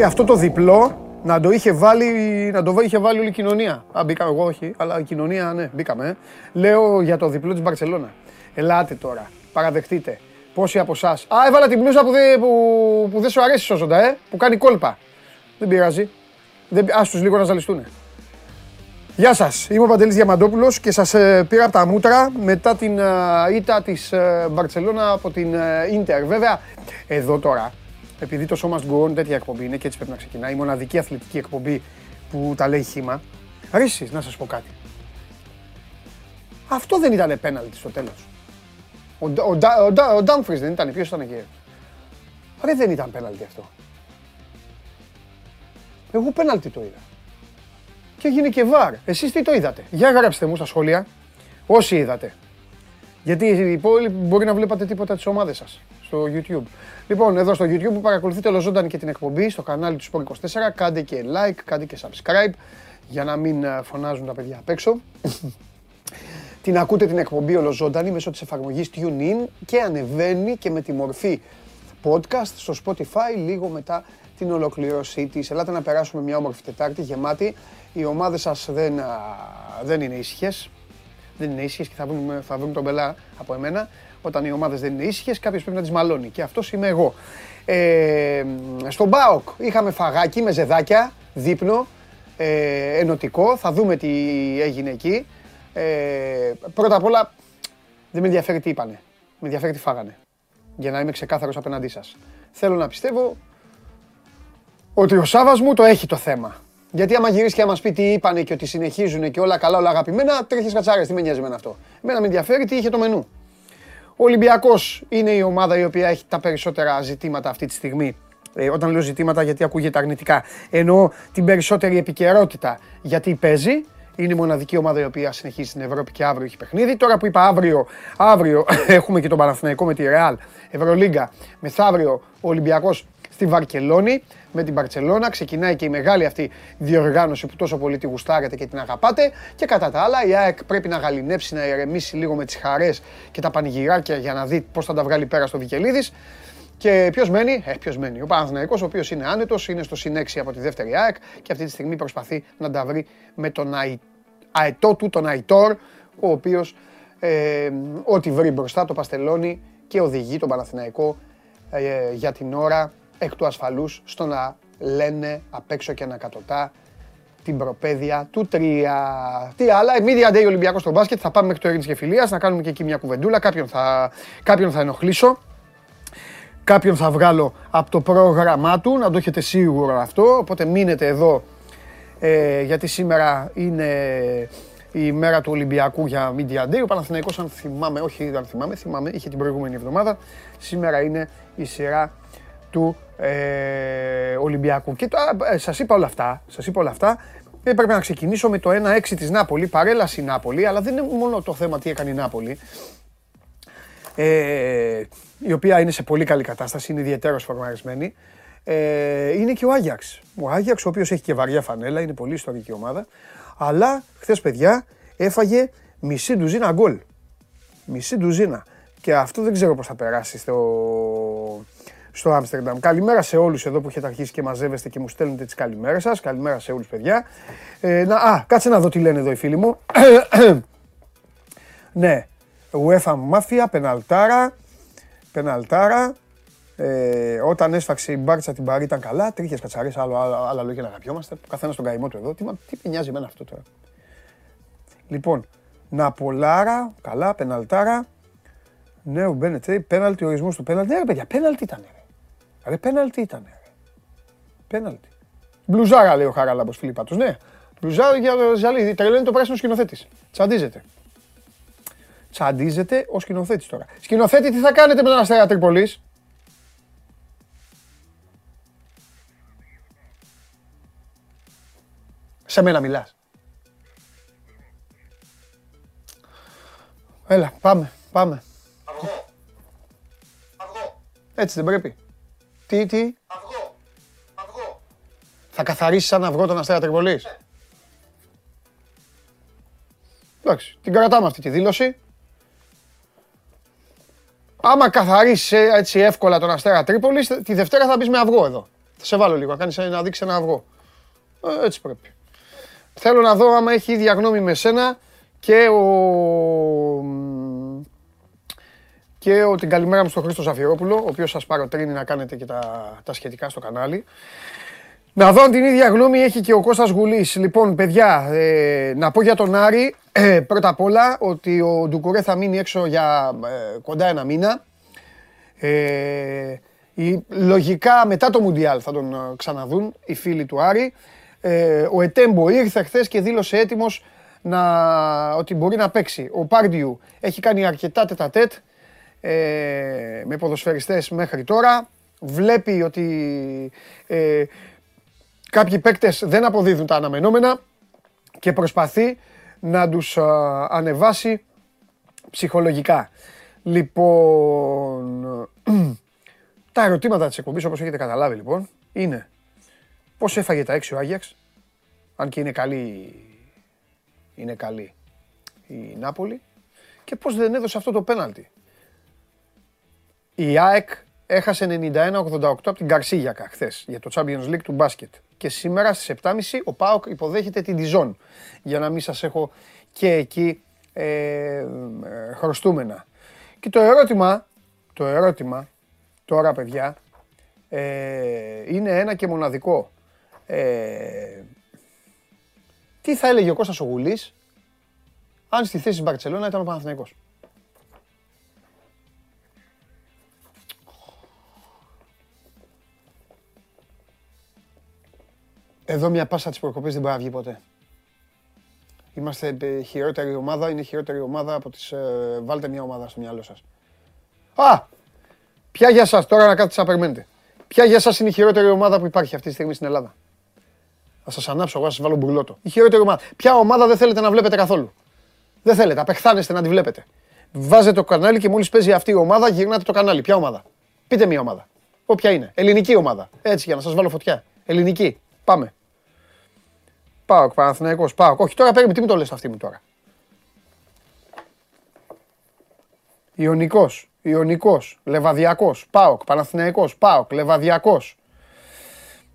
Πρέπει αυτό το διπλό να το είχε βάλει, να το είχε βάλει όλη η κοινωνία. Α, μπήκα εγώ όχι, αλλά η κοινωνία, ναι, μπήκαμε. ε. Λέω για το διπλό της Μπαρσελώνα. Ελάτε τώρα, παραδεχτείτε. Πόσοι από εσά. Α, έβαλα την μπλούζα που δεν που, που δεν σου αρέσει σώζοντα, ε, που κάνει κόλπα. Δεν πειράζει. Δεν, ας τους λίγο να ζαλιστούνε. Γεια σας, είμαι ο Παντελής Διαμαντόπουλος και σας ε, πήρα από τα μούτρα μετά την ε, ήττα της ε, Μπαρτσελώνα από την ε, Ίντερ. Βέβαια, εδώ τώρα, επειδή το Show Must Go On τέτοια εκπομπή είναι και έτσι πρέπει να ξεκινάει, η μοναδική αθλητική εκπομπή που τα λέει χήμα, αρέσει να σας πω κάτι. Αυτό δεν ήταν πέναλτι στο τέλος. Ο, Ντα- ο, Ντα- ο, Ντα- ο Ντάμφρις δεν ήταν, ποιος ήταν εκεί; Ρε δεν ήταν πέναλτι αυτό. Εγώ πέναλτι το είδα. Και έγινε και βαρ. Εσείς τι το είδατε; Για γράψτε μου στα σχόλια. Όσοι είδατε. Γιατί οι υπόλοιποι μπορεί να βλέπατε τίποτα τις ομάδες σας στο YouTube. Λοιπόν, εδώ στο YouTube που παρακολουθείτε ολοζώντανη και την εκπομπή στο κανάλι του Sport 24. Κάντε και like, κάντε και subscribe για να μην ε, φωνάζουν τα παιδιά απ' έξω. Την ακούτε την εκπομπή ολοζώντανη μέσω της εφαρμογής TuneIn και ανεβαίνει και με τη μορφή podcast στο Spotify λίγο μετά την ολοκλήρωσή της. Ελάτε να περάσουμε μια όμορφη Τετάρτη γεμάτη. Οι ομάδες σας δεν, α, δεν είναι ήσυχες. Δεν είναι ήσυχες και θα βρουν, θα βρουν τον πελά από εμένα. Όταν οι ομάδες δεν είναι ήσυχες, κάποιος πρέπει να τις μαλώνει. Και αυτός είμαι εγώ. Ε, στον ΠΑΟΚ είχαμε φαγάκι με ζεδάκια, δείπνο, ε, ενωτικό. Θα δούμε τι έγινε εκεί. Ε, πρώτα απ' όλα, δεν με ενδιαφέρει τι είπανε. Με ενδιαφέρει τι φάγανε. Για να είμαι ξεκάθαρος απέναντί σας. Θέλω να πιστεύω ότι ο Σάβας μου το έχει το θέμα. Γιατί άμα γυρίσεις και άμα μας πει τι είπανε και ότι συνεχίζουν και όλα καλά, όλα αγαπημένα, τρέχεις κατσάρες, τι με νοιάζει εμένα αυτό; Εμένα με ενδιαφέρει τι είχε το μενού. Ο Ολυμπιακός είναι η ομάδα η οποία έχει τα περισσότερα ζητήματα αυτή τη στιγμή. Ε, όταν λέω ζητήματα γιατί ακούγεται αρνητικά. Εννοώ την περισσότερη επικαιρότητα γιατί παίζει. Είναι η μοναδική ομάδα η οποία συνεχίζει στην Ευρώπη και αύριο έχει παιχνίδι. Τώρα που είπα αύριο, αύριο έχουμε και τον Παναθηναϊκό με τη Ρεάλ, Ευρωλίγκα. Μεθαύριο ο Ολυμπιακός στη Βαρκελόνη με την Μπαρτσελώνα. Ξεκινάει και η μεγάλη αυτή διοργάνωση που τόσο πολύ τη γουστάρετε και την αγαπάτε. Και κατά τα άλλα, η ΑΕΚ πρέπει να γαλινέψει, να ηρεμήσει λίγο με τις χαρές και τα πανηγυράκια για να δει πώς θα τα βγάλει πέρα στο Βικελίδης. Και ποιος μένει, ε, ποιος μένει; Ο Παναθηναϊκός, ο οποίος είναι άνετος, είναι στο συν 6 από τη δεύτερη ΑΕΚ και αυτή τη στιγμή προσπαθεί να τα βρει με τον αε- αετό του, τον Αϊτόρ, ο οποίος ε, ό,τι βρει μπροστά το παστελώνει και οδηγεί τον Παναθηναϊκό ε, για την ώρα εκ του ασφαλούς στο να λένε απ' έξω και ανακατοτά την προπαίδεια του 3. Τι άλλα, media day Ολυμπιακός στο μπάσκετ, θα πάμε μέχρι το Ειρήνης και Φιλίας, να κάνουμε και εκεί μια κουβεντούλα, κάποιον θα, κάποιον θα ενοχλήσω. Κάποιον θα βγάλω από το πρόγραμμά του, να το έχετε σίγουρο αυτό, οπότε μείνετε εδώ ε, γιατί σήμερα είναι η μέρα του Ολυμπιακού για Media Day. Ο Παναθηναϊκός, αν θυμάμαι, όχι αν θυμάμαι, θυμάμαι, είχε την προηγούμενη εβδομάδα. Σήμερα είναι η σειρά του ε, Ολυμπιακού. Και τώρα, ε, σας είπα όλα αυτά, σας είπα όλα αυτά. Ε, πρέπει να ξεκινήσω με το 1-6 της Νάπολη, παρέλαση Νάπολη, αλλά δεν είναι μόνο το θέμα τι έκανε η Νάπολη. Ε, η οποία είναι σε πολύ καλή κατάσταση, είναι ιδιαίτερος φορμαρισμένη. Ε, είναι και ο Άγιαξ. Ο Άγιαξ, ο οποίος έχει και βαριά φανέλα, είναι πολύ ιστορική ομάδα. Αλλά χθες, παιδιά, έφαγε μισή ντουζίνα γκολ. Μισή ντουζίνα. Και αυτό δεν ξέρω πώς θα περάσει στο, στο Άμστερνταμ. Καλημέρα σε όλους εδώ που έχετε αρχίσει και μαζεύεστε και μου στέλνετε τις καλημέρες σας. Καλημέρα σε όλους, παιδιά. Ε, να, α, κάτσε να δω τι λένε εδώ οι φίλοι μου. ναι, UEFA Mafia, πεναλτάρα, πεναλτάρα. Ε, όταν έσφαξε η Μπάρτσα την Παρή ήταν καλά. Τρίχες κατσαρίες, άλλο, άλλο, άλλα λόγια να αγαπιόμαστε. Καθένας στον καημό του εδώ. Τι, μα- τι με νοιάζει εμένα αυτό τώρα. Λοιπόν, Ναπολάρα, καλά, πεναλτάρα. Ναι, ο Μπένετ, ε, πέναλτι, ορισμός του πέναλτι. Ναι, ρε παιδιά, πέναλτι ήταν. Ρε, ρε πέναλτι ήταν. Ρε. Πέναλτι. Μπλουζάρα λέει ο Χαράλαμπος Φιλίππατος. Ναι, μπλουζάρα για ζαλί. Τρελαίνει το πράσινο σκηνοθέτης. Τσαντίζεται. Τσαντίζεται ο σκηνοθέτης τώρα. Σκηνοθέτη, τι θα κάνετε με τον Αστέρα Τρίπολης; Σε μένα μιλάς. Έλα, πάμε, πάμε. Αυγό. Αυγό. Έτσι δεν πρέπει. Τι, τι, Αυγό. Αυγό. θα καθαρίσεις σαν αυγό τον Αστέρα Τρίπολης. Εντάξει, την κρατάμε αυτή τη δήλωση. Άμα καθαρίσεις ε, έτσι εύκολα τον Αστέρα Τρίπολης, τη Δευτέρα θα μπεις με αυγό εδώ. Θα σε βάλω λίγο, να, κάνεις, να δείξεις ένα αυγό. Ε, έτσι πρέπει. Θέλω να δω άμα έχει ίδια γνώμη με σένα και ο... Και ο, την καλημέρα μου στον Χρήστο Ζαφυρόπουλο, ο οποίος σας παροτρύνει να κάνετε και τα, τα σχετικά στο κανάλι. Να δω αν την ίδια γνώμη έχει και ο Κώστας Γουλής. Λοιπόν, παιδιά, ε, να πω για τον Άρη, ε, πρώτα απ' όλα, ότι ο Ντουκουρέ θα μείνει έξω για ε, κοντά ένα μήνα. Ε, η, λογικά μετά το Μουντιάλ θα τον ε, ξαναδούν οι φίλοι του Άρη. Ε, ο Ετέμπο ήρθε χθες και δήλωσε έτοιμος να, ότι μπορεί να παίξει. Ο Πάρντιου έχει κάνει αρκετά τετατέτ ε, με ποδοσφαιριστές μέχρι τώρα. Βλέπει ότι ε, κάποιοι παίκτες δεν αποδίδουν τα αναμενόμενα και προσπαθεί να τους ανεβάσει ψυχολογικά. Λοιπόν, τα ερωτήματα της εκπομπής όπως έχετε καταλάβει λοιπόν είναι πώς έφαγε τα έξι ο Άγιαξ, αν και είναι καλή, είναι καλή η Νάπολη και πώς δεν έδωσε αυτό το πέναλτι. Η ΑΕΚ έχασε 91-88 από την Καρσίγιακα χθες για το Champions League του μπάσκετ. Και σήμερα στις 7.30 ο ΠΑΟΚ υποδέχεται την Διζόν. Για να μην σας έχω και εκεί ε, ε, χρωστούμενα. Και το ερώτημα, το ερώτημα τώρα παιδιά, ε, είναι ένα και μοναδικό. Ε, τι θα έλεγε ο Κώστας ο Γουλής αν στη θέση της Μπαρτσελώνα ήταν ο Παναθηναϊκός; Εδώ μια πάσα της προκοπής δεν μπορεί να βγει ποτέ. Είμαστε ε, χειρότερη ομάδα, είναι χειρότερη ομάδα από τις... Ε, βάλτε μια ομάδα στο μυαλό σας. Α! Ποια για σας, τώρα να κάτσετε να περιμένετε. Ποια για σας είναι η χειρότερη ομάδα που υπάρχει αυτή τη στιγμή στην Ελλάδα; Θα σας ανάψω εγώ, θα σας βάλω μπουρλότο. Η χειρότερη ομάδα. Ποια ομάδα δεν θέλετε να βλέπετε καθόλου; Δεν θέλετε, απεχθάνεστε να τη βλέπετε. Βάζετε το κανάλι και μόλις παίζει αυτή η ομάδα γυρνάτε το κανάλι. Ποια ομάδα; Πείτε μια ομάδα. Όποια είναι. Ελληνική ομάδα. Έτσι για να σας βάλω φωτιά. Ελληνική. Πάμε. Πάω, Παναθηναϊκός, πάω. Όχι, τώρα παίρνει, τι μου το λες αυτή μου τώρα. Ιωνικός, Ιωνικός, Λεβαδιακός, ΠΑΟΚ, Παναθηναϊκός, ΠΑΟΚ, Λεβαδιακός,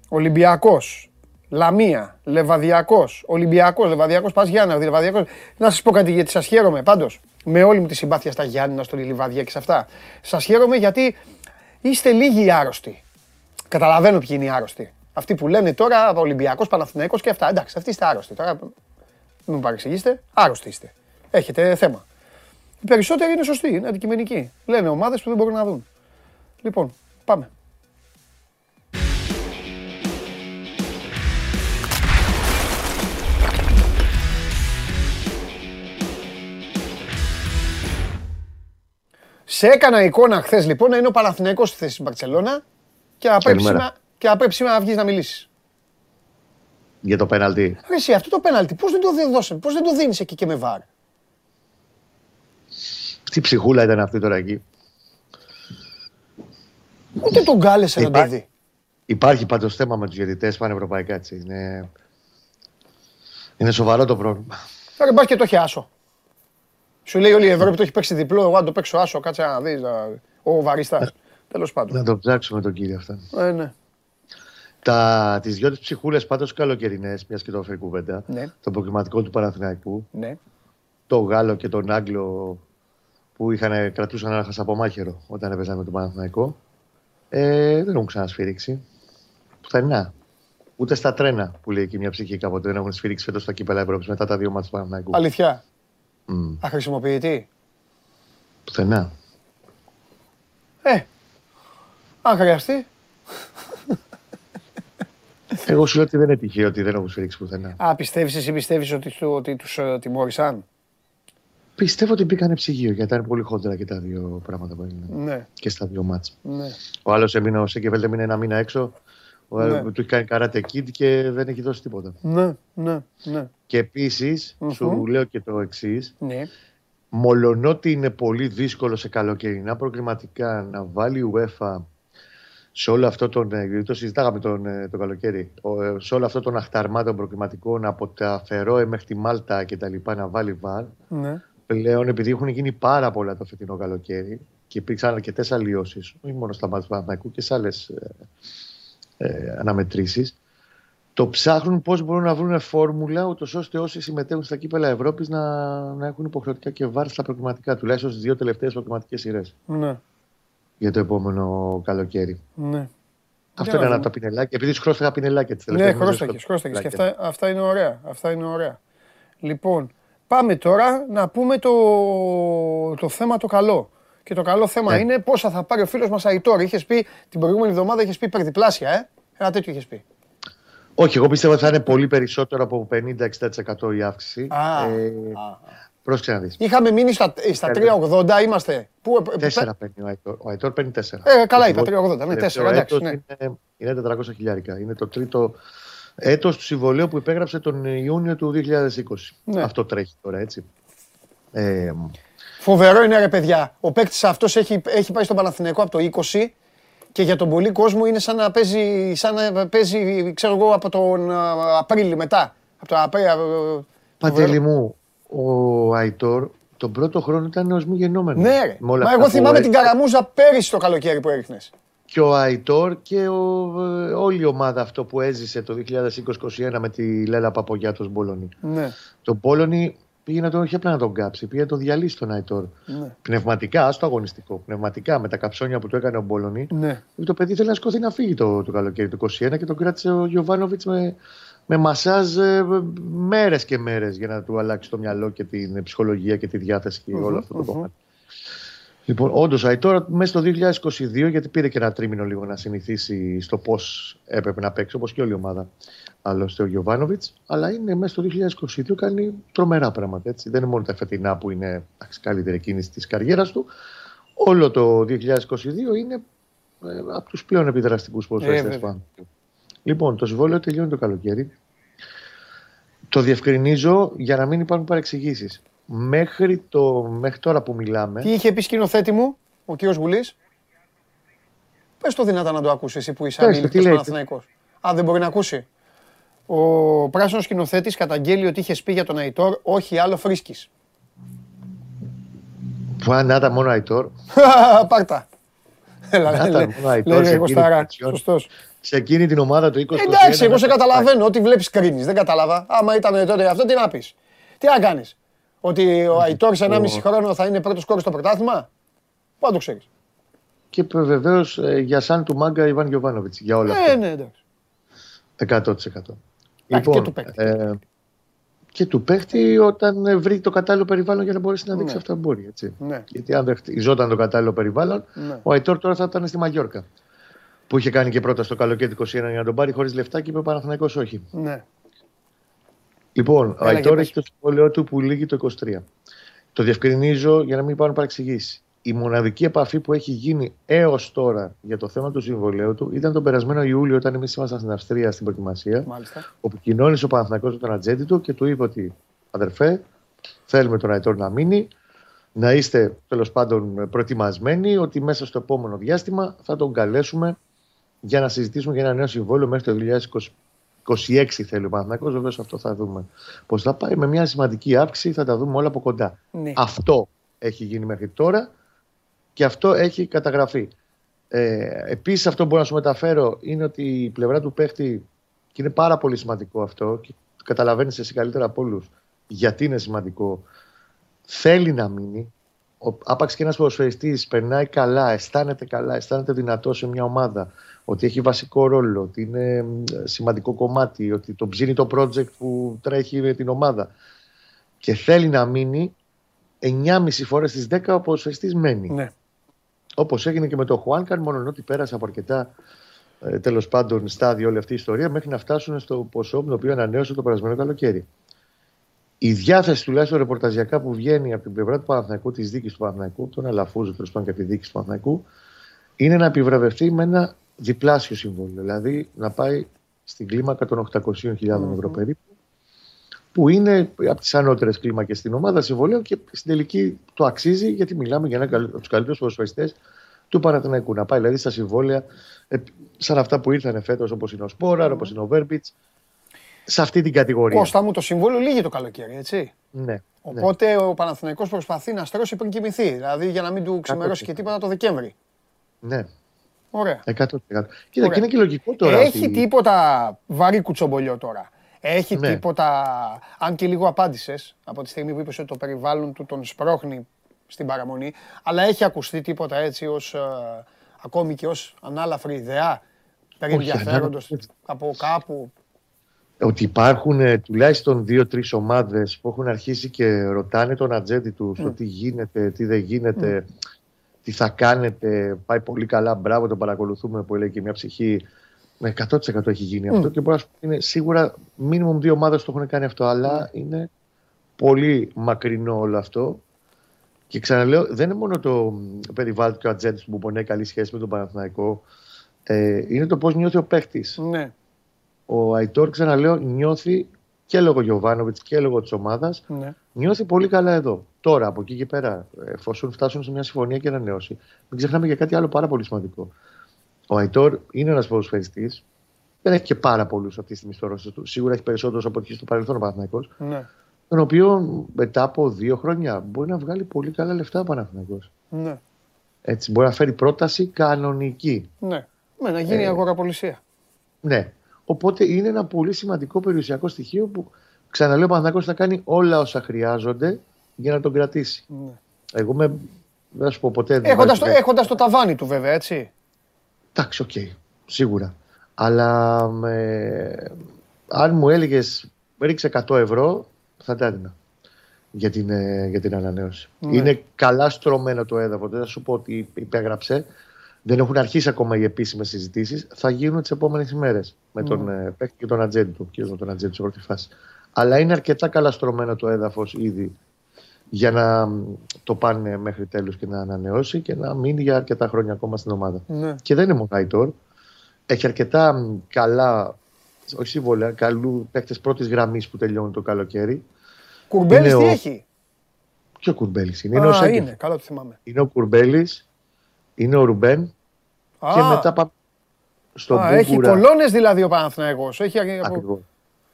Ολυμπιακός, Λαμία, Λεβαδιακός, Ολυμπιακός, Λεβαδιακός, Πας Γιάννα, Λεβαδιακός. Να σας πω κάτι γιατί σας χαίρομαι πάντως με όλη μου τη συμπάθεια στα Γιάννηνα, στο Λιβαδιά και σε αυτά. Σας χαίρομαι γιατί είστε λίγοι άρρωστοι. Καταλαβαίνω ποιοι είναι οι άρρωστοι. Αυτοί που λένε τώρα Ολυμπιακός, Παναθηναϊκός και αυτά. Εντάξει, αυτοί είστε άρρωστοι. Τώρα μην μου παρεξηγήσετε. Άρρωστοι είστε. Έχετε θέμα. Οι περισσότεροι είναι σωστοί, είναι αντικειμενικοί. Λένε ομάδες που δεν μπορούν να δουν. Λοιπόν, πάμε. Σε έκανα εικόνα χθες λοιπόν να είναι ο Παναθηναϊκός στη θέση της Μπαρσελόνα και να πρέπει σήμερα, και να πρέπει σήμερα να βγεις να μιλήσεις. Για το πέναλτι. Ρε εσύ, αυτό το πέναλτι, πώς δεν το δώσαν, πώς δεν το δίνεις εκεί και με βάρ; Τι ψυχούλα ήταν αυτή τώρα εκεί. Ούτε τον κάλεσε να το δει. Υπάρχει πάντως θέμα με τους διαιτητές πανευρωπαϊκά έτσι. Είναι... είναι σοβαρό το πρόβλημα. Τώρα μπας και το έχει άσο. Σου λέει όλη η Ευρώπη το έχει παίξει διπλό. Εγώ αν το παίξω άσο, κάτσε να δεις. Ο βαριστά. Τέλος πάντων. Να το ψάξουμε τον κύριο αυτό. Ε, ναι. Τα, τις δυο της ψυχούλες πάντως καλοκαιρινές, μιας και το έφερε κουβέντα, Ναι. το προκριματικό του Παναθηναϊκού, Ναι. το Γάλλο και τον Άγγλο που είχαν, κρατούσαν ένα χασαπομάχαιρο όταν έπαιζαν με τον Παναθηναϊκό, ε, δεν έχουν ξανασφυρίξει. Πουθενά. Ούτε στα τρένα που λέει και μια ψυχή κάποτε δεν έχουν σφυρίξει φέτος στα κύπελα Ευρώπης μετά τα δύο μάτια του Παναθηναϊκού. Αλήθεια. Μμ. Αχρησιμοποιητή. Πουθενά. Ε, αν χρειαστεί. Εγώ σου λέω ότι δεν είναι τυχαίο ότι δεν έχουν σφυρίξει πουθενά. Α, πιστεύεις εσύ πιστεύεις ότι, του- ότι τους ε, τιμώρησαν; Πιστεύω ότι μπήκανε ψυγείο γιατί ήταν πολύ χόντρα και τα δύο πράγματα που έγιναν. Ναι, Και στα δύο μάτια. ναι. Ο άλλος έμεινε, ο Σέκεβελ έμεινε ένα μήνα έξω. Ο Ναι. ναι. του έχει κάνει καράτε kid και δεν έχει δώσει τίποτα. Ναι, ναι, ναι. Και επίσης, Μμμ. σου λέω και το εξής. Ναι. Μολονότι είναι πολύ δύσκολο σε καλοκαιρινά προγραμματικά να βάλει η UEFA σε όλο αυτό τον. ε, γιατί Το συζητάγαμε τον, ε, το καλοκαίρι. ο, ε, Σε όλο αυτό τον αχταρμά των προκριματικών από τα Φερόε μέχρι τη Μάλτα και τα λοιπά να βάλει βαρ. ναι. Πλέον, επειδή έχουν γίνει πάρα πολλά το φετινό καλοκαίρι και υπήρξαν αρκετές αλλοιώσεις, όχι μόνο στα μάτια του Παναθηναϊκού και σε άλλες ε, αναμετρήσεις. Το ψάχνουν πώς μπορούν να βρουν φόρμουλα ούτως ώστε όσοι συμμετέχουν στα κύπελα Ευρώπης να, να έχουν υποχρεωτικά και βάρ στα προκριματικά, τουλάχιστον στις δύο τελευταίες προκριματικές σειρές Ναι, για το επόμενο καλοκαίρι. ναι. Αυτό να είναι ένα δούμε. από τα πινελάκια. Επειδή σου χρώσταγα πινελάκια τις Ναι, τελευταίες μέρες, χρώστακες, στο χρώστακες. Και πινελάκια. αυτά, αυτά είναι ωραία. Αυτά είναι ωραία. Λοιπόν, πάμε τώρα να πούμε το, το θέμα το καλό. Και το καλό θέμα Ναι. είναι πόσα θα πάρει ο φίλος μας Αϊτόρ. Είχες πει την προηγούμενη εβδομάδα, είχες πει υπερδιπλάσια, ε; Ένα τέτοιο είχες πει. Όχι, εγώ πιστεύω ότι θα είναι πολύ περισσότερο από 50-60% η αύξηση. Α, ε, α. Πρόσεξε να δεις. Είχαμε μείνει στα, στα 3,80, είμαστε. Πού, ε, ε, Τέσσερα παίρνει ο Αϊτόρ. Ο Αϊτόρ παίρνει τέσσερα. Ε, καλά Το είπα, συμβόλαιο- 3,80, ναι, το τέσσερα, τελευταίο εντάξει, έτος Είναι, είναι 400 χιλιάρικα. Είναι το τρίτο έτος του συμβολέου που υπέγραψε τον Ιούνιο του 2020. Ναι. Αυτό τρέχει τώρα, έτσι. Ε, Φοβερό είναι ρε παιδιά. Ο παίκτης αυτός έχει, έχει πάει στον Παναθηναϊκό από το 20 και για τον πολύ κόσμο είναι σαν να παίζει, σαν να παίζει ξέρω εγώ, από τον α, Απρίλιο μετά. Από το Απρίλιο. Παντελή μου, ο Αϊτόρ τον πρώτο χρόνο ήταν ως μη γεννόμενο. Ναι, ρε. Με όλα Μα αυτά εγώ που θυμάμαι έχει. την καραμούζα πέρυσι το καλοκαίρι που έριχνες. Και ο Αϊτόρ και ο, ε, όλη η ομάδα αυτό που έζησε το 2020-2021 με τη Λέλα Παπογιάτος Μπόλωνη. Ναι, Τον Μπόλωνη πήγε να τον, όχι απλά να τον κάψει, πήγε να τον διαλύσει τον Αϊτόρ. ναι. Πνευματικά, στο αγωνιστικό. Πνευματικά με τα καψόνια που του έκανε ο Μπόλωνη. ναι. Το παιδί θέλει να σηκωθεί να φύγει το, το καλοκαίρι του 2021 και τον κράτησε ο Γιωβάνοβιτς με, με μασάζ ε, μέρες και μέρες για να του αλλάξει το μυαλό και την ψυχολογία και τη διάθεση και όλο αυτό το μμμ. κομμάτι. Λοιπόν, όντως, τώρα μέσα στο 2022, γιατί πήρε και ένα τρίμηνο λίγο να συνηθίσει στο πώς έπρεπε να παίξει, όπως και όλη η ομάδα, άλλωστε ο Γιωβάνοβιτς. Αλλά είναι μέσα στο 2022, κάνει τρομερά πράγματα. Έτσι. Δεν είναι μόνο τα φετινά που είναι εντάξει, καλύτερη κίνηση της καριέρας του. Όλο το 2022 είναι ε, από τους πλέον επιδραστικούς ποδοσφαιριστές βέβαια. Του άνθρωπου. Λοιπόν, το συμβόλαιο τελειώνει το καλοκαίρι. Το διευκρινίζω για να μην υπάρχουν παρεξηγήσεις. Μέχρι, το, μέχρι τώρα που μιλάμε, Τι είχε πει σκηνοθέτη μου, ο κύριος Γουλής; Πες το δυνατά να το ακούσεις εσύ που είσαι Πες το, ανήλικτο τι λέει. Παναθηναϊκός. Α, δεν μπορεί να ακούσει. Ο πράσινος σκηνοθέτης καταγγέλει ότι είχε πει για τον Αϊτόρ, όχι άλλο φρίσκει. που αν να ήταν μόνο Αϊτόρ, Πάρτα. Έλα, Να λέ- ήταν λέ- μόνο Αϊτόρ λέγε σε εκείνη Κωστάρα. την αξιόν. Σωστός. σε εκείνη την ομάδα του 20 Εντάξει, εγώ σε καταλαβαίνω. Ό,τι βλέπεις κρίνεις. Δεν κατάλαβα. Άμα ήταν τότε αυτό, τι να πεις. Τι να κάνεις. Ότι ο Αϊτόρ σε 1,5 χρόνο θα είναι πρώτος κόρο στο πρωτάθλημα; Πού να το ξέρεις. Και βεβαίως για σαν του μάγκα Ιβάν Γιοβάνοβιτ. Για όλα Ε, αυτά. ναι, εντάξει. 100%. και του παίκτη. ε, και του παίχτη όταν ε, βρει το κατάλληλο περιβάλλον για να μπορέσει να δείξει Ναι. αυτά που μπορεί. Έτσι. Ναι. Γιατί αν δεν χτιζόταν το κατάλληλο περιβάλλον, Ναι. ο Αϊτόρ τώρα θα ήταν στη Μαγιόρκα. Που είχε κάνει και πρώτα στο καλοκαίρι του 21 για να τον πάρει χωρίς λεφτά και είπε ο Παναθηναϊκός όχι. Ναι. Λοιπόν, ο Έλα, για Αϊτόρ πες. έχει το συμβόλαιό του που λύγει το 23. Το διευκρινίζω για να μην υπάρχουν παρεξηγήσεις. Η μοναδική επαφή που έχει γίνει έως τώρα για το θέμα του συμβολέου του ήταν τον περασμένο Ιούλιο, όταν εμείς ήμασταν στην Αυστρία στην προετοιμασία, Μάλιστα. όπου κοινώνησε ο Παναθηναϊκός με τον ατζέντη του και του είπε ότι αδερφέ, θέλουμε τον Αϊτόρ να μείνει, να είστε τέλος πάντων προετοιμασμένοι ότι μέσα στο επόμενο διάστημα θα τον καλέσουμε για να συζητήσουμε για ένα νέο συμβόλαιο μέχρι το 2026 θέλει ο Παναθηναϊκός. Βεβαίως αυτό θα δούμε πώς θα πάει. Με μια σημαντική αύξηση θα τα δούμε όλα από κοντά. Ναι. Αυτό έχει γίνει μέχρι τώρα και αυτό έχει καταγραφεί. Ε, Επίσης, αυτό που μπορώ να σου μεταφέρω είναι ότι η πλευρά του παίχτη, και είναι πάρα πολύ σημαντικό αυτό, και καταλαβαίνεις εσύ καλύτερα από όλους γιατί είναι σημαντικό, θέλει να μείνει. Ο, άπαξ και ένας ποδοσφαιριστής περνάει καλά, αισθάνεται καλά, αισθάνεται δυνατό σε μια ομάδα, ότι έχει βασικό ρόλο, ότι είναι μ, σημαντικό κομμάτι, ότι τον ψήνει το project που τρέχει με την ομάδα και θέλει να μείνει, 9,5 φορές στις 10 ο ποδοσφαιριστή μένει. Ναι. Όπως έγινε και με τον Χουάνκαν, μόνο ότι πέρασε από αρκετά ε, τέλος πάντων στάδιο όλη αυτή η ιστορία μέχρι να φτάσουν στο ποσό με το οποίο ανανέωσε το περασμένο καλοκαίρι. Η διάθεση τουλάχιστον ρεπορταζιακά που βγαίνει από την πλευρά του Παναθηναϊκού, της δίκης του Παναθηναϊκού, τον Αλαφούζο τέλος πάντων και από τη δίκη του Παναθηναϊκού, είναι να επιβραβευτεί με ένα διπλάσιο συμβόλαιο. Δηλαδή να πάει στην κλίμακα των 800.000 ευρώ περίπου, που είναι από τις ανώτερες κλίμακες στην ομάδα συμβολέου και στην τελική το αξίζει γιατί μιλάμε για ένα από τους καλύτερους ποδοσφαιριστές του Παναθηναϊκού. Να πάει δηλαδή στα συμβόλαια ε, σαν αυτά που ήρθαν φέτος, όπως είναι ο Σπόραρ, όπως είναι ο Βέρμπιτς, σε αυτή την κατηγορία. Κώστα μου το συμβόλαιο λύγει το καλοκαίρι, έτσι. Ναι. ναι. Οπότε ο Παναθηναϊκός προσπαθεί να στρώσει πριν κοιμηθεί. Δηλαδή για να μην του ξημερώσει και τίποτα το Δεκέμβρη. ναι. Ωραία. 100%. Κοίτα, Ωραία. και είναι και λογικό τώρα. Έχει ότι- τίποτα βαρύ κουτσομπολιό τώρα. Έχει Ναι. τίποτα, αν και λίγο απάντησες από τη στιγμή που είπες ότι το περιβάλλον του τον σπρώχνει στην παραμονή, αλλά έχει ακουστεί τίποτα έτσι ως, ε, ακόμη και ως ανάλαφρη ιδέα περί Όχι, ενδιαφέροντος ανάλαφρη. από κάπου; ότι υπάρχουν ε, τουλάχιστον δύο-τρεις ομάδες που έχουν αρχίσει και ρωτάνε τον ατζέντη τους Ναι. τι γίνεται, τι δεν γίνεται, τι θα κάνετε. Πάει πολύ καλά, μπράβο, το παρακολουθούμε που λέει και μια ψυχή. Με 100% έχει γίνει αυτό και μπορώ να σου πω ότι είναι σίγουρα μίνιμουμ δύο ομάδες το έχουν κάνει αυτό, αλλά είναι πολύ μακρινό όλο αυτό. Και ξαναλέω, δεν είναι μόνο το μ, περιβάλλον και ο ατζέντης που μπορεί να έχει καλή σχέση με τον Παναθηναϊκό. Ε, είναι το πώς νιώθει ο παίχτη. Ναι, Ο Αϊτόρ, ξαναλέω, νιώθει και λόγω Γιωβάνοβιτς και λόγω της ομάδας, ναι. νιώθει πολύ καλά εδώ. Τώρα, από εκεί και πέρα, εφόσον φτάσουν σε μια συμφωνία και ανανέωση, μην ξεχνάμε για κάτι άλλο πάρα πολύ σημαντικό. Ο Αϊτόρ είναι ένας ποδοσφαιριστής, δεν έχει και πάρα πολλούς αυτή τη στιγμή στο ρόστερ του. Σίγουρα έχει περισσότερους από ό,τι είχε στο παρελθόν ο Παναθηναϊκός, Ναι, τον οποίο μετά από δύο χρόνια μπορεί να βγάλει πολύ καλά λεφτά ο Παναθηναϊκός. ναι, Έτσι, μπορεί να φέρει πρόταση κανονική. ναι. Με να γίνει Ε, αγοραπολισία. Ναι. Οπότε είναι ένα πολύ σημαντικό περιουσιακό στοιχείο που ξαναλέω ο Παναθηναϊκός θα κάνει όλα όσα χρειάζονται για να τον κρατήσει. Ναι. Εγώ με, δεν θα σου πω ποτέ. δεν Έχοντας, βάζω- το, έχοντας το ταβάνι του βέβαια, έτσι. Εντάξει, οκ. σίγουρα. Αλλά με... αν μου έλεγες ρίξε 100 ευρώ, θα τα έδινα για την, ε, για την ανανέωση. Ναι. Είναι καλά στρωμένο το έδαφος. Δεν θα σου πω ότι υπέγραψε. Δεν έχουν αρχίσει ακόμα οι επίσημες συζητήσεις. Θα γίνουν τις επόμενες ημέρες με τον ε, παίκτη και τον ατζέντη του. Κυρίω με τον ατζέντη σε πρώτη φάση. Αλλά είναι αρκετά καλά στρωμένο το έδαφος ήδη για να μ, το πάνε μέχρι τέλους και να ανανεώσει και να μείνει για αρκετά χρόνια ακόμα στην ομάδα. Ναι. Και δεν είναι μόνο Αϊτόρ. Έχει αρκετά μ, καλά, όχι συμβόλαια, καλού παίκτες πρώτης γραμμής που τελειώνουν το καλοκαίρι. Κουρμπέλης Είναι τι ο- έχει; Και ο Κουρμπέλης είναι. Είναι ο Α, Σέγκεφ. είναι, καλά το θυμάμαι. Είναι ο Κουρμπέλης, είναι ο Ρουμπέν Α, και μετά πάμε στον α, έχει Μπούγκουρα. κολόνες δηλαδή ο Παναθηναϊκός. Έχει από- Ακριβώς.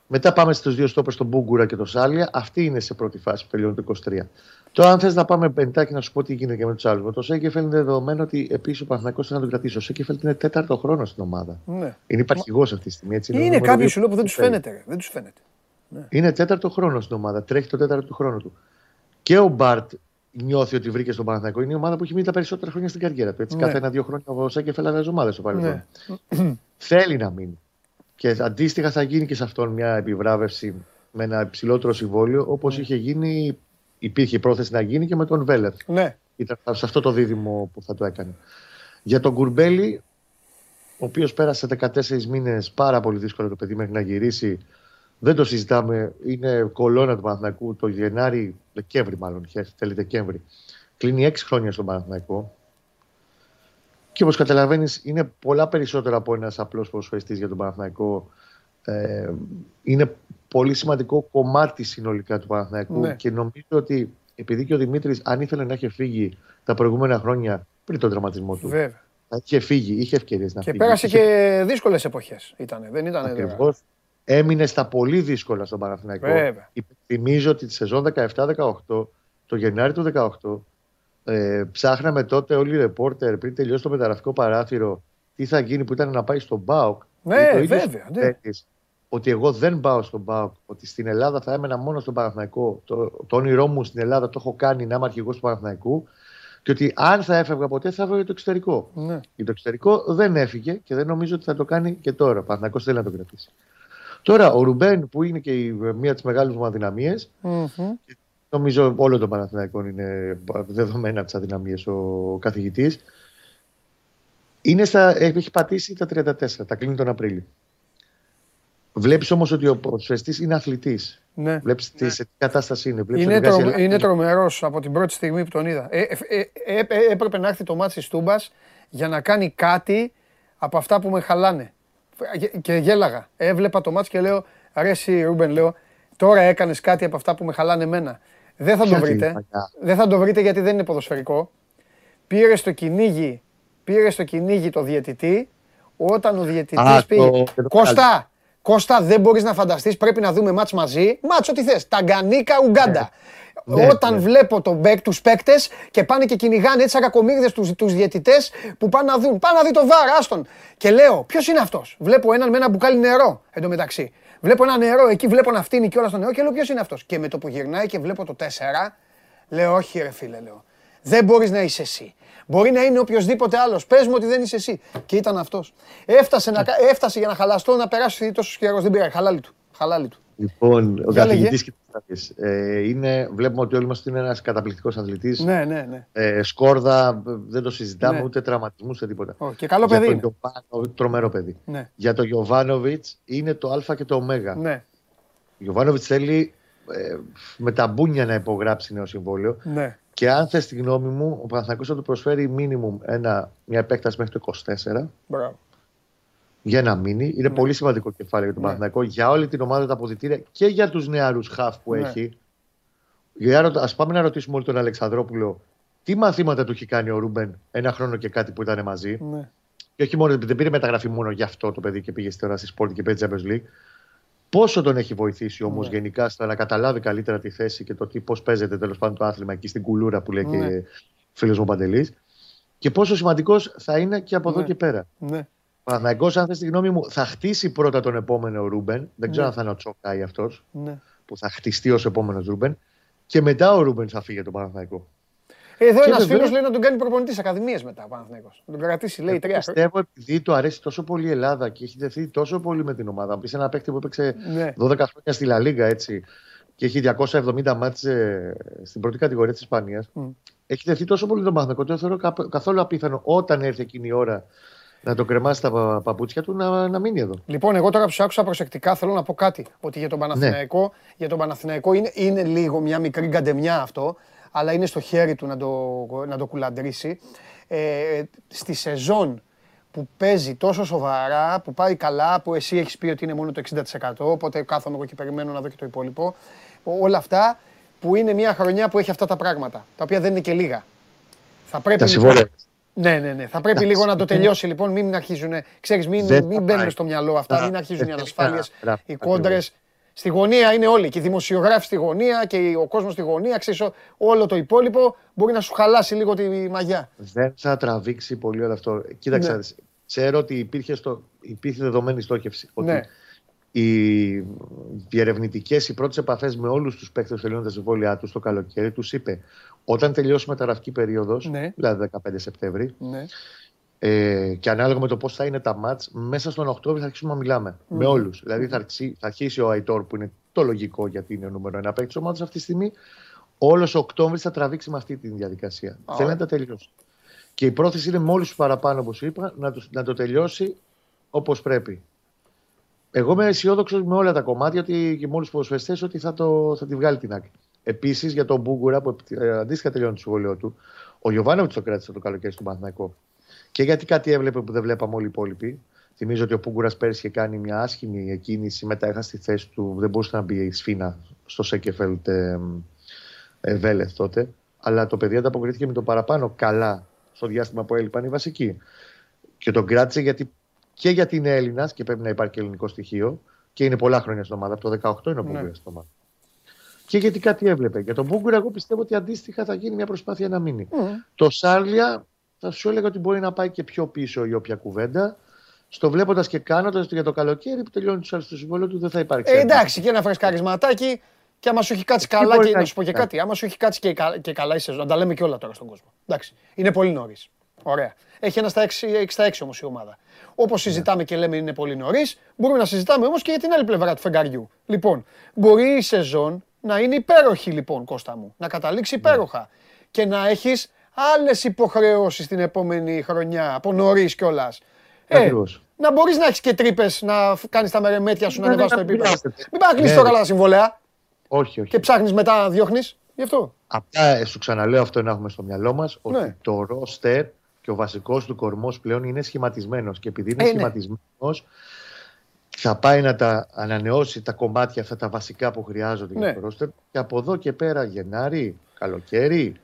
Μετά πάμε στους δύο στόπερ, τον Μπούγκουρα και τον Σάλια. Αυτή είναι σε πρώτη φάση που τελειώνει το 23. Τώρα, αν θες να πάμε πεντάκι να σου πω τι γίνεται και με τους άλλους. Με το Σέγκεφελ είναι δεδομένο ότι επίσης ο Παναθηναϊκός θέλει να τον κρατήσει. Ο Σέγκεφελ είναι τέταρτο χρόνο στην ομάδα. Ναι. Είναι υπαρχηγός αυτή τη στιγμή. Έτσι, Είναι νούμερο κάποιοι δύο σου λέω που δεν τους τους φαίνεται. ρε. Δεν τους φαίνεται. Είναι τέταρτο χρόνο στην ομάδα. Τρέχει το τέταρτο του χρόνο του. Και ο Μπαρτ νιώθει ότι βρήκε στον Παναθηναϊκό. Είναι η ομάδα που έχει μείνει τα περισσότερα χρόνια στην καριέρα του. Έτσι, Ναι. Κάθε ένα-δύο χρόνια ο Σέγκεφελ άλλαζε ομάδες στο παρελθόν. Ναι. Θέλει να μείνει. Και αντίστοιχα θα γίνει και σε αυτόν μια επιβράβευση με ένα υψηλότερο συμβόλαιο, όπως Ναι. είχε γίνει, υπήρχε η πρόθεση να γίνει και με τον Βέλεθ. Ναι. Ήταν σε αυτό το δίδυμο που θα το έκανε. Για τον Κουρμπέλη, ο οποίος πέρασε 14 μήνες πάρα πολύ δύσκολο το παιδί μέχρι να γυρίσει. Δεν το συζητάμε. Είναι κολόνα του Παναθηναϊκού το Γενάρη, Δεκέμβρη μάλλον, τέλη Δεκέμβρη. Κλείνει 6 χρόνια στον Παναθηναϊκό. Και όπως καταλαβαίνεις, είναι πολλά περισσότερα από ένας απλός ποδοσφαιριστή για τον Παναθηναϊκό. Ε, είναι πολύ σημαντικό κομμάτι συνολικά του Παναθηναϊκού Ναι. και νομίζω ότι επειδή και ο Δημήτρης, αν ήθελε να είχε φύγει τα προηγούμενα χρόνια πριν τον τραυματισμό του, Βέβαια. θα είχε φύγει, είχε ευκαιρίες να Και φύγει. πέρασε Είχε και δύσκολες εποχές. Ήτανε. Δεν ήταν Ακριβώς. Έμεινε στα πολύ δύσκολα στον Παναθηναϊκό. Βέβαια. Θυμίζω ότι τη σεζόν 17-18, το Γενάρη του 18, ε, ψάχναμε τότε όλοι οι ρεπόρτερ πριν τελειώσει το μεταγραφικό παράθυρο τι θα γίνει που ήταν να πάει στον ΠΑΟΚ. Ναι, Και το ίδιο βέβαια, ναι. παίκτης, Ότι εγώ δεν πάω στον ΠΑΟΚ, ότι στην Ελλάδα θα έμενα μόνο στον Παναθηναϊκό. Το, το όνειρό μου στην Ελλάδα το έχω κάνει να είμαι αρχηγός του Παναθηναϊκού. Και ότι αν θα έφευγα ποτέ θα έβγαινε το εξωτερικό. Ναι. Για το εξωτερικό δεν έφυγε και δεν νομίζω ότι θα το κάνει και τώρα. Ο Παναθηναϊκός θέλει να τον κρατήσει. Τώρα, ο Ρουμπέν, που είναι και η- μία από τις μεγάλες μου αδυναμίες, Μμμ. νομίζω όλο το Παναθηναϊκό είναι δεδομένα από τις αδυναμίες ο καθηγητής. Είναι στα, έχει πατήσει τα 34, τα κλείνει τον Απρίλιο. Βλέπεις όμως ότι ο ποδοσφαιριστής είναι αθλητής. Ναι. Βλέπεις σε τι κατάσταση είναι. Βλέπεις Είναι, ότι βγάζει τρο, ελάχιστα. είναι τρομερός από την πρώτη στιγμή που τον είδα. Ε, ε, ε, ε, ε, έπρεπε να έρθει το μάτι της Τούμπας για να κάνει κάτι από αυτά που με χαλάνε. Και- Και γέλαγα. Έβλεπα το μάτι και λέω, ρε εσύ Ρούμπεν, λέω, τώρα έκανες κάτι από αυτά που με χαλάνε εμένα. Δεν θα το Ποια βρείτε. κλίμακα; Δεν θα το βρείτε γιατί δεν είναι ποδοσφαιρικό. Πήρε στο κυνήγι, πήρε στο κυνήγι το διαιτητή, όταν ο διαιτητής Α, πήγε. το- και το Κώστα, Κώστα, δεν μπορείς να φανταστείς, πρέπει να δούμε μάτς μαζί. Μάτς ό,τι θες. Ταγκανίκα, Ουγκάντα. Ναι, Όταν ναι. βλέπω τον παίκ, τους παίκτες και πάνε και κυνηγάνε έτσι αγακομίγδες τους, τους διαιτητές που πάνε να δουν. Πάνε να δει το βάρ, άστον. Και λέω, ποιος είναι αυτός; Βλέπω έναν με ένα μπουκάλι νερό εντωμεταξύ. Βλέπω ένα νερό, εκεί βλέπω να φτύνει κιόλα στο νερό και λέω ποιος είναι αυτός; Και με το που γυρνάει και βλέπω το 4, λέω όχι ρε φίλε, λέω. Δεν μπορείς να είσαι εσύ. Μπορεί να είναι οποιοδήποτε άλλος. Πες μου ότι δεν είσαι εσύ. Και ήταν αυτός. Έφτασε, να, κα- έφτασε για να χαλαστώ να περάσει τόσο καιρός. Δεν πειράζει. Χαλάλι του. Χαλάλι του. Λοιπόν, ο Για λέγε. καθηγητής και της ε, είναι, βλέπουμε ότι όλοι μας είναι ένας καταπληκτικός αθλητής. Ναι, ναι, ναι. Ε, σκόρδα, ε, δεν το συζητάμε, Ναι. ούτε τραυματισμούς, ούτε τίποτα. Ω, και καλό Για παιδί τον είναι. Γιωβάνο- τρομερό παιδί. Ναι. Για τον Γιωβάνοβιτ είναι το Α και το Ω. Ναι, Ο Γιωβάνοβιτ θέλει ε, με τα μπούνια να υπογράψει νέο συμβόλαιο. ναι. Και αν θες τη γνώμη μου, ο Παναθηναϊκός θα του προσφέρει μίνιμουμ ένα, μια επέκταση μέχρι το 24 Μπράβο. Για ένα μήνυ. Είναι πολύ σημαντικό κεφάλαιο για τον Ναι. Παναθηναϊκό, για όλη την ομάδα τα αποδητήρια και για τους νεαρούς χαφ που Ναι. έχει. Α πάμε να ρωτήσουμε όλοι τον Αλεξανδρόπουλο τι μαθήματα του έχει κάνει ο Ρούμπεν ένα χρόνο και κάτι που ήταν μαζί; Ναι. Και όχι μόνο, δεν πήρε μεταγραφή μόνο γι' αυτό το παιδί και πήγε στη ώρα στη Sport και παίζει Champions League. Πόσο τον έχει βοηθήσει όμως Ναι. γενικά στο να καταλάβει καλύτερα τη θέση και το τι πώς παίζεται τέλος πάντων το άθλημα εκεί στην κουλούρα που λέει Ναι. και φίλος μου Παντελής. Και πόσο σημαντικός θα είναι και από εδώ Ναι. και πέρα. Ναι. Παναθηναϊκός, αν θες τη γνώμη μου, θα χτίσει πρώτα τον επόμενο Ρούμπεν. Δεν ξέρω Ναι. αν θα είναι ο Τσόκαϊ αυτός ναι. που θα χτιστεί ως επόμενος Ρούμπεν. Και μετά ο Ρούμπεν θα φύγει από τον Παναθηναϊκό. Εδώ Και ένας βεβαίως- φίλος λέει να τον κάνει προπονητής ακαδημίες μετά ο Παναθηναϊκός. Να τον κρατήσει, λέει τρία χρόνια. Πιστεύω επειδή του αρέσει τόσο πολύ η Ελλάδα και έχει δεθεί τόσο πολύ με την ομάδα. Πες ένα παίκτη που έπαιξε Ναι. 12 χρόνια στη Λα Λίγκα έτσι και έχει 270 μάτς ε, στην πρώτη κατηγορία της Ισπανίας. Μμ. Έχει δεθεί τόσο πολύ τον Παναθηναϊκό ότι δεν θεωρώ κα- καθόλου απίθανο όταν έρθει εκείνη η ώρα να το κρεμάσει τα πα- παπούτσια του να, να μείνει εδώ. Λοιπόν, εγώ τώρα που σου άκουσα προσεκτικά θέλω να πω κάτι. Ότι για τον Παναθηναϊκό, για τον Παναθηναϊκό είναι, είναι λίγο μια μικρή γκαντεμιά αυτό, αλλά είναι στο χέρι του να το, να το κουλαντρήσει. Ε, στη σεζόν που παίζει τόσο σοβαρά, που πάει καλά, που εσύ έχεις πει ότι είναι μόνο το 60%, οπότε κάθομαι εγώ και περιμένω να δω και το υπόλοιπο. Όλα αυτά που είναι μια χρονιά που έχει αυτά τα πράγματα, τα οποία δεν είναι και λίγα. Θα πρέπει Τα λοιπόν- συμβόλαια. Ναι, ναι, ναι. Θα πρέπει Εντάξει. λίγο να το τελειώσει λοιπόν. Μην αρχίζουν. Ξέρεις, μην, Δεν μην θα μπαίνουν πάει. στο μυαλό αυτά. Α, Μην αρχίζουν οι δεν ανασφάλειες, θα- μπράβο, οι ακριβώς. κόντρε. Στη γωνία είναι όλοι. Και οι δημοσιογράφοι στη γωνία και ο κόσμος στη γωνία. Ξέρεις, ό- όλο το υπόλοιπο μπορεί να σου χαλάσει λίγο τη μαγιά. Δεν θα τραβήξει πολύ όλο αυτό. Κοίταξε, Ναι. να δεις. ξέρω ότι υπήρχε, στο, υπήρχε δεδομένη στόχευση. Ότι Ναι. Οι διερευνητικές, οι πρώτες επαφές με όλους τους παίκτες που τελειώνουν τα συμβόλαιά τους το καλοκαίρι, τους είπε όταν τελειώσει η μεταγραφική περίοδος, Ναι. δηλαδή 15 Σεπτέμβρη, Ναι. ε, και ανάλογα με το πώς θα είναι τα μάτς, μέσα στον Οκτώβριο θα αρχίσουμε να μιλάμε με όλους. Δηλαδή θα, αρχίσει, θα αρχίσει ο Αϊτόρ, που είναι το λογικό γιατί είναι ο νούμερο ένα παίκτης ομάδας αυτή τη στιγμή. Όλος ο Οκτώβριο θα τραβήξει με αυτή τη διαδικασία. Α, Θέλει ωραία. να τα τελειώσει. Και η πρόθεση είναι με όλους τους παραπάνω, όπως είπα, να το, να το τελειώσει όπως πρέπει. Εγώ είμαι αισιόδοξο με όλα τα κομμάτια ότι, και με όλους τους ποδοσφαιριστές ότι θα, το, θα τη βγάλει την άκρη. Επίσης για τον Μπούγκουρα που ε, αντίστοιχα τελειώνει το συμβόλαιο του, ο Γιωβάνοβιτς το κράτησε το καλοκαίρι στον Παναθηναϊκό. Και γιατί κάτι έβλεπε που δεν βλέπαμε όλοι οι υπόλοιποι. Θυμίζω ότι ο Πούγκουρα πέρσι είχε κάνει μια άσχημη εκκίνηση, μετά έχασε στη θέση του, δεν μπορούσε να μπει η σφίνα στο Σέκεφελτ ε, ε, Βέλεθ τότε. Αλλά το παιδί ανταποκρίθηκε με το παραπάνω καλά στο διάστημα που έλειπαν οι βασικοί. Και τον κράτησε γιατί και γιατί είναι Έλληνας και πρέπει να υπάρχει και ελληνικό στοιχείο και είναι πολλά χρόνια στην ομάδα. Από το 18 είναι ο Ναι. Μπούγκουρας στην ομάδα. Και γιατί κάτι έβλεπε. Για τον Μπούγκουρα, εγώ πιστεύω ότι αντίστοιχα θα γίνει μια προσπάθεια να μείνει. Μμ. Το Σάρλια θα σου έλεγα ότι μπορεί να πάει και πιο πίσω η όποια κουβέντα. Στο βλέποντας και κάνοντας το για το καλοκαίρι που τελειώνει τους άλλους στο συμβόλαιο του, δεν θα υπάρξει. Ε, ένα. εντάξει, και ένα φρεσκαρισματάκι. Και άμα σου έχει κάτσει Εκεί καλά, μπορεί και να να σου πω και έχει κάτι. Άμα σου έχει κάτσει και, κα- και καλά η σεζόν, να τα λέμε και όλα τώρα στον κόσμο. Εντάξει, είναι πολύ νωρίς. Ωραία. Έχει ένα στα 6, 6 στα 6 όμως η ομάδα. Όπως συζητάμε και λέμε είναι πολύ νωρίς, μπορούμε να συζητάμε όμως και για την άλλη πλευρά του φεγγαριού. Λοιπόν, μπορεί η σεζόν να είναι υπέροχη, λοιπόν, Κώστα μου. Να καταλήξει υπέροχα. Και να έχεις άλλες υποχρεώσεις την επόμενη χρονιά, από νωρίς κιόλας. Ακριβώς. να μπορείς να έχεις και τρύπες να κάνεις τα μερεμέτια σου να Ναι, ανεβάσεις το ναι, επίπεδο. χρειάζεται. Μην πάει να κλείσει Ναι, τώρα ναι. τα συμβολέα Όχι, όχι. και ψάχνεις μετά να διώχνεις. Γι' αυτό. Απλά ε, σου ξαναλέω αυτό να έχουμε στο μυαλό μας ότι Ναι. το ρόστερ και ο βασικός του κορμός πλέον είναι σχηματισμένος. Και επειδή είναι Ε, ναι. σχηματισμένος, θα πάει να τα ανανεώσει τα κομμάτια αυτά τα βασικά που χρειάζονται Ναι. για το ρόστερ. Και από εδώ και πέρα, Γενάρη, καλοκαίρι,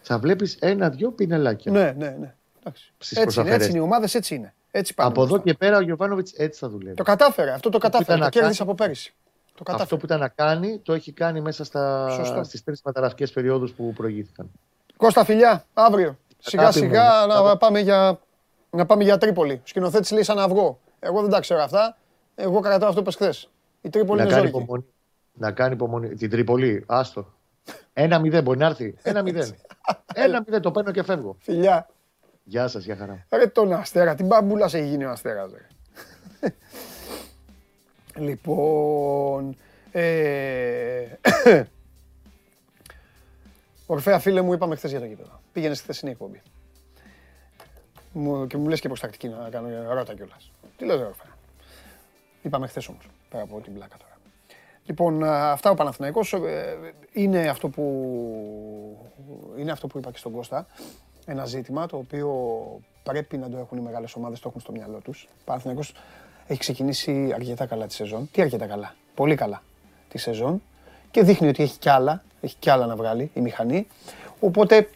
θα βλέπεις ένα-δυο πινελάκια. Ναι, ναι, ναι. Εντάξει. Στις Έτσι είναι, έτσι προσαφαιρές. είναι οι ομάδες, έτσι είναι. Έτσι πάνε από εδώ μπροστά. και πέρα ο Γιωβάνοβιτς έτσι θα δουλεύει. Το κατάφερε, αυτό το κατάφερε. ήταν Το να κέρδισε κάνει. από πέρυσι. Το κατάφερε. Αυτό που ήταν να κάνει, το έχει κάνει μέσα στα, Σωστό. στις τρεις μεταγραφικές περιόδους που προηγήθηκαν. Κώστα φιλιά, αύριο. Σιγά Αγάπη μου. σιγά να Αγάπη. πάμε για, να πάμε για Τρίπολη. Ο σκηνοθέτης λέει σαν αυγό. Εγώ δεν τα ξέρω αυτά. Εγώ κρατάω αυτό που είπες χθες. Η Τρίπολη να είναι κάνει ζώρικη. υπομονή. Να κάνει υπομονή. Την Τρίπολη, άστο. Ένα μηδέν μπορεί να έρθει. Ένα μηδέν. Ένα μηδέν το παίρνω και φεύγω. Φιλιά. Γεια σας, γεια χαρά. Ρε τον Αστέρα, την μπαμπούλα έχει γίνει ο Αστέρας. Ρε. λοιπόν, ε... Ορφέα φίλε μου, είπαμε χθες για το γήπεδο. Πήγαινε στη χθεσινή εκπομπή. Μου, και μου λες και προστακτική να κάνω ρώτα κιόλας. Τι λες ρε Ορφέα. Είπαμε χθες όμως, πέρα από την πλάκα τώρα. Λοιπόν, α, αυτά ο Παναθηναϊκός ε, είναι αυτό που, είναι αυτό που είπα και στον Κώστα. Ένα ζήτημα το οποίο πρέπει να το έχουν οι μεγάλες ομάδες, το έχουν στο μυαλό τους. Ο Παναθηναϊκός έχει ξεκινήσει αρκετά καλά τη σεζόν. Τι αρκετά καλά, πολύ καλά τη σεζόν και δείχνει ότι έχει κι άλλα, έχει κι άλλα να βγάλει η μηχανή. Οπότε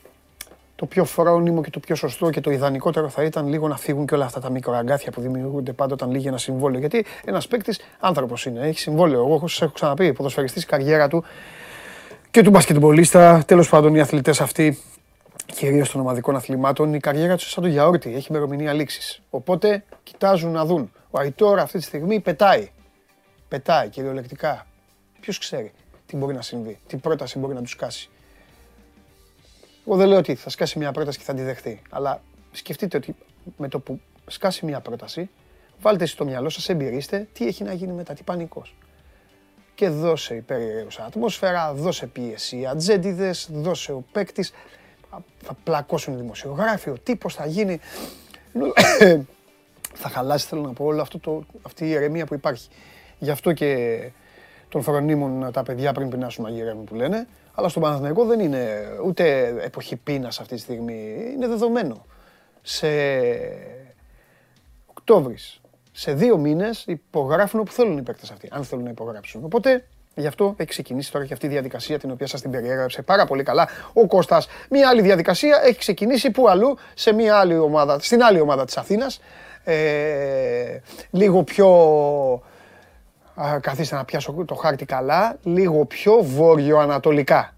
το πιο φρόνιμο και το πιο σωστό και το ιδανικότερο θα ήταν λίγο να φύγουν και όλα αυτά τα μικροαγκάθια που δημιουργούνται πάντα όταν λύγει ένα συμβόλαιο. Γιατί ένας παίκτης άνθρωπος είναι, έχει συμβόλαιο. Εγώ σα έχω ξαναπεί, ποδοσφαιριστής η καριέρα του και του μπασκετμπολίστα, τέλος πάντων οι αθλητές αυτοί, κυρίως των ομαδικών αθλημάτων, η καριέρα τους σαν το γιαούρτι, έχει ημερομηνία λήξης. Οπότε κοιτάζουν να δουν. Ο Αϊτόρ αυτή τη στιγμή πετάει. Πετάει κυριολεκτικά. Ποιος ξέρει τι μπορεί να συμβεί, τι πρόταση μπορεί να τους κάσει. Εγώ δεν λέω ότι θα σκάσει μια πρόταση και θα τη δεχτεί. Αλλά σκεφτείτε ότι με το που σκάσει μια πρόταση, βάλτε στο μυαλό σας, εμπειρίστε τι έχει να γίνει μετά, τι πανικός. Και δώσε υπέρηρωσα ατμόσφαιρα, δώσε πίεση, ατζέντιδες, δώσε ο παίκτης. Θα πλακώσουν οι δημοσιογράφοι, ο τύπος θα γίνει. θα χαλάσει, θέλω να πω, όλο αυτό το, αυτή η ηρεμία που υπάρχει. Γι' αυτό και των φρονίμων τα παιδιά πριν πεινάσουν μαγειρεύουν που λένε. Αλλά στον Παναθηναϊκό δεν είναι ούτε εποχή πείνας αυτή τη στιγμή. Είναι δεδομένο. Σε Οκτώβρης, σε δύο μήνες υπογράφουν όπου θέλουν οι παίκτες αυτοί, αν θέλουν να υπογράψουν. Οπότε γι' αυτό έχει ξεκινήσει τώρα και αυτή η διαδικασία την οποία σας την περιέγραψε πάρα πολύ καλά ο Κώστας. Μία άλλη διαδικασία έχει ξεκινήσει που αλλού, σε μία άλλη ομάδα, στην άλλη ομάδα της Αθήνας. Ε, λίγο πιο Α, καθίστε να πιάσω το χάρτη καλά, λίγο πιο βορειοανατολικά.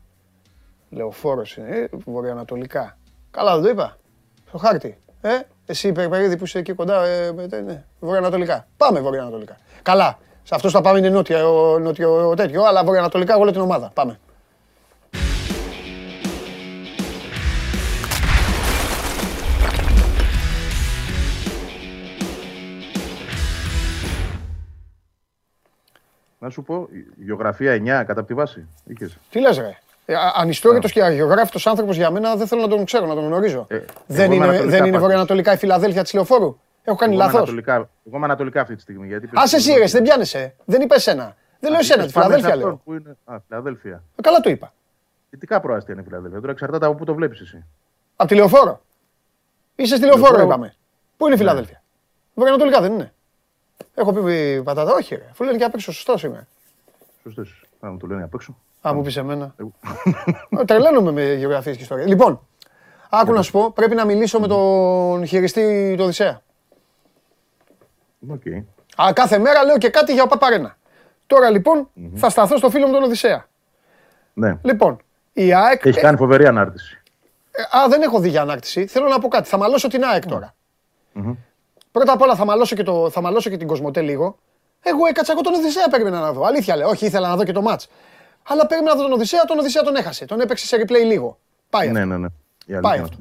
Λεωφόρος είναι, ε, βορειοανατολικά. Καλά δεν το είπα, στο χάρτη. Ε, εσύ Περπερίδη που είσαι εκεί κοντά, ε, ε, ναι, βορειοανατολικά. Πάμε βορειοανατολικά. Καλά, σε αυτό θα πάμε είναι νότιο, νότιο τέτοιο, αλλά βορειοανατολικά όλη την ομάδα. Πάμε. Να σου πω, γεωγραφία 9 κατά τη βάση. Είχες. Τι λες ρε; Ε, α- Ανιστόρητος και αγιογράφητος άνθρωπος για μένα δεν θέλω να τον ξέρω, να τον γνωρίζω. Ε, εγώ δεν είμαι είναι, ανατολικά δεν είναι πάντως. βορειοανατολικά η Φιλαδέλφια της Λεωφόρου. Έχω κάνει Εγώ είμαι λάθος. ανατολικά, εγώ είμαι ανατολικά αυτή τη στιγμή. Γιατί Ας εσύ ρε, δεν πιάνεσαι. Δεν είπα εσένα. Δεν λέω εσένα, τη Φιλαδέλφια λέω. Που είναι... Α, Φιλαδέλφια. Ε, Καλά το είπα. Δυτικά προάστια είναι η Φιλαδέλφια. Τώρα εξαρτάται από πού το βλέπεις εσύ. Απ' τη λεωφόρο. Είσαι στη λεωφόρο, Λεωφόρο. είπαμε. Πού είναι η Φιλαδέλφια. Βορειοανατολικά δεν είναι. Έχω πει πατάτα, όχι ρε. Αφού λένε και απ' έξω, σωστός είμαι. Σωστός. Να μου το λένε απ' έξω. Α, μου πεις εμένα. Εγώ- Ε, Τρελαίνομαι με γεωγραφίες και ιστορία. Λοιπόν, άκου να σου πω, πρέπει να μιλήσω με τον χειριστή του Οδυσσέα. Οκ. Α, κάθε μέρα λέω και κάτι για ο Παπαρένα. Τώρα λοιπόν θα σταθώ στο φίλο μου τον Οδυσσέα. Ναι. Λοιπόν, η ΑΕΚ. Έχει κάνει φοβερή ανάρτηση. Ε, Α, δεν έχω δει για ανάκτηση. Θέλω να πω κάτι. Θα μαλώσω την ΑΕΚ τώρα. Πρώτα απ' όλα θα μαλώσω και, το, θα μαλώσω και την Κοσμοτέ λίγο. Εγώ έκατσα, εγώ τον Οδυσσέα περίμενα να δω. Αλήθεια λέω. Όχι, ήθελα να δω και το μάτς. Αλλά περίμενα να δω τον Οδυσσέα, τον Οδυσσέα τον έχασε. Τον έπαιξε σε replay λίγο. Πάει αυτό. Ναι, ναι, ναι. Η αλήθεια Πάει είναι αυτό.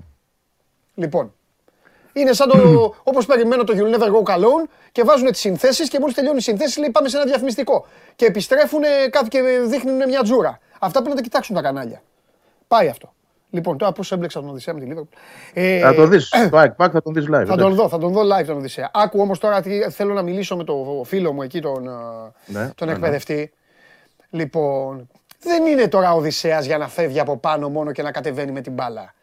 Λοιπόν. Είναι σαν το. Όπως περιμένω το You'll Never Go Alone και βάζουν τις συνθέσεις και μόλις τελειώνουν οι συνθέσει λέει πάμε σε ένα διαφημιστικό. Και επιστρέφουν κάτι και δείχνουν μια τζούρα. Αυτά πρέπει να τα κοιτάξουν τα κανάλια. Πάει αυτό. Λοιπόν, τώρα πώ έμπλεξα τον Οδυσσέα με τη Liverpool. Ε, Θα το δεις. το ΑΕΚ Pack θα τον δεις live. θα τον δω, θα τον δω live τον Οδυσσέα. Άκου όμως τώρα τι θέλω να μιλήσω με τον φίλο μου εκεί, τον, α, Ναι, τον ναι, ναι. εκπαιδευτή. Λοιπόν, δεν είναι τώρα ο Οδυσσέας για να φεύγει από πάνω μόνο και να κατεβαίνει με την μπάλα.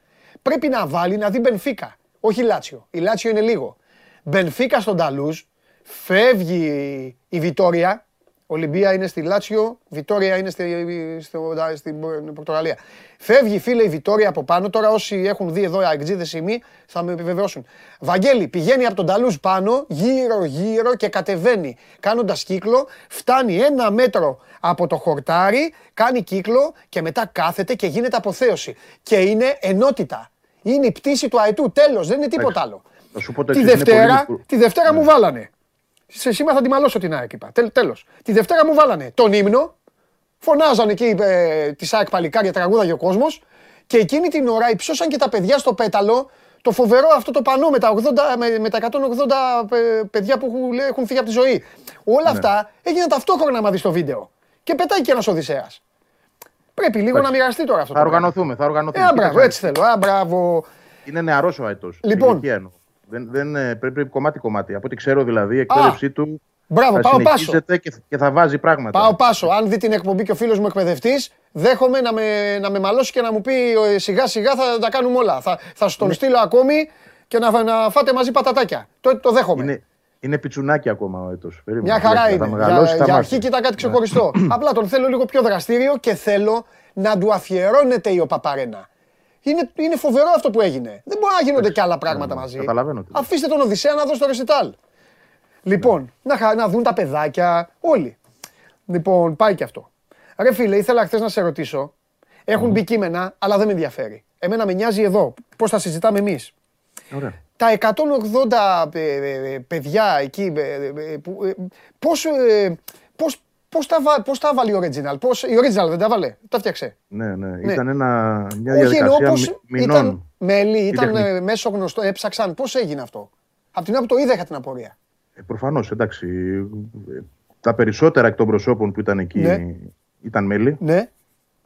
Πρέπει να βάλει να δει Μπενφίκα. Όχι Λάτσιο. Η Λάτσιο είναι λίγο. Μπενφίκα στον Ταλούζ, φεύγει η Βιτόρια, Ολυμπία είναι στη Λάτσιο, Βιτόρια είναι στη, στο, στην Πορτογαλία. Φεύγει φίλε η Βιτόρια από πάνω. Τώρα όσοι έχουν δει εδώ αεξίδε ημί θα με επιβεβαιώσουν. Βαγγέλη πηγαίνει από τον Ταλούζ πάνω, γύρω γύρω και κατεβαίνει κάνοντας κύκλο. Φτάνει ένα μέτρο από το χορτάρι, κάνει κύκλο και μετά κάθεται και γίνεται αποθέωση. Και είναι ενότητα. Είναι η πτήση του αετού. Τέλος, δεν είναι τίποτα άλλο. Θα σου πω το Τη εξής, είναι Δευτέρα, πολύ- τη Δευτέρα μου βάλανε. Σε σήμερα θα τη μαλώσω την ΑΕΚ, είπα. Τέλ, τέλος. Τη Δευτέρα μου βάλανε τον ύμνο, φωνάζανε εκεί ε, τη ΑΕΚ παλικάρια, τραγούδαγε ο κόσμος και εκείνη την ώρα υψώσαν και τα παιδιά στο πέταλο το φοβερό αυτό το πανό με τα, 80, με, με τα 180 ε, παιδιά που έχουν, λέει, έχουν φύγει από τη ζωή. Όλα Ναι. αυτά έγιναν ταυτόχρονα άμα δεις το βίντεο. Και πετάει και ένας Οδυσσέας. Πρέπει λίγο Εντάξει. να μοιραστεί τώρα αυτό Θα το πράγμα. οργανωθούμε, θα οργανωθούμε. Ε, α, Κοίταξε, μπράβο, έτσι θέλω. Α, μπράβο. Είναι νεαρός ο Αετό. Λοιπόν. Δεν, δεν, ε, πρέπει, πρέπει κομμάτι-κομμάτι. Από ό,τι ξέρω δηλαδή, η εκπαίδευσή του Μπράβο, θα πάω πάσο. συνεχίζεται και, και θα βάζει πράγματα. Πάω πάσο. Αν δει την εκπομπή και ο φίλος μου εκπαιδευτής, δέχομαι να με, να με μαλώσει και να μου πει ε, σιγά σιγά θα τα κάνουμε όλα. Θα, θα σου τον στείλω ακόμη και να, να φάτε μαζί πατατάκια. Το, το δέχομαι. Είναι, είναι πιτσουνάκι ακόμα ο Αετό. Μια χαρά Θα είναι. μεγαλώσει, Για, θα για μάθει. αρχή κοίτα κάτι ξεχωριστό. Απλά τον θέλω λίγο πιο δραστήριο και θέλω να του αφιερώνεται η Οπαπαρένα. Είναι, είναι φοβερό αυτό που έγινε. Δεν μπορεί να γίνονται και άλλα πράγματα μαζί. καταλαβαίνω τι λες. Αφήστε τον Οδυσσέα να δώσει το ρεσιτάλ. Λοιπόν, να, χα- να δουν τα παιδάκια όλοι. Λοιπόν, πάει και αυτό. Ρε φίλε, ήθελα χθες να σε ρωτήσω. Έχουν μπει κείμενα, αλλά δεν με ενδιαφέρει. Εμένα με νοιάζει εδώ. Πώς θα συζητάμε εμείς. Ωραία. Τα 180 ε, ε, ε, παιδιά εκεί, ε, ε, ε, που, ε, πώς, ε, πώς, πώς, τα, βα- πώς τα βάλει η Original, πώς, η Original δεν τα βάλε, τα φτιάξε. Ναι, ναι. Ναι. Ήταν ένα, μια Όχι εννοώ διαδικασία πώς μη- ήταν μηνών. μέλη, ήταν τεχνική. ε, μέσω γνωστό, έψαξαν, πώς έγινε αυτό; Απ' την ώρα που το είδα είχα την απορία. Ε, Προφανώς, εντάξει. Ε, Τα περισσότερα εκ των προσώπων που ήταν εκεί Ναι. ήταν μέλη. Ναι,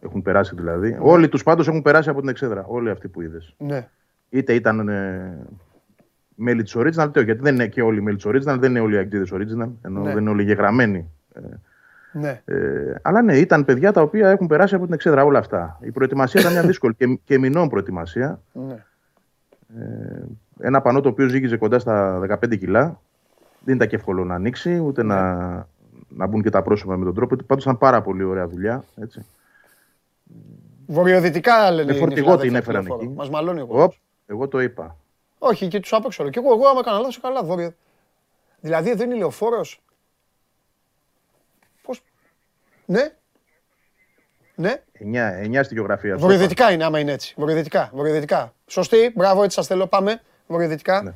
Έχουν περάσει δηλαδή. Όλοι τους πάντως έχουν περάσει από την εξέδρα. Όλοι αυτοί που είδες. ναι, Είτε ήταν ε, μέλη της Original, είτε όχι, γιατί δεν είναι και όλοι μέλη της Original, δεν είναι όλοι οι αγγλίδες Original, ενώ Ναι. δεν είναι όλοι γεγραμμένοι. Ναι. Ε, αλλά ναι, ήταν παιδιά τα οποία έχουν περάσει από την εξέδρα όλα αυτά. Η προετοιμασία ήταν μια δύσκολη και, και μηνών προετοιμασία. ναι. Ένα πανό το οποίο ζύγιζε κοντά στα 15 κιλά. Δεν ήταν και εύκολο να ανοίξει, ούτε Ναι. να, να μπουν και τα πρόσωπα με τον τρόπο. Πάντως ήταν πάρα πολύ ωραία δουλειά. Έτσι. Βορειοδυτικά λένε. Με φορτηγό την έφεραν εκεί. Μας μαλώνει ο κόσμος. Οπ, εγώ το είπα. Όχι, και τους απέξω. Και εγώ, εγώ άμα έκανα λάθος, καλά, βόρειο. Δηλαδή εδώ είναι ηλιοφόρος. Πώς. Ναι. Ναι. 9, 9 στη γεωγραφία. το είπα. Βορειοδυτικά είναι άμα είναι έτσι. Βορειοδυτικά. Βορειοδυτικά. Σωστή. Μπράβο, έτσι σας θέλω. Πάμε. Βορειοδυτικά. Ναι.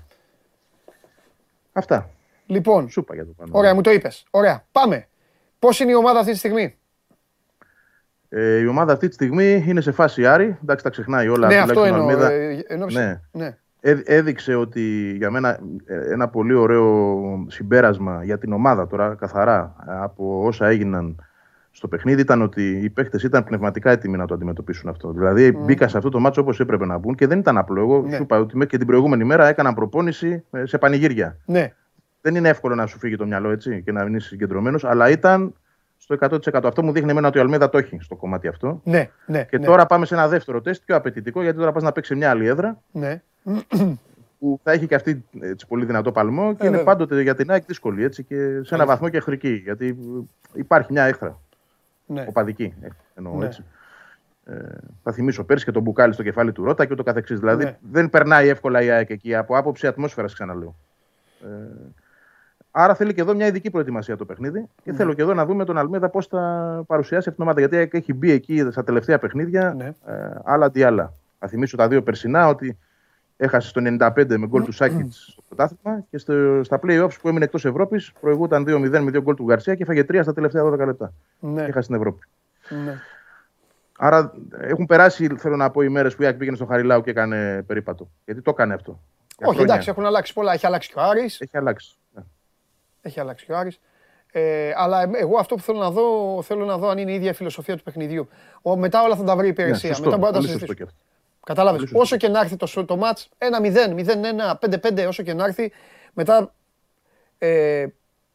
Αυτά. Λοιπόν, Σου είπα για το πάνω. ωραία, μου το είπες. Ωραία. Πάμε. Πώς είναι η ομάδα αυτή τη στιγμή; Ε, η ομάδα αυτή τη στιγμή είναι σε φάση Άρη. Εντάξει, τα ξεχνάει όλα. ναι, αυτό τουλάχιστον εννοώ. Αλμίδα. ε, εννοούσα. Ναι. ναι. Έ- έδειξε ότι για μένα ε, ένα πολύ ωραίο συμπέρασμα για την ομάδα τώρα καθαρά ε, από όσα έγιναν στο παιχνίδι ήταν ότι οι παίχτες ήταν πνευματικά έτοιμοι να το αντιμετωπίσουν αυτό. Δηλαδή μπήκα σε αυτό το μάτσο όπως έπρεπε να μπουν και δεν ήταν απλό. Εγώ Ναι. σου είπα ότι μέχρι και την προηγούμενη μέρα έκαναν προπόνηση ε, σε πανηγύρια. ναι. Δεν είναι εύκολο να σου φύγει το μυαλό έτσι και να μείνει συγκεντρωμένος, αλλά ήταν στο 100%. Αυτό μου δείχνει εμένα ότι ο Αλμέδα το έχει στο κομμάτι αυτό. Ναι, ναι. Και ναι, τώρα πάμε σε ένα δεύτερο τεστ πιο απαιτητικό, γιατί τώρα πας να παίξει σε μια άλλη έδρα Ναι. που θα έχει και αυτή έτσι, πολύ δυνατό παλμό και είναι βέβαια. πάντοτε για την ΑΕΚ δύσκολη έτσι, και σε ένα βαθμό και εχθρική. Γιατί ε, υπάρχει μια έχθρα, ναι. οπαδική ε, εννοώ Ναι. έτσι. Ε, θα θυμίσω πέρσι και τον μπουκάλι στο κεφάλι του Ρότα και ούτω καθεξής. Δηλαδή Ναι. δεν περνάει εύκολα η ΑΕΚ εκεί από άποψη ατμόσφαιρας, ξαναλέω. Ε, άρα θέλει και εδώ μια ειδική προετοιμασία το παιχνίδι Ναι. και θέλω και εδώ να δούμε τον Αλμέδα πώς θα παρουσιάσει αυτήν την ομάδα. Γιατί η ΑΕΚ έχει μπει εκεί στα τελευταία παιχνίδια Ναι. ε, άλλα αντί άλλα. Θα θυμίσω τα δύο περσινά ότι έχασε στο 95 με γκολ του Σάκητς στο πρωτάθλημα και στο, στα playoffs που έμεινε εκτός Ευρώπης προηγούταν 2-0 με δύο γκολ του Γκαρσία και έφαγε 3 στα τελευταία 12 λεπτά. Ναι. Και έχασε την Ευρώπη. ναι. Άρα έχουν περάσει, θέλω να πω, οι μέρες που η ΑΕΚ πήγαινε στο Χαριλάου και έκανε περίπατο. Γιατί το έκανε αυτό. Για Όχι, χρόνια. εντάξει, έχουν αλλάξει πολλά. Έχει αλλάξει και ο Άρης. Έχει αλλάξει. Ναι. Έχει αλλάξει και ο Άρης. Ε, αλλά εμ- εγώ αυτό που θέλω να δω, θέλω να δω αν είναι η ίδια η φιλοσοφία του παιχνιδιού. Ο, μετά όλα θα τα βρει η Ναι, υπηρεσία. σωστό, μετά μπορεί να τα πολύ σωστό συζητήσουμε. Και αυτό. Κατάλαβες. Πολύ σωστό. Όσο και να έρθει το, σο- το μάτς, 1-0, 0-1, 5-5, όσο και να έρθει, μετά, ε,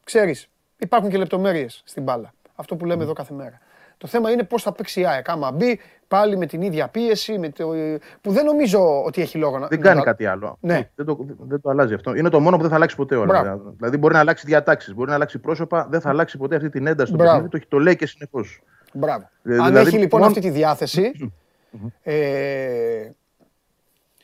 ξέρεις, υπάρχουν και λεπτομέρειες στην μπάλα. Αυτό που λέμε εδώ κάθε μέρα. Το θέμα είναι πώς θα παίξει η ΑΕΚ. Άμα μπει πάλι με την ίδια πίεση, με το... που δεν νομίζω ότι έχει λόγο να. Δεν να- κάνει κάτι άλλο. Ναι. Δεν, το, δεν το αλλάζει αυτό. Είναι το μόνο που δεν θα αλλάξει ποτέ όλα. Μπράβο. Δηλαδή μπορεί να αλλάξει διατάξεις, μπορεί να αλλάξει πρόσωπα, δεν θα αλλάξει ποτέ αυτή την ένταση στο Μπράβο. παιχνίδι. Το, έχει- το λέει και συνεχώς. Μπράβο. Ε, Αν δηλαδή, έχει λοιπόν μόνο- αυτή τη διάθεση, ε,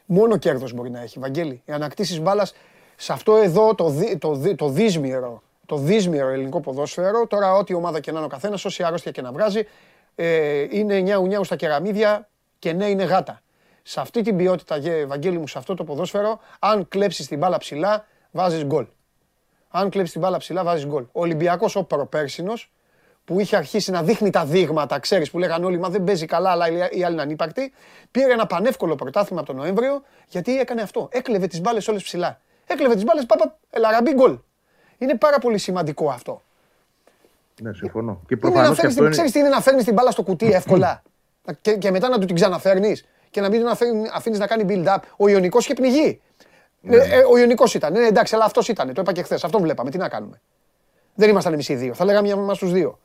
μόνο κέρδος μπορεί να έχει, Βαγγέλη. Οι ανακτήσει μπάλας σε αυτό εδώ το, δι, το, δι, το δύσμυρο, το δύσμυρο ελληνικό ποδόσφαιρο, τώρα ό,τι ομάδα και να είναι ο καθένας, όση αρρώστια και να βγάζει, ε, είναι νιάου νιάου στα κεραμίδια και ναι, είναι γάτα. Σε αυτή την ποιότητα, γε- Βαγγέλη μου, σε αυτό το ποδόσφαιρο, αν κλέψεις την μπάλα ψηλά, βάζεις γκολ. Αν κλέψεις την μπάλα ψηλά, βάζεις γκολ. Ο Ολυμπιακός, ο προπέρσινος, που είχε αρχίσει να δείχνει τα δείγματα, ξέρεις, που λέγανε όλοι, μα δεν παίζει καλά, αλλά οι άλλοι είναι ανύπαρκτοι, πήρε ένα πανεύκολο πρωτάθλημα από τον Νοέμβριο, γιατί έκανε αυτό. Έκλεβε τις μπάλες όλες ψηλά. Έκλεβε τις μπάλες, πάπα, ελαραμπή γκολ. Είναι πάρα πολύ σημαντικό αυτό. Ναι, συμφωνώ. Και Είναι να προφανώς και φέρνεις αυτό την, είναι. ξέρεις τι είναι να φέρνεις την μπάλα στο κουτί εύκολα; και, και μετά να του την ξαναφέρνεις και να μην τον αφήνεις να κάνει build-up. Ο Ιωνικός είχε πνιγεί. Ε, ε, ο Ιωνικός ήταν. Ναι, εντάξει, αλλά αυτός ήταν. Το είπα και χθες. Αυτό βλέπαμε. Τι να κάνουμε. Δεν ήμασταν εμείς οι δύο. Θα λέγαμε μια τους δύο.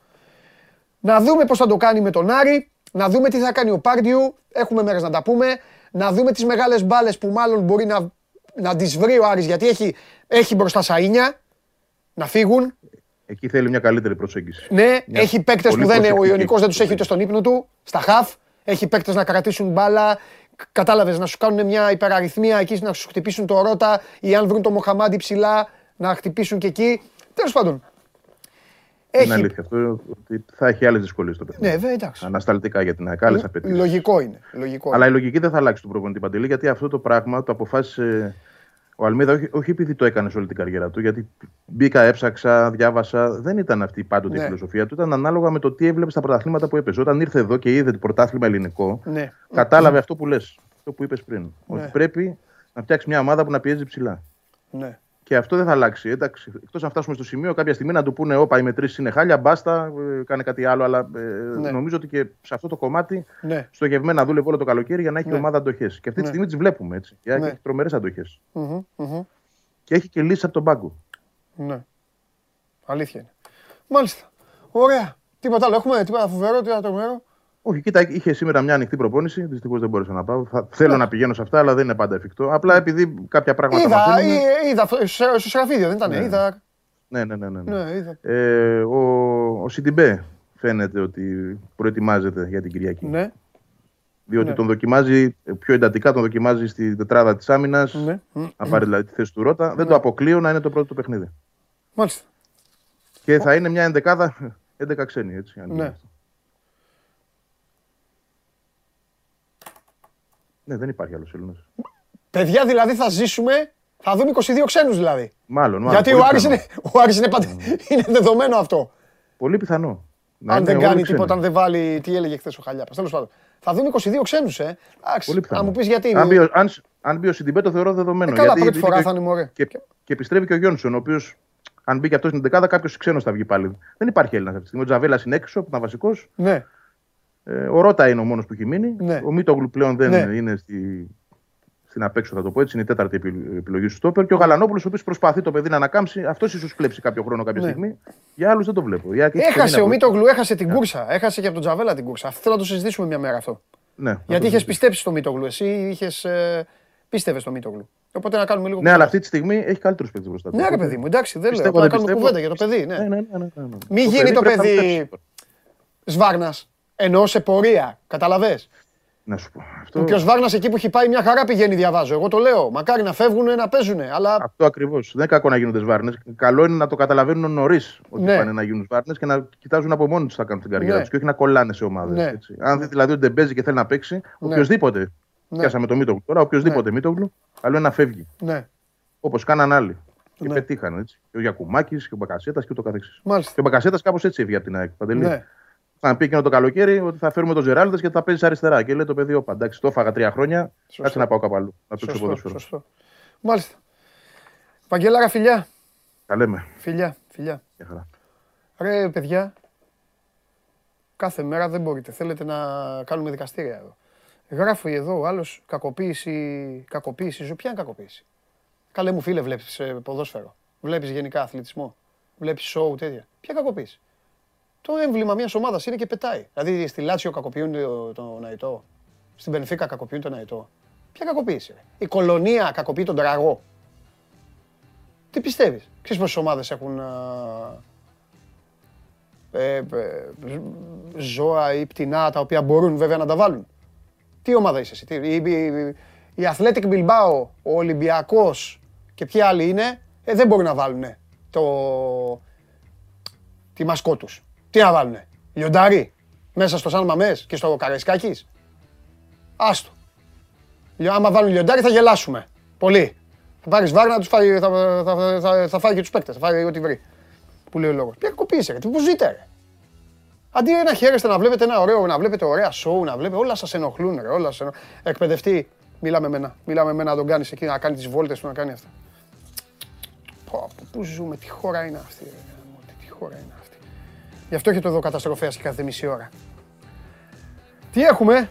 Να δούμε πώς θα το κάνει με τον Άρη. Να δούμε τι θα κάνει ο Πάρντιου. Έχουμε μέρες να τα πούμε. Να δούμε τις μεγάλες μπάλες που μάλλον μπορεί να, να τις βρει ο Άρης γιατί έχει, έχει μπροστά σαΐνια να φύγουν. Εκεί θέλει μια καλύτερη προσέγγιση. Ναι, Μια έχει παίκτες πολύ που δεν είναι. Ο προσεκτική Ιωνικός δεν τους έχει ούτε προσέγγιση. στον ύπνο του, στα χαφ. Έχει παίκτες να κρατήσουν μπάλα. Κατάλαβες να σου κάνουν μια υπεραριθμία εκεί, να σου χτυπήσουν το ρότα ή αν βρουν το Μοχαμάντι ψηλά, να χτυπήσουν και εκεί. Τέλος πάντων. Είναι Έχει. αλήθεια αυτό ότι θα έχει άλλες δυσκολίες το παιχνίδι. Ναι, βέβαια, εντάξει. Ανασταλτικά για την ΑΕΚ, άλλες απαιτήσεις. Λογικό είναι. Λογικό Αλλά η είναι. λογική δεν θα αλλάξει τον προπονητή Παντελή, γιατί αυτό το πράγμα το αποφάσισε ο Αλμίδα, όχι, όχι επειδή το έκανε σε όλη την καριέρα του, γιατί μπήκα, έψαξα, διάβασα. Δεν ήταν αυτή πάντοτε Ναι. η φιλοσοφία του. Ήταν ανάλογα με το τι έβλεπε στα πρωταθλήματα που έπαιζε. Όταν ήρθε εδώ και είδε το πρωτάθλημα ελληνικό, Ναι. κατάλαβε αυτό που λες, αυτό που είπες πριν. Ναι. Ότι πρέπει να φτιάξει μια ομάδα που να πιέζει ψηλά. Ναι. Και αυτό δεν θα αλλάξει. Εντάξει, εκτός αν φτάσουμε στο σημείο κάποια στιγμή να του πούνε: Όπα, οι μετρήσεις είναι χάλια, μπάστα, ε, κάνε κάτι άλλο. Αλλά ε, Ναι. νομίζω ότι και σε αυτό το κομμάτι Ναι. στοχευμένα δούλευε όλο το καλοκαίρι για να έχει Ναι. ομάδα αντοχές. Και αυτή Ναι. τη στιγμή τις βλέπουμε έτσι. Για Ναι. Έχει τρομερές αντοχές. Μμμ, μμμ. Και έχει και λύσει από τον πάγκο. Ναι. Αλήθεια είναι. Μάλιστα. Ωραία. Τίποτα άλλο. Έχουμε τίποτα φοβερό, τίποτα τρομερό. Όχι, κοίτα, είχε σήμερα μια ανοιχτή προπόνηση. Δυστυχώς δεν μπόρεσα να πάω. Θα, θέλω να πηγαίνω σε αυτά, αλλά δεν είναι πάντα εφικτό. Απλά επειδή κάποια πράγματα Είδα, μαθαίνουμε- ε, είδα αυτό, στο στο Σεραφίδιο, δεν ήταν. Ναι. Είδα. Ναι, ναι, ναι. ναι, ναι. Ναι, είδα. Ε, ο, ο Σιντιμπέ φαίνεται ότι προετοιμάζεται για την Κυριακή. Ναι. Διότι Ναι. τον δοκιμάζει ε, πιο εντατικά, τον δοκιμάζει στη τετράδα της άμυνας. Ναι. Να πάρει δηλαδή τη θέση του Ρότα. Δεν το αποκλείω να είναι το πρώτο του παιχνίδι. Μάλιστα. Και θα είναι μια ενδεκάδα 11 ξένοι, έτσι. αν Ναι. γίνει αυτό. Ναι, δεν υπάρχει άλλος Έλληνας. Παιδιά δηλαδή θα ζήσουμε, θα δούμε 22 ξένους δηλαδή. Μάλλον. μάλλον Γιατί πολύ ο Άρης, πιθανό. είναι, ο Άρης είναι, πάντα, είναι δεδομένο αυτό. Πολύ πιθανό. Να αν είναι δεν όλοι κάνει ξένοι. τίποτα, αν δεν βάλει. Τι έλεγε χθες ο Χαλιάπας. Τέλος πάντων. Θα δούμε 22 ξένους, ε. Εντάξει, Πολύ πιθανό. να μου πεις γιατί. Αν μπει, ο- αν, αν μπει ο Σιντιμπέ, το θεωρώ δεδομένο. Ε, καλά, γιατί πρώτη είναι φορά και- θα είναι μωρέ. Και, και επιστρέφει και ο Γιόνσον, ο οποίος αν μπει και αυτός στην δεκάδα, κάποιος ξένος θα βγει πάλι. Δεν υπάρχει Έλληνας αυτή τη στιγμή. Ο Τζαβέλας είναι έξω, που ήταν βασικός. Ναι, Ε, ο Ρότα είναι ο μόνος που έχει μείνει. Ναι. Ο Μίτογλου πλέον δεν Ναι. είναι στη, στην απέξω, θα το πω έτσι. Είναι η τέταρτη επι- επιλογή του Στόπερ. Και ο Γαλανόπουλος, ο οποίος προσπαθεί το παιδί να ανακάμψει, αυτός ίσως κλέψει κάποιο χρόνο κάποια Ναι. στιγμή. Για άλλους δεν το βλέπω. Για, έχει έχασε ξεμείνει ο από- Μίτογλου, έχασε την κούρσα. Έχασε και από τον Τζαβέλα την κούρσα. Αυτό θέλω να το συζητήσουμε μια μέρα αυτό. Ναι, να Γιατί το είχες συζητήσουμε. πιστέψει στο Μίτογλου. Εσύ είχες. Ε, πίστευες στο Μίτογλου. Οπότε να κάνουμε λίγο. Ναι, αλλά κουβέντα. αυτή τη στιγμή έχει καλύτερους παίκτες μπροστά του. Ναι, ρε παιδί μου, εντάξει, δεν λέω. Πιστεύω, Απλά να δεν κάνουμε πιστεύω. κουβέντα για το παιδί. Ναι, Ναι. ναι, ναι, ναι, ναι. Μην γίνει το πρέπει να παιδί παίξει. Σβάρνας. Ενώ σε πορεία. Καταλαβέ. Να σου πω. Αυτό, Και ο Σβάρνα εκεί που έχει πάει μια χαρά πηγαίνει, διαβάζω. Εγώ το λέω. Μακάρι να φεύγουν, να παίζουν. Αλλά αυτό ακριβώς. Δεν είναι κακό να γίνονται σβάρνε. Καλό είναι να το καταλαβαίνουν νωρίς ότι Ναι. πάνε να γίνουν σβάρνε και να κοιτάζουν από μόνοι τους τι θα κάνουν στην καριέρα Ναι. τους και όχι να κολλάνε σε ομάδες. Ναι. Αν δει δηλαδή ότι δεν παίζει και θέλει να παίξει, οποιοδήποτε. Ναι. Πιάσαμε το Μίτογλου τώρα, οποιοδήποτε Μίτογλου, καλό είναι να φεύγει. ναι, Όπως κάναν άλλοι. Και Ναι. πετύχανε έτσι. Και ο Γιακουμάκης και ο Μπακασέτας και ούτω καθεξής. μάλιστα. Και ο Μπακασέτας κάπως έτσι έβγαινε από την ΑΕΚ. Παντελή. Ναι. Θα πει εκείνο το καλοκαίρι ότι θα φέρουμε τον Ζεράλδε και θα παίζει αριστερά. Και λέει το παιδί, όπα εντάξει, το έφαγα τρία χρόνια. Σωστό. Κάτσε να πάω κάπου αλλού. Να παίξω Σωστό, ποδόσφαιρο. σωστό. Μάλιστα. Βαγγέλαρα, φιλιά. Τα λέμε. Φιλιά, φιλιά. Μια χαρά. Ρε, παιδιά, κάθε μέρα δεν μπορείτε. Θέλετε να κάνουμε δικαστήρια εδώ. Γράφει εδώ ο άλλος κακοποίηση, κακοποίηση ζω. Ποια είναι κακοποίηση; Καλέ μου φίλε, βλέπεις ε, ποδόσφαιρο. Βλέπεις γενικά αθλητισμό. Βλέπεις σοου τέτοια. Ποια κακοποίηση; Το έμβλημα μιας ομάδας είναι και πετάει. Δηλαδή στη Λάτσιο κακοποιούν το, το Ναϊτό. Στην Πενφύκα κακοποιούν τον Ναϊτό. Ποια κακοποίηση. ρε. Η κολονία κακοποιεί τον Τραγό. Τι πιστεύεις; Ξέρεις πόσες ομάδες έχουν α, ε, ε, ζώα ή πτηνά τα οποία μπορούν βέβαια να τα βάλουν; Τι ομάδα είσαι εσύ. Τι, η, η, η Athletic Bilbao, ο Ολυμπιακός και ποιοι άλλοι είναι, ε, δεν μπορούν να βάλουν το, τη μασκό τους. Τι να βάλουνε. Λιοντάρι μέσα στο Σαν Μαμές και στο Καραϊσκάκης; Άστο. Λιο- Άμα βάλουν λιοντάρι θα γελάσουμε. Πολύ. Θα πάρεις βάρ να τους φάει, θα, θα, θα, θα φάει και τους παίκτες, θα φάει ό,τι βρει. Που λέει ο λόγος. Ποια κακοποίηση ρε, τι που ζείτε ρε. Αντί να χαίρεστε να βλέπετε ένα ωραίο, να βλέπετε ωραία σοου, να βλέπετε, όλα σας ενοχλούν ρε, όλα σας ενοχλούν. Εκπαιδευτή, μιλά με μένα, μιλά με μένα να τον κάνεις εκεί, να κάνει τις βόλτες του, να κάνει αυτά. Πω, πω, πού ζούμε, τι χώρα είναι αυτή, ρε, γαμώ, τι, τι χώρα είναι αυτή. Γι' αυτό έχετε εδώ καταστροφέας και κάθε μισή ώρα. Τι έχουμε,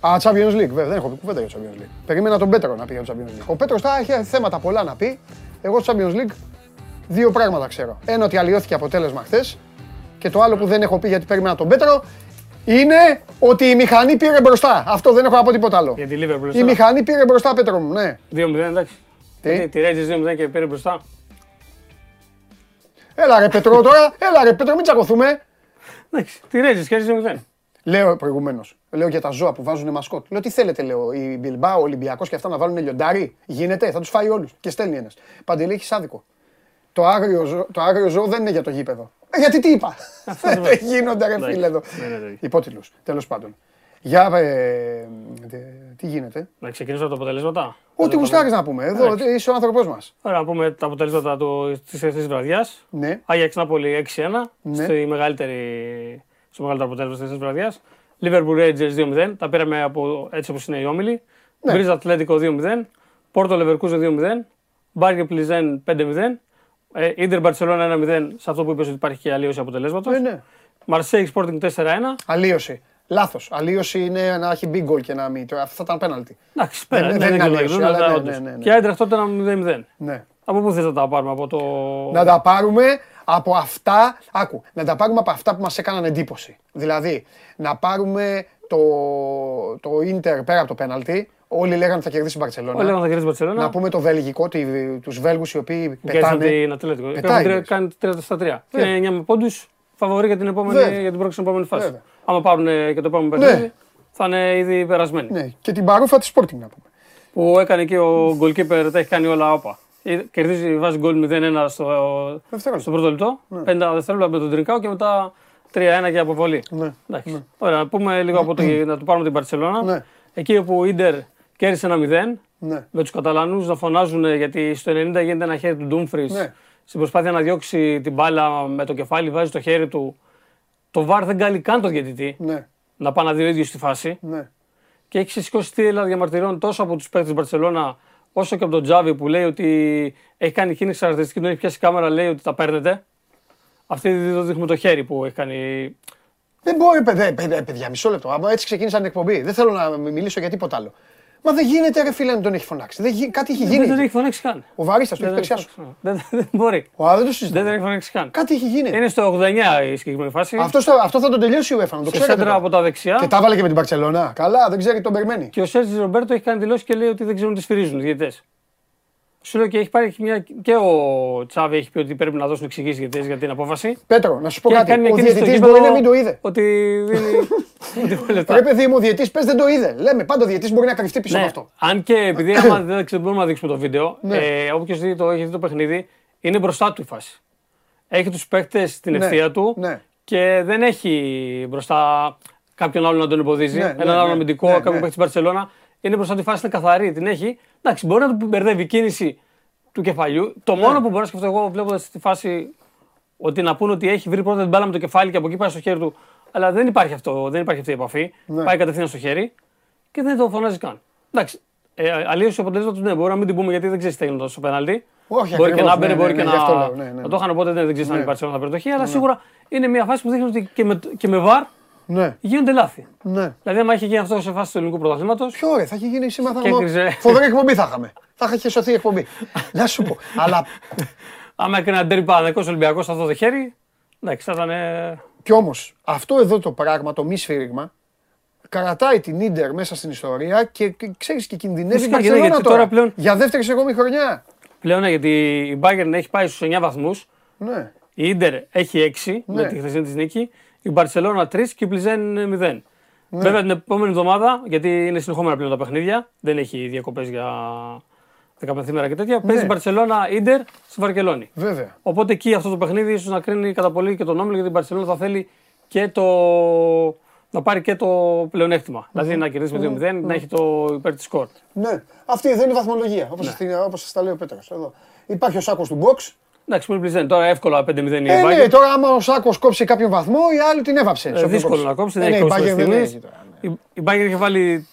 Α, Champions League, βέβαια, δεν έχω πει κουβέντα για το Champions League. Περίμενα τον Πέτρο να πει για το Champions League. Ο Πέτρος θα είχε θέματα πολλά να πει. Εγώ στο Champions League δύο πράγματα ξέρω. Ένα ότι αλλοιώθηκε αποτέλεσμα χθες και το άλλο που δεν έχω πει γιατί περίμενα τον Πέτρο είναι ότι η μηχανή πήρε μπροστά. Αυτό δεν έχω να πω τίποτα άλλο. Για τη Liverpool. Η μηχανή πήρε μπροστά, Πέτρο μου, ναι. 2-0, εντάξει. Τι; Γιατί Τη Rangers 2-0 και πήρε μπροστά. Έλα ρε Πέτρο τώρα, έλα ρε Πέτρο, μην τσακωθούμε. Εντάξει. Τη Rangers κέρδισε 0. Λέω προηγουμένως. Λέω για τα ζώα που βάζουν μασκότ. Λέω τι θέλετε, λέω. Η Μπιλμπά, ο Ολυμπιακός και αυτά να βάλουν λιοντάρι; Γίνεται, θα τους φάει όλους. Και στέλνει ένας. Παντελή έχεις άδικο. Το άγριο, ζώο, το άγριο ζώο δεν είναι για το γήπεδο. Ε, γιατί τι είπα; δεν Δεν γίνονται ρε Εντάξει, φίλε εδώ. δεν είναι τέτοιο. Υπότιτλους. Τέλος πάντων. Για ε, δε- τι γίνεται; Να ξεκινήσω από τα αποτελέσματα. Ό,τι γουστάρεις να πούμε. Εδώ Εντάξει. είσαι ο άνθρωπό μας. Ωραία, να πούμε τα αποτελέσματα της ευθύνη βραδιάς. Ναι. Άγιαξ Νάπολη 6-1. Ναι. Στη μεγαλύτερη, στο μεγαλύτερο αποτέλεσμα της βραδιάς. Liverpool Rangers 2-0. Τα πήραμε από, έτσι όπως είναι οι όμιλοι. Ναι. Γκρίζ Ατλέτικο 2-0. Πόρτο Leverkusen 2-0. Μπάρκε Πλιζέν 5-0. Ε, Ιντερ Μπαρσελόνα 1-0 σε αυτό που είπες ότι υπάρχει και αλλίωση αποτελέσματος. Ναι, ναι. Μαρσέικ Sporting 4-1. Αλλίωση. Λάθος. Αλλίωση είναι να έχει big goal και να μην. Τώρα, Αυτό ήταν πέναλτι. Εντάξει, Δεν- πέρα, δεν δεν είναι είναι αλλίωση, αλλίωση, αλλά ναι, όντως. ναι, ναι, ναι. Και Άιντραχτ τότε ένα 0-0. Ναι. Από πού θες να τα πάρουμε, από το. Να τα πάρουμε από αυτά, άκου, να τα πάρουμε από αυτά που μας έκαναν εντύπωση. Δηλαδή, να πάρουμε το, το Ίντερ πέρα από το πέναλτι. Όλοι λέγανε ότι θα κερδίσει η Όλοι Μπαρτσελώνα. λέγανε θα κερδίσει η Μπαρσελόνα. Να πούμε το βελγικό, τη- τους Βέλγους οι οποίοι Κέρδισαν πετάνε. την Ατλέτικο. Η Πετάει, οποία λες. κάνει 30 στα 3. Και Βέβαια. είναι 9 με πόντους. Φαβορή για την, επόμενη, Βέβαια. για την πρόκληση στην επόμενη φάση. Βέβαια. Άμα πάρουν ε, και το επόμενο Ναι. παιχνίδι, θα είναι ήδη περασμένοι. Ναι, και την παρούφα της Sporting να πούμε. Που έκανε και ο goalkeeper, τα έχει κάνει όλα όπα. Ε, Κερδίζει, βάζει γκολ 0-1 στο, Δευτερόλεπτο. στο πρώτο λεπτό. 50 δευτερόλεπτα με τον Τρινκάο και μετά 3-1 για αποβολή. Ναι. Εντάξει. Ωραία, να πούμε λίγο από το, να του πάρουμε την Παρσελώνα. Ναι. Εκεί όπου ο Ιντερ κέρδισε ένα 0 Ναι. με τους Καταλανούς να φωνάζουν ε, γιατί στο 90 γίνεται ένα χέρι του Ντούμφρι. Ναι. Στην προσπάθεια να διώξει την μπάλα με το κεφάλι, βάζει το χέρι του. Το βαρ δεν κάνει καν το διαιτητή Ναι. να πάει να δει ο ίδιος στη φάση. Ναι. Και έχει σηκώσει τίλα διαμαρτυρών τόσο από τους παίκτες της Μπαρσελόνα όσο και από τον Τζάβι που λέει ότι έχει κάνει κίνηση χαρακτηριστική, τον έχει πιάσει η κάμερα, λέει ότι τα παίρνετε. Αυτή το δείχνουμε το χέρι που έχει κάνει. Δεν μπορεί, παιδε, παιδε, παιδιά, μισό λεπτό. Άμα έτσι ξεκίνησα την εκπομπή. Δεν θέλω να μιλήσω για τίποτα άλλο. Μα δεν γίνεται, ρε φίλε, να τον έχει φωνάξει. Δεν, γι- κάτι έχει Δεν τον γίνει. έχει φωνάξει καν. Ο Βαρίστα του Δεν έχει τον δεξιά σου. έχει φωνάξει. Δεν, δεν μπορεί. Ο άλλο δεν το Δεν συζητάει. τον έχει φωνάξει καν. Κάτι έχει γίνει. Είναι στο 89 η συγκεκριμένη φάση. Αυτό, στο- αυτό θα τον τελειώσει η UEFA, να το σε ξέρετε. σέντρα τώρα. από τα δεξιά. Και τα έβαλε και με την Παρσελόνα. Καλά, δεν ξέρει, τον περιμένει. Και ο Σέρτζι Ρομπέρτο έχει κάνει δηλώσεις και λέει ότι δεν ξέρουν τι σφυρίζουν οι διαιτητές. Σου λέω και έχει πάρει μια. και ο Τσάβη έχει πει ότι πρέπει να δώσουν εξηγήσεις διαιτητέ για την απόφαση. Πέτρο, να σου πω Και έχει κάτι. κάνει μια Ο κίνηση στο διαιτητής γήπεδο μπορεί να μην το είδε. Ότι δίνει. δίνει λεφτά. Ρε παιδί μου, ο διαιτητής πες δεν το είδε. Λέμε πάντα ο διαιτητής μπορεί να κρυφτεί πίσω Ναι, από αυτό. αν και επειδή άμα δεν ξέρω, μπορούμε να δείξουμε το βίντεο, Ναι. ε, όποιος δει το, έχει δει το παιχνίδι, είναι μπροστά του η φάση. Έχει τους παίκτες στην Ναι, ευθεία του ναι. και δεν έχει μπροστά κάποιον άλλο να τον εμποδίζει. Ναι, έναν ναι, άλλο ναι, αμυντικό, ναι, κάποιον ναι. που έχει στην Παρσελώνα. Είναι μπροστά του η φάση, είναι καθαρή, την έχει. Εντάξει, μπορεί να του μπερδεύει η κίνηση του κεφαλιού. Το Ναι. μόνο που μπορώ να σκεφτώ εγώ βλέποντας τη φάση ότι να πούνε ότι έχει βρει πρώτα την μπάλα με το κεφάλι και από εκεί πάει στο χέρι του. Αλλά δεν υπάρχει, αυτό, δεν υπάρχει αυτή η επαφή. Ναι. Πάει κατευθείαν στο χέρι και δεν το φωνάζει καν. Εντάξει. Ε, Αλλίω το αποτέλεσμα του ναι, μπορεί να μην την πούμε γιατί δεν ξέρει τι έγινε στο πέναλτι. Όχι, μπορεί και ακριβώς, να μπαίνει, ναι, μπορεί ναι, και ναι, να. γι' αυτό λέω, ναι, ναι, να το είχαν οπότε δεν, δεν ξέρει αν Ναι. η Παρσελόνα θα πετοχή. Αλλά σίγουρα είναι μια φάση που δείχνει ότι και με, και με βαρ Ναι, γίνονται λάθη. ναι. Δηλαδή, άμα είχε γίνει αυτός σε φάσης του ελληνικού πρωταθλήματο. Ποιο ωραία, θα είχε γίνει σήμερα. Θα Και είχαμε... έκριζε. Φοβερή εκπομπή θα είχαμε. Θα είχε σωθεί η εκπομπή. Να σου πω. Αλλά Άμα έκανε ένα τέρι Παναγικό Ολυμπιακός σε αυτό το χέρι. Εντάξει, θα ήταν. ε, Κι όμως αυτό εδώ το πράγμα, το μη σφύριγμα, κρατάει την ντερ μέσα στην ιστορία και, και ξέρεις και κινδυνεύει η Φυσικά, γιατί- Μπαρσελόνα γιατί τώρα. τώρα πλέον- Για δεύτερη ακόμη χρονιά. Πλέον ναι, γιατί η Bayern έχει πάει στους 9 βαθμούς. Ναι. Η Ίντερ έχει 6 Ναι. με τη χθεσινή της νίκη. Η Μπαρσελόνα 3 και η Πλιζέν 0. Βέβαια την επόμενη εβδομάδα, γιατί είναι συνεχόμενα πλέον τα παιχνίδια, δεν έχει διακοπές για 15 μέρα και τέτοια. Παίζει η Μπαρσελόνα Ίντερ στη Βαρκελόνη. Βέβαια. Οπότε εκεί αυτό το παιχνίδι ίσως να κρίνει κατά πολύ και τον όμιλο γιατί η Μπαρσελόνα θα θέλει και το. να πάρει και το πλεονέκτημα. Δηλαδή να κερδίσει με 2-0, να έχει το υπέρ της σκορ. Ναι. Αυτή εδώ είναι η βαθμολογία. Όπως όπως τα λέει ο Πέτρος. Υπάρχει ο σάκος του box. Εντάξει, που είναι Πλιζέν. Τώρα εύκολα 5-0 η Ε, ναι, Bayern. τώρα άμα ο Σάκος κόψει κάποιον βαθμό, οι άλλοι την έβαψε. Ε, σε όποιον δύσκολο να κόψει, δεν Ε, έχει ναι, η κόψει Bayern μέχρι δεν στιγμής. έχει τώρα, ναι. Η η Bayern είχε βάλει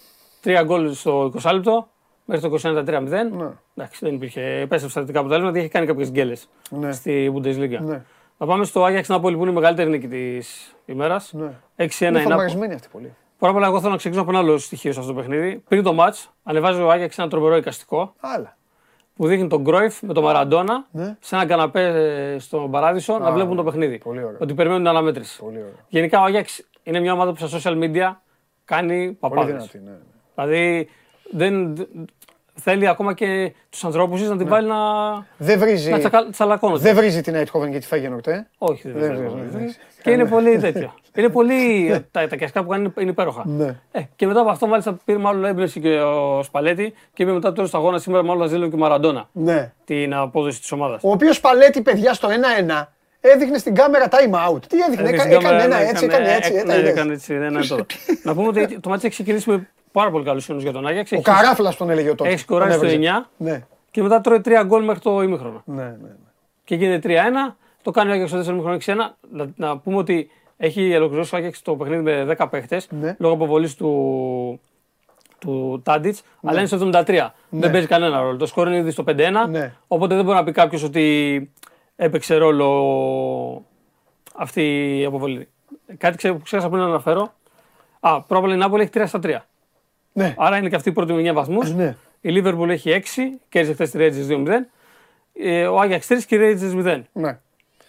3 γκολ στο 20 λεπτό μέχρι το 21-3-0. Εντάξει, δεν υπήρχε. Επέστρεψε θετικά αποτέλεσμα γιατί είχε κάνει κάποιες γκέλες Ναι. στη Bundesliga. Ναι. Να πάμε στο Άγιαξ Νάπολη που είναι η μεγαλύτερη νίκη της ημέρας. Ναι. 6-1 η Είναι Νάπολη. φαμαρισμένοι αυτοί πολύ. Πρώτα απ' όλα, εγώ θέλω να ξεκινήσω από ένα άλλο στοιχείο σε αυτό το παιχνίδι. Πριν το match, ανεβάζει ο Άγιαξ ένα τρομερό εικαστικό Άλλα. Που δείχνει τον Γκρόιφ με τον Μαραντόνα Ναι. σε ένα καναπέ ε, στον παράδεισο να βλέπουν το παιχνίδι. πολύ ωραίο. Ότι περιμένουν την αναμέτρηση. Πολύ ωραίο. Γενικά ο Άγιαξ είναι μια ομάδα που στα social media κάνει Πολύ παπάδες. δυνατή. Ναι. ναι. Δηλαδή δεν, θέλει ακόμα και τους ανθρώπους να την βάλει να, Δεν βρίζει, να τσακα, τσαλακώνονται. δεν βρίζει την Αιτχόβεν και τη Φέγενορτ, ε. Όχι, δεν, Δεν δεν, βρίζει, δεν, ναι. Και είναι πολύ τέτοιο. είναι πολύ. τα, τα κιασκά που κάνει είναι- είναι υπέροχα. Ναι. Ε, και μετά από αυτό, μάλιστα πήρε μάλλον έμπνευση και ο Σπαλέτη και είπε μετά το τέλο του αγώνα σήμερα, μάλλον θα ζήλω και ο Μαραντόνα ναι. την απόδοση της ομάδας. Ο οποίος παλέτη, παιδιά, στο 1-1 έδειχνε στην κάμερα time out. Τι έδειχνε, έκα- έκανε ένα έτσι, έκανε έτσι. Ναι, ε, τα είδες. έκανε έτσι. Ένα τώρα. Να πούμε ότι το μάτι έχει ξεκινήσει με πάρα πολύ καλού ίνου για τον Άγιαξ. Ο Έχει- Καράφλας τον έλεγε ο τότε. Έχεις σκοράρει Τον στο έβριζε. 9 Ναι. και μετά τρώει 3 γκολ μέχρι το ημίχρονο. Ναι, ναι, ναι. και γίνεται 3-1. Το κάνει ο Άγιαξ στο 4 μήχρονο 6-1. Να, να πούμε ότι έχει ολοκληρώσει ο Άγιαξ το παιχνίδι με 10 παίχτες Ναι. λόγω αποβολής του, του Τάντιτς, αλλά είναι στο 73. Δεν παίζει κανένα ρόλο. Το σκορ είναι ήδη στο 5-1. Ναι. Οπότε δεν μπορεί να πει κάποιος ότι έπαιξε ρόλο αυτή η αποβολή. Κάτι ξέ- που ξέχασα πριν να αναφέρω. Α, πρώτα απ' όλα η Νάπολη έχει 3 στα 3. Ναι. Άρα είναι και αυτή η πρώτη με 9 βαθμούς. Ναι. Η Λίβερπουλ έχει 6, κέρδισε χθες τη Ρέτζη 2-0. Ε, ο Άγιαξ 3 και η Ρέτζη 0. ναι.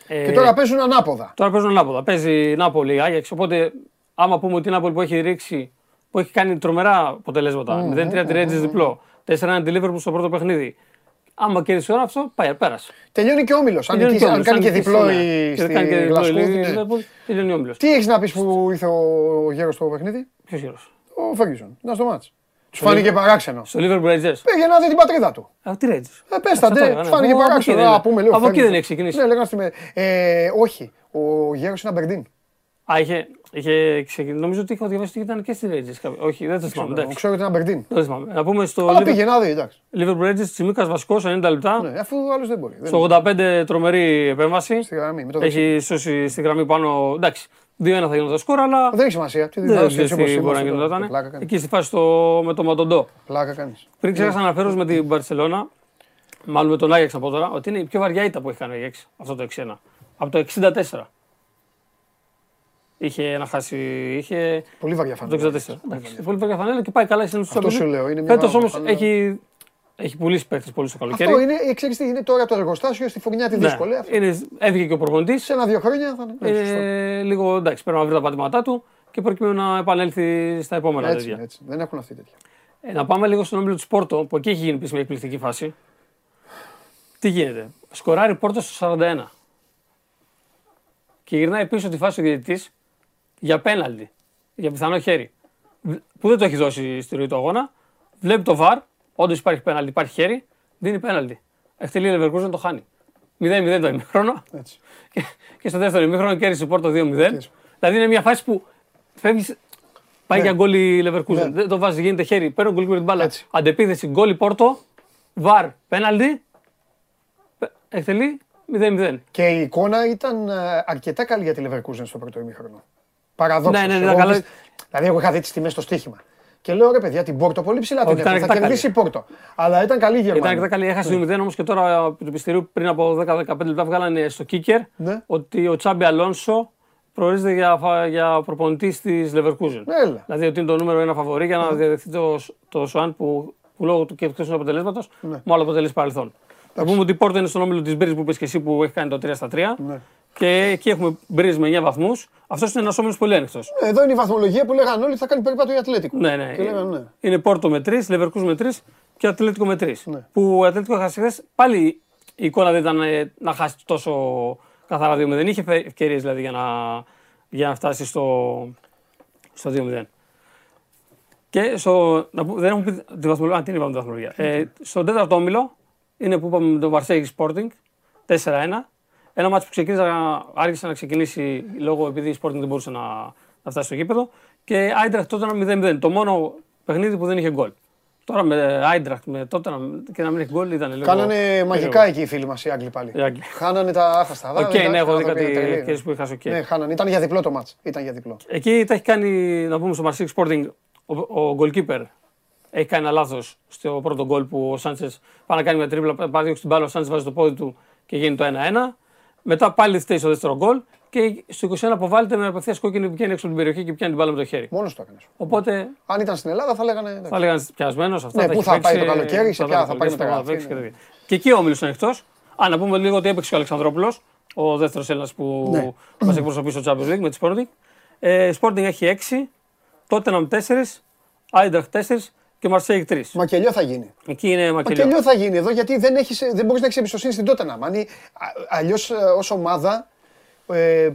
Ε, Και τώρα παίζουν ανάποδα. Τώρα παίζουν ανάποδα. Παίζει η Νάπολη, Άγιαξ. Οπότε, άμα πούμε ότι η Νάπολη που έχει ρίξει, που έχει κάνει τρομερά αποτελέσματα, 0-3 τη Ρέτζη διπλό, 4-1 τη Λίβερπουλ στο πρώτο παιχνίδι. Άμα κέρδισε τώρα αυτό, πάει, πέρασε. Τελειώνει και ο όμιλος. Αν, Τελειώνει νικήσει- και ο αν Όμιλος, κάνει και αν νικήσει, διπλό ναι. η Και κάνει και στη διπλό η Γλασκόβη. ναι. Λίβερπουλ, τελειώνει ο Όμιλος. Τι έχεις να πεις που ήρθε ο γέρος στο παιχνίδι, Ποιος γύρος. Ο Φέργισον. Ήταν στο μάτς. Του φάνηκε παράξενο. Στο Liverpool Rangers. Πήγε να δει την πατρίδα του. Α, τι Rangers. Ε, πες τα, Αυτό ντε, έλεγα, του ναι. φάνηκε Από εκεί παράξενο. δεν- Α, πούμε λίγο. Από εκεί Ferguson. δεν έχει ξεκινήσει. Ναι, λέγανε στη με- ε, Όχι, ο γέρο είναι Αμπερντίν. Α, είχε, είχε ξεκινήσει. Νομίζω ότι είχα διαβάσει ότι ήταν και στη Rangers. κάποιο- Όχι, δεν το θυμάμαι. εντάξει. Ξέρω ότι είναι Αμπερντίν. Δεν το θυμάμαι. Να πούμε στο Αλλά Liverpool- πήγε να δει, εντάξει. Liverpool Rangers, Τσιμίκας Βασικό 90 λεπτά. Ναι, αφού ο άλλος δεν μπορεί. Δεν Στο 85 τρομερή επέμβαση. Στη γραμμή, με το δεξί. Έχει σώσει στη γραμμή πάνω. Εντάξει, 2-1 θα γίνονταν το σκορ, αλλά Δεν έχει σημασία. Τι δεν δεν ξέρει τι μπορεί να γινόταν. Πλάκα κάνεις. Εκεί στη φάση στο- με το Μαντοντό. Πλάκα κάνεις. Πριν ξέχασα να αναφέρω με την Μπαρσελόνα, μάλλον με τον Άγιαξ από τώρα, ότι είναι η πιο βαριά ήττα που έχει κάνει ο Άγιαξ αυτό το 6-1. Από το 64. Είχε να χάσει. Είχε. Πολύ βαριά Από το φανέλα. 64. Εντάξει, Πολύ βαριά φανέλα και πάει καλά στην Αυτό σου λέω, είναι μια Φέτος βαριά όμως φανέλα. έχει, έχει πουλήσει παίχτε πολύ στο καλοκαίρι. Αυτό είναι, ε, ξέρεις τι, είναι τώρα το εργοστάσιο στη φουρνιά τη Ναι. δύσκολη. Αυτό. Είναι, έφυγε και ο προπονητής. Σε ένα-δύο χρόνια θα είναι. Ναι, σωστό. Ε, λίγο εντάξει, πρέπει να βρει τα πατήματά του και προκειμένου να επανέλθει στα επόμενα Έτσι, τέτοια. έτσι. Δεν έχουν αυτή τέτοια. Ε, να πάμε λίγο στον όμιλο του Πόρτο, που εκεί έχει γίνει επίσης μια εκπληκτική φάση. Τι γίνεται; Σκοράρει Πόρτο στο 41. Και γυρνάει πίσω τη φάση ο διαιτητής για πέναλτι. Για πιθανό χέρι. Β- Που δεν το έχει δώσει στη ροή του αγώνα. Βλέπει το βαρ. Όντως υπάρχει πέναλτι, υπάρχει χέρι. Δίνει πέναλτι. Εκτελεί η Leverkusen το χάνει. 0-0 το ημίχρονο. Έτσι. Και, και στο δεύτερο ημίχρονο κέρδισε η Πόρτο 2-0. Δηλαδή είναι μια φάση που φεύγεις. Πάει για γκολ η Leverkusen. Ναι. Δεν το βάζεις, γίνεται χέρι. Παίρνει γκολ την μπάλα. Έτσι. Αντεπίθεση γκολ η Πόρτο. Βαρ πέναλτι. πε- Εκτελεί 0-0. Και η εικόνα ήταν ε, αρκετά καλή για τη Leverkusen στο πρώτο ημίχρονο. Παραδόξως. Ναι, ναι, ναι, ήταν καλά. Δηλαδή, εγώ είχα δει τις τιμές στο στοίχημα. Και λέω ρε παιδιά, την Πόρτο πολύ ψηλά την Όχι, ήταν έκανε. Θα αρκετά κερδίσει η Πόρτο. Αλλά ήταν καλή η Ήταν Γερμανία. αρκετά καλή. Έχασε 2-0 όμως και τώρα από το πιστηρίου πριν από 10-15 λεπτά βγάλανε στο Κίκερ Ναι. ότι ο Τσάμπι Αλόνσο προορίζεται για, φα- για προπονητής της Leverkusen. Έλα. Δηλαδή ότι είναι το νούμερο ένα φαβορή για να διαδεχθεί το, το Σουάν που, που λόγω του και του χθεσινού αποτελέσματος Ναι. μάλλον αποτελεί παρελθόν. Θα πούμε ότι η Πόρτο είναι στον όμιλο της Μπρίζ που είπε και εσύ που έχει κάνει το 3 στα 3. Ναι. Και εκεί έχουμε μπρίζ με 9 βαθμούς. Αυτός είναι ένας όμιλο πολύ άνοιχτο. Ε, Εδώ είναι η βαθμολογία που λέγανε όλοι ότι θα κάνει περίπατο η Ατλέτικο. Ναι, ναι. Και λέγανε, ναι. Είναι Πόρτο με 3, Λεβερκού με 3 και Ατλέτικο με 3. Ναι. Που ο Ατλέτικο έχασε χθες, πάλι η εικόνα δεν ήταν ε, να χάσει τόσο καθαρά 2-0. Δεν είχε ευκαιρίες δηλαδή για να, για να φτάσει στο, στο 2-0. Και στο, να πούμε, δεν έχουμε πει τη βαθμολογία. Α, τι είπαμε τη βαθμολογία. Ε, στον τέταρτο όμιλο είναι που είπαμε με τον Marseille Sporting 4-1. Ένα ματς που ξεκίνησε, άρχισε να ξεκινήσει λόγω επειδή η Sporting δεν μπορούσε να, να φτάσει στο γήπεδο. Και Άιντραχτ τότε 0-0. Το μόνο παιχνίδι που δεν είχε γκολ. Τώρα με Άιντραχτ με τότε και να μην έχει γκολ ήταν λίγο. Κάνανε μαγικά εκεί οι φίλοι μας οι Άγγλοι πάλι. Οι Άγγλοι. Χάνανε τα άχαστα. Οκ, Εντάξει, ναι, έχω δει τα κάτι τρελή. ευκαιρίες που είχα στο Ναι, okay. χάνανε. Ήταν για διπλό το ματς. Ήταν για διπλό. Εκεί τα έχει κάνει, να πούμε στο Marseille Sporting, ο, ο goalkeeper έχει κάνει ένα λάθος στο πρώτο γκολ που ο Σάντσες πάει να κάνει μια τρίπλα, πάει να διώξει την μπάλα, ο Σάντσες βάζει το πόδι του και γίνει το 1-1. Μετά πάλι φταίει στο δεύτερο γκολ και στο 21 αποβάλλεται με απευθεία κόκκινη που βγαίνει έξω από την περιοχή και πιάνει την μπάλα με το χέρι. Μόνος το έκανε. Οπότε Αν ήταν στην Ελλάδα θα λέγανε. εντάξει. θα λέγανε πιασμένος αυτά. Ναι, τα πού έχει θα πάει παίξει, το καλοκαίρι, σε θα ποια τα θα πάει κολλήσει, μεταγραφή, θα παίξει και ναι. τέτοια. Και εκεί ο Όμιλος είναι εκτός. Α, να πούμε λίγο ότι έπαιξε ο Αλεξανδρόπουλος, ο δεύτερος Έλληνας που Ναι. μας εκπροσωπεί στο Champions League με τη Sporting. Ε, Sporting έχει 6, Tottenham 4, Άιντραχτ 4 και Marseille 3. Μακελιό θα γίνει. Εκεί είναι μακελιό. Μακελιό θα γίνει εδώ γιατί δεν, έχεις, δεν μπορείς να έχεις εμπιστοσύνη στην τότε να Αλλιώς ως ομάδα ε,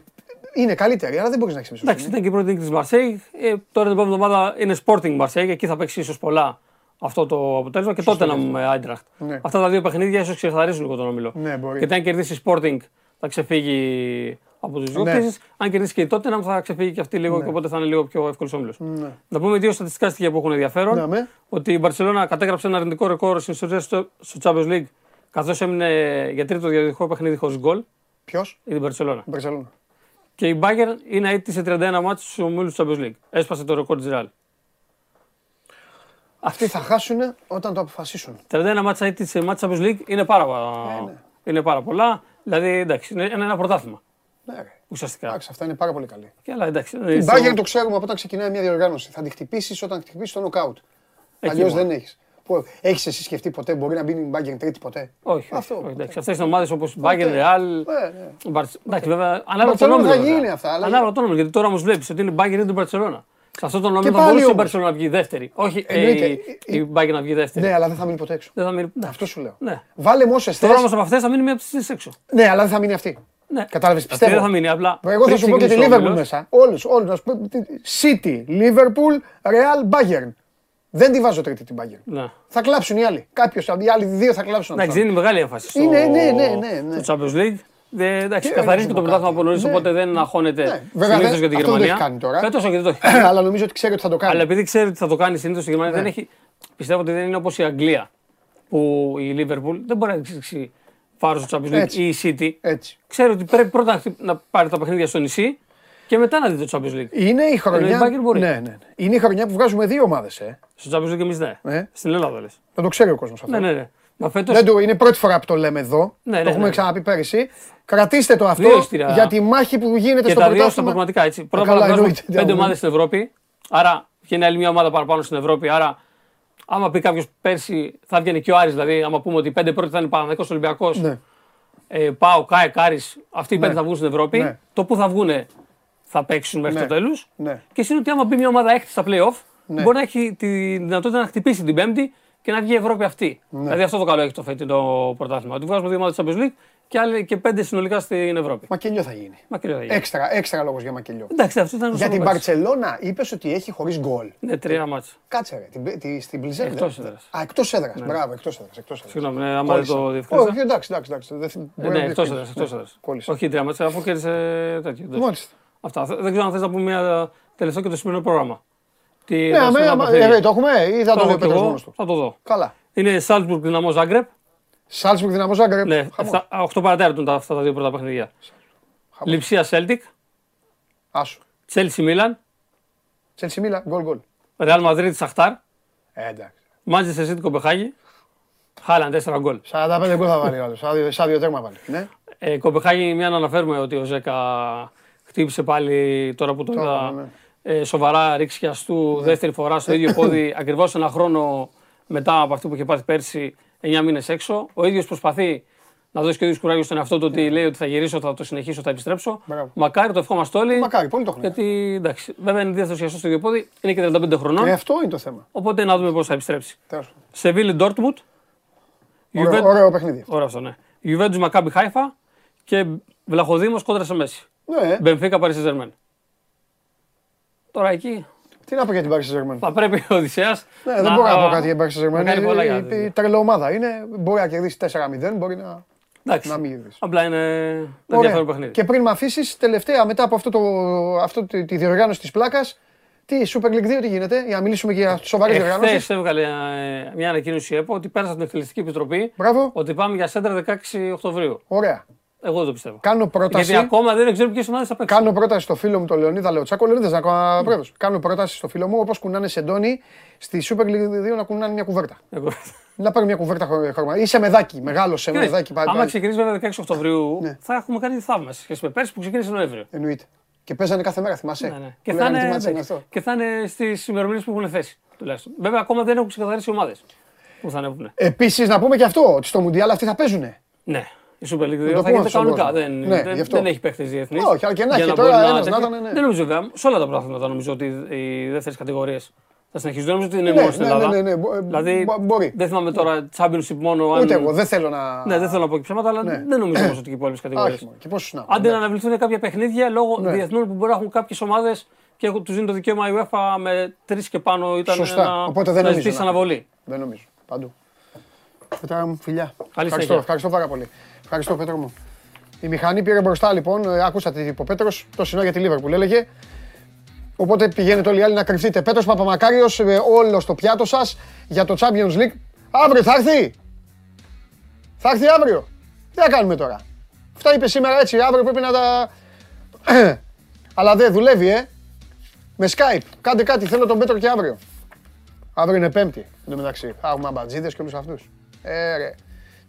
είναι καλύτερη, αλλά δεν μπορείς να έχεις Εντάξει, εμπιστοσύνη. ήταν και η πρώτη νίκη της Μαρσέη. Ε, τώρα την επόμενη εβδομάδα είναι Sporting Marseille. Εκεί θα παίξει ίσως πολλά αυτό το αποτέλεσμα. Και τότε να με Άιντραχτ. Ναι. Αυτά τα δύο παιχνίδια ίσως ξεκαθαρίσουν λίγο τον όμιλο. Ναι, μπορεί. Γιατί αν κερδίσει η Sporting θα ξεφύγει από τους δύο Ναι. κτήσεις. Αν κερδίσει και η τότε θα ξεφύγει και αυτή λίγο και οπότε θα είναι λίγο πιο εύκολος όμιλο. Ναι. Να πούμε δύο στατιστικά στοιχεία που έχουν ενδιαφέρον. Ναι, με. Ότι η Μπαρσελόνα κατέγραψε ένα αρνητικό ρεκόρ στην ιστορία στο, στο Champions League καθώς έμεινε για τρίτο διαδοχικό παιχνίδι χωρίς γκολ. Ποιος, Η Μπαρσελόνα. Μπαρσελόνα. Και η Bayern είναι αίτη σε 31 μάτς στους ομίλους του Champions League. Έσπασε το ρεκόρ της Real. Αυτοί θα χάσουν όταν το αποφασίσουν. 31 μάτς αίτη σε μάτς Champions League είναι πάρα, ναι. είναι πάρα πολλά. Δηλαδή εντάξει, είναι ένα, ένα πρωτάθλημα Ναι, ρε. ουσιαστικά. Εντάξει, αυτά είναι πάρα πολύ καλή. Και αλλά εντάξει. Η στο- Bayern το ξέρουμε από όταν ξεκινάει μια διοργάνωση. Θα τη χτυπήσει όταν χτυπήσει το νοκάουτ. Εκεί Αλλιώς μόνο. δεν έχεις. Έχεις εσύ σκεφτεί ποτέ, μπορεί να μπει η Bayern τρίτη ποτέ; Όχι, Αυτό. όχι, όχι, εντάξει. Αυτές είναι ομάδες όπως η Bayern, Real, Ναι, ναι. Μπαρσ- Εντάξει, βέβαια, ανάλογα Barcelona τον όμιλο. θα βέβαια. γίνει αυτά, αλλά- Ανάλογα τον όμιλο. Γιατί τώρα όμως βλέπεις ότι είναι η Bayern ή την Barcelona. Σε αυτό τον όμιλο θα πάλι μπορούσε η όμως. Barcelona να βγει δεύτερη. Όχι ε, Εννοείται. η, η Bayern να βγει δεύτερη. Ναι, αλλά δεν θα μείνει ποτέ έξω. Δεν θα μείνει. ναι. Αυτό σου λέω. Ναι. Βάλε μου όσε θε. Τώρα όμως από αυτές θα μείνει μία από τις έξω. Ναι, αλλά δεν θα μείνει αυτή. Ναι. Κατάλαβες, Αυτή πιστεύω. δεν θα μείνει απλά. Εγώ θα πριν σου πω και τη ξεκινήσει ο Liverpool όμιλος, μέσα. Όλους, όλους. Να σου πω. τι- City, Liverpool, Real, Bayern. Δεν τη βάζω τρίτη την Bayern. Ναι. Θα κλάψουν οι άλλοι. Κάποιος, οι άλλοι δύο θα κλάψουν. Εντάξει, δίνει μεγάλη έμφαση στο, Είναι, ναι, ναι, ναι, ναι. στο Champions League. Δεν, εντάξει, Και καθαρίζει και το από πρωτάθλημα κάτω. από νωρί, Ναι. οπότε δεν αγχώνεται Ναι. Βέβαια, συνήθως δεν- για την αυτό δεν το Γερμανία. έχει κάνει τώρα. Φέτος όχι, δεν το έχει κάνει. Αλλά νομίζω ότι ξέρει ότι θα το κάνει. Αλλά επειδή ξέρει ότι θα το κάνει συνήθως η Γερμανία, Ναι. δεν έχει, πιστεύω ότι δεν είναι όπως η Αγγλία που η Liverpool δεν μπορεί να ρίξει βάρο στο Champions League Έτσι. ή η City. Έτσι. Ξέρει ότι πρέπει πρώτα να χτυ- να πάρει τα παιχνίδια στο νησί και μετά να δει το Champions League. Είναι η χρονιά. Ενώ η Bayern μπορεί. Ναι, ναι, ναι. Είναι η χρονιά που βγάζουμε δύο ομάδες. Ε. Στο Champions League εμείς ναι. Ε. Στην Ελλάδα λες. Δεν το ξέρει ο κόσμος αυτό. Ναι, ναι, ναι. Μα φέτος, Δεν το, είναι πρώτη φορά που το λέμε εδώ. Ναι, το ναι, έχουμε ναι. ξαναπεί πέρυσι. Κρατήστε το αυτό Δύο εισιτήρια. για τη μάχη που γίνεται και στο τα δύο στα πρωτάθλημα. πραγματικά έτσι. Πρώτα απ' καλά, όλα βγάζουμε εννοείται, πέντε εννοείται. ομάδες στην Ευρώπη. Άρα βγαίνει άλλη μια ομάδα παραπάνω στην Ευρώπη. Άρα, άμα πει κάποιος πέρσι θα βγαίνει και ο Άρης, δηλαδή, άμα πούμε ότι οι πέντε πρώτοι θα είναι Παναθηναϊκός Ολυμπιακός, Ναι. ε, ΠΑΟΚ, ΑΕΚ, Άρη, αυτοί οι πέντε Ναι. θα βγουν στην Ευρώπη. Ναι. Το που θα βγουν θα παίξουν μέχρι Ναι. το τέλος. Ναι. Και εσύ είναι ότι άμα μπει μια ομάδα έκτη στα playoff, Ναι. μπορεί να έχει τη δυνατότητα να χτυπήσει την Πέμπτη και να βγει η Ευρώπη αυτή. Ναι. Δηλαδή αυτό το καλό έχει το φετινό πρωτάθλημα. Ότι βγάζουμε δύο ομάδε Champions League και, άλλοι- και πέντε συνολικά στην Ευρώπη. Μακελιό θα γίνει. Μακελειό θα γίνει. Έξτρα, έξτρα λόγος για μακελιό. Εντάξει, αυτό ήταν Για στο την κομμάτι. Μπαρσελόνα είπες ότι έχει χωρίς γκολ. Ναι, τρία μάτσα. Κάτσε ρε, την, τη, στην Πλιζέρ. Εκτός δεν- έδρας. Α, εκτός έδρας. Μπράβο, εκτός έδρας. Εκτός έδρας. Συγγνώμη, ναι, άμα δεν Κόλλησα. το διευκρίνησα. Όχι, εντάξει, εντάξει. εντάξει. Δεν θυ- Ε, μπορεί Ναι, να εκτός έδρας. διευκρίνησα. Εκτός έδρας. Κόλλησα. Όχι τρία μάτσα, αφού κέρδισε τέτοιο. εντάξει. Μάλιστα. Αυτά. Δεν ξέρω αν θες να πούμε μια τελευταίο και το σημερινό πρόγραμμα. Τι Ναι, τα αμέ, σημερινά άμα- παιχνίδια. ε, το έχουμε ή θα Το το δει ο έχω και Πέτρος εγώ, μόνος του. Θα το δω. Καλά. Είναι Salzburg Δυναμό Zagreb. Σάλτσμπουργκ δυναμό Ζάγκρεπ. Ναι, 8 παρατέταρτο είναι τα- αυτά τα δύο πρώτα παιχνίδια. Λιψία Celtic, Άσου. Chelsea Milan, Τσέλσι Μίλα, γκολ γκολ. Real Madrid Σαχτάρ, Ε, εντάξει. Manchester City Κοπεχάγη, Χάλαν 4 γκολ. 45 γκολ θα βάλει ο άλλος. Σαν δύο- Σαν δύο τέρμα βάλει. Ναι. Ε, Κοπεχάγη, μια να αναφέρουμε ότι ο Ζέκα χτύπησε πάλι τώρα που το Τώρα, είδα ναι. Ε, σοβαρά ρίξια του δεύτερη φορά στο ίδιο πόδι, ακριβώς ένα χρόνο μετά από αυτό που είχε πάθει πέρσι 9 μήνες έξω. Ο ίδιος προσπαθεί να δώσει και ο ίδιος κουράγιο στον εαυτό του ότι λέει ότι θα γυρίσω, θα το συνεχίσω, θα επιστρέψω. Μπράβο. Μακάρι το ευχόμαστε όλοι. Μακάρι, πολύ το χρόνο. Γιατί εντάξει, βέβαια είναι διαθεσιαστό στο ίδιο πόδι, είναι και 35 χρονών. Ε, αυτό είναι το θέμα. Οπότε να δούμε πώς θα επιστρέψει. Τέλος πάντων. Σεβίλη Ντόρτμουντ. Ωραίο, ωραίο παιχνίδι. Ωραίο αυτό, ναι. Juventus Μακάμπι Χάιφα και Βλαχοδήμος κόντρα σε Μέση. Ναι, Μπενφίκα Παρίσι Ζερμέν. Τώρα εκεί τι να πω για την Paris Saint-Germain; θα πρέπει ο Οδυσσέας. Ναι, δεν μπορώ να πω κάτι για την Paris Saint-Germain. να κάνει πολλά για Είναι να δει. τρελό ομάδα. Είναι, μπορεί να κερδίσει 4-0, μπορεί να. Εντάξει. να μην κερδίσει. Απλά είναι Ωραία. ενδιαφέρον παιχνίδι. Και πριν με αφήσεις, τελευταία μετά από αυτό, το, αυτό τη, τη διοργάνωση της πλάκας, τι Super League 2 τι γίνεται, για να μιλήσουμε και για σοβαρές διοργανώσεις. Χθε έβγαλε ε, μια ανακοίνωση η ΕΠΟ ότι πέρασε την εκτελεστική επιτροπή Μπράβο. ότι πάμε για σέντρα 16 Οκτωβρίου. Ωραία. Εγώ δεν το πιστεύω. Κάνω πρόταση. Γιατί ακόμα δεν ξέρω ποιες ομάδες θα παίξουν. Κάνω πρόταση στο φίλο μου τον Λεωνίδα Λεωτσάκο. Λεωνίδα να κάνω πρόεδρος. Κάνω πρόταση στο φίλο μου όπως κουνάνε σεντόνι στη Super League 2 να κουνάνε μια κουβέρτα. Εγώ- Να πάρει μια κουβέρτα χρο- χρώμα. Ή σε μεδάκι, μεγάλο σε Κοίταξε, μεδάκι. πάλι- Άμα πάλι. ξεκινήσεις βέβαια 16 Οκτωβρίου, Ναι. θα έχουμε κάνει θαύμα σε σχέση με πέρσι που ξεκίνησε Νοέμβριο. Εννοείται. Και παίζανε κάθε μέρα, θυμάσαι; Ναι, ναι. Που Και, θα λέγανε, είναι, «Τι μάτς είναι αυτό». και θα είναι στις ημερομηνίες που έχουν θέσει. Τουλάχιστον. Βέβαια, ακόμα δεν έχουν ξεκαθαρίσει οι ομάδες που θα ανέβουν. Επίσης να πούμε και αυτό, ότι στο Μουντιάλ αυτοί θα παίζουν. Ναι. Η Super League 2 το θα πούμε γίνεται αυτό στον κανονικά. κόσμο. Δεν, Ναι, δεν, γι' αυτό. δεν έχει παίχτες διεθνείς. Όχι, αλλά και να έχει, τώρα ένας να ήταν, ναι. Δεν νομίζω βέβαια. Σε όλα τα πράγματα νομίζω ότι οι δεύτερες κατηγορίες θα συνεχίσουν. Δεν νομίζω ότι είναι Ναι, μόνος στην ναι, Ελλάδα. ναι, ναι, ναι, μπο- Δηλαδή, μπο- μπορεί. δεν θυμάμαι τώρα Championship μόνο. αν- Ούτε εγώ, δεν θέλω να. Ναι, δεν θέλω να πω και ψέματα, αλλά Ναι. δεν νομίζω όμως ότι και οι υπόλοιπες κατηγορίες. Όχι μόνο. Και πόσους να. Άντε να αναβληθούν κάποια παιχνίδια λόγω Ναι. διεθνών που μπορεί να έχουν κάποιες ομάδες και τους δίνει το δικαίωμα η UEFA με τρεις και πάνω ήταν Σωστά. να, Οπότε δεν να νομίζω ζητήσει να- αναβολή. Δεν νομίζω. Παντού. Πέτρα μου, φιλιά. ευχαριστώ, συνέχεια. ευχαριστώ πάρα πολύ. Ευχαριστώ, Πέτρο μου. Η μηχανή πήρε μπροστά λοιπόν. Ε, Άκουσα τι είπε ο Πέτρος. Το συνό για τη Λίβερπουλ έλεγε. Οπότε πηγαίνετε όλοι οι άλλοι να κρυφτείτε. Πέτρος Παπαμακάριος, όλο στο πιάτο σας για το Champions League. Αύριο θα έρθει; Θα έρθει αύριο; Τι θα κάνουμε τώρα; Αυτά είπε σήμερα έτσι. Αύριο πρέπει να τα. Αλλά δεν δουλεύει, ε. Με Skype. Κάντε κάτι. Θέλω τον Πέτρο και αύριο. Αύριο είναι Πέμπτη. Εν τω μεταξύ. Θα έχουμε αμπατζίδες και όλους αυτούς. Ε, ρε.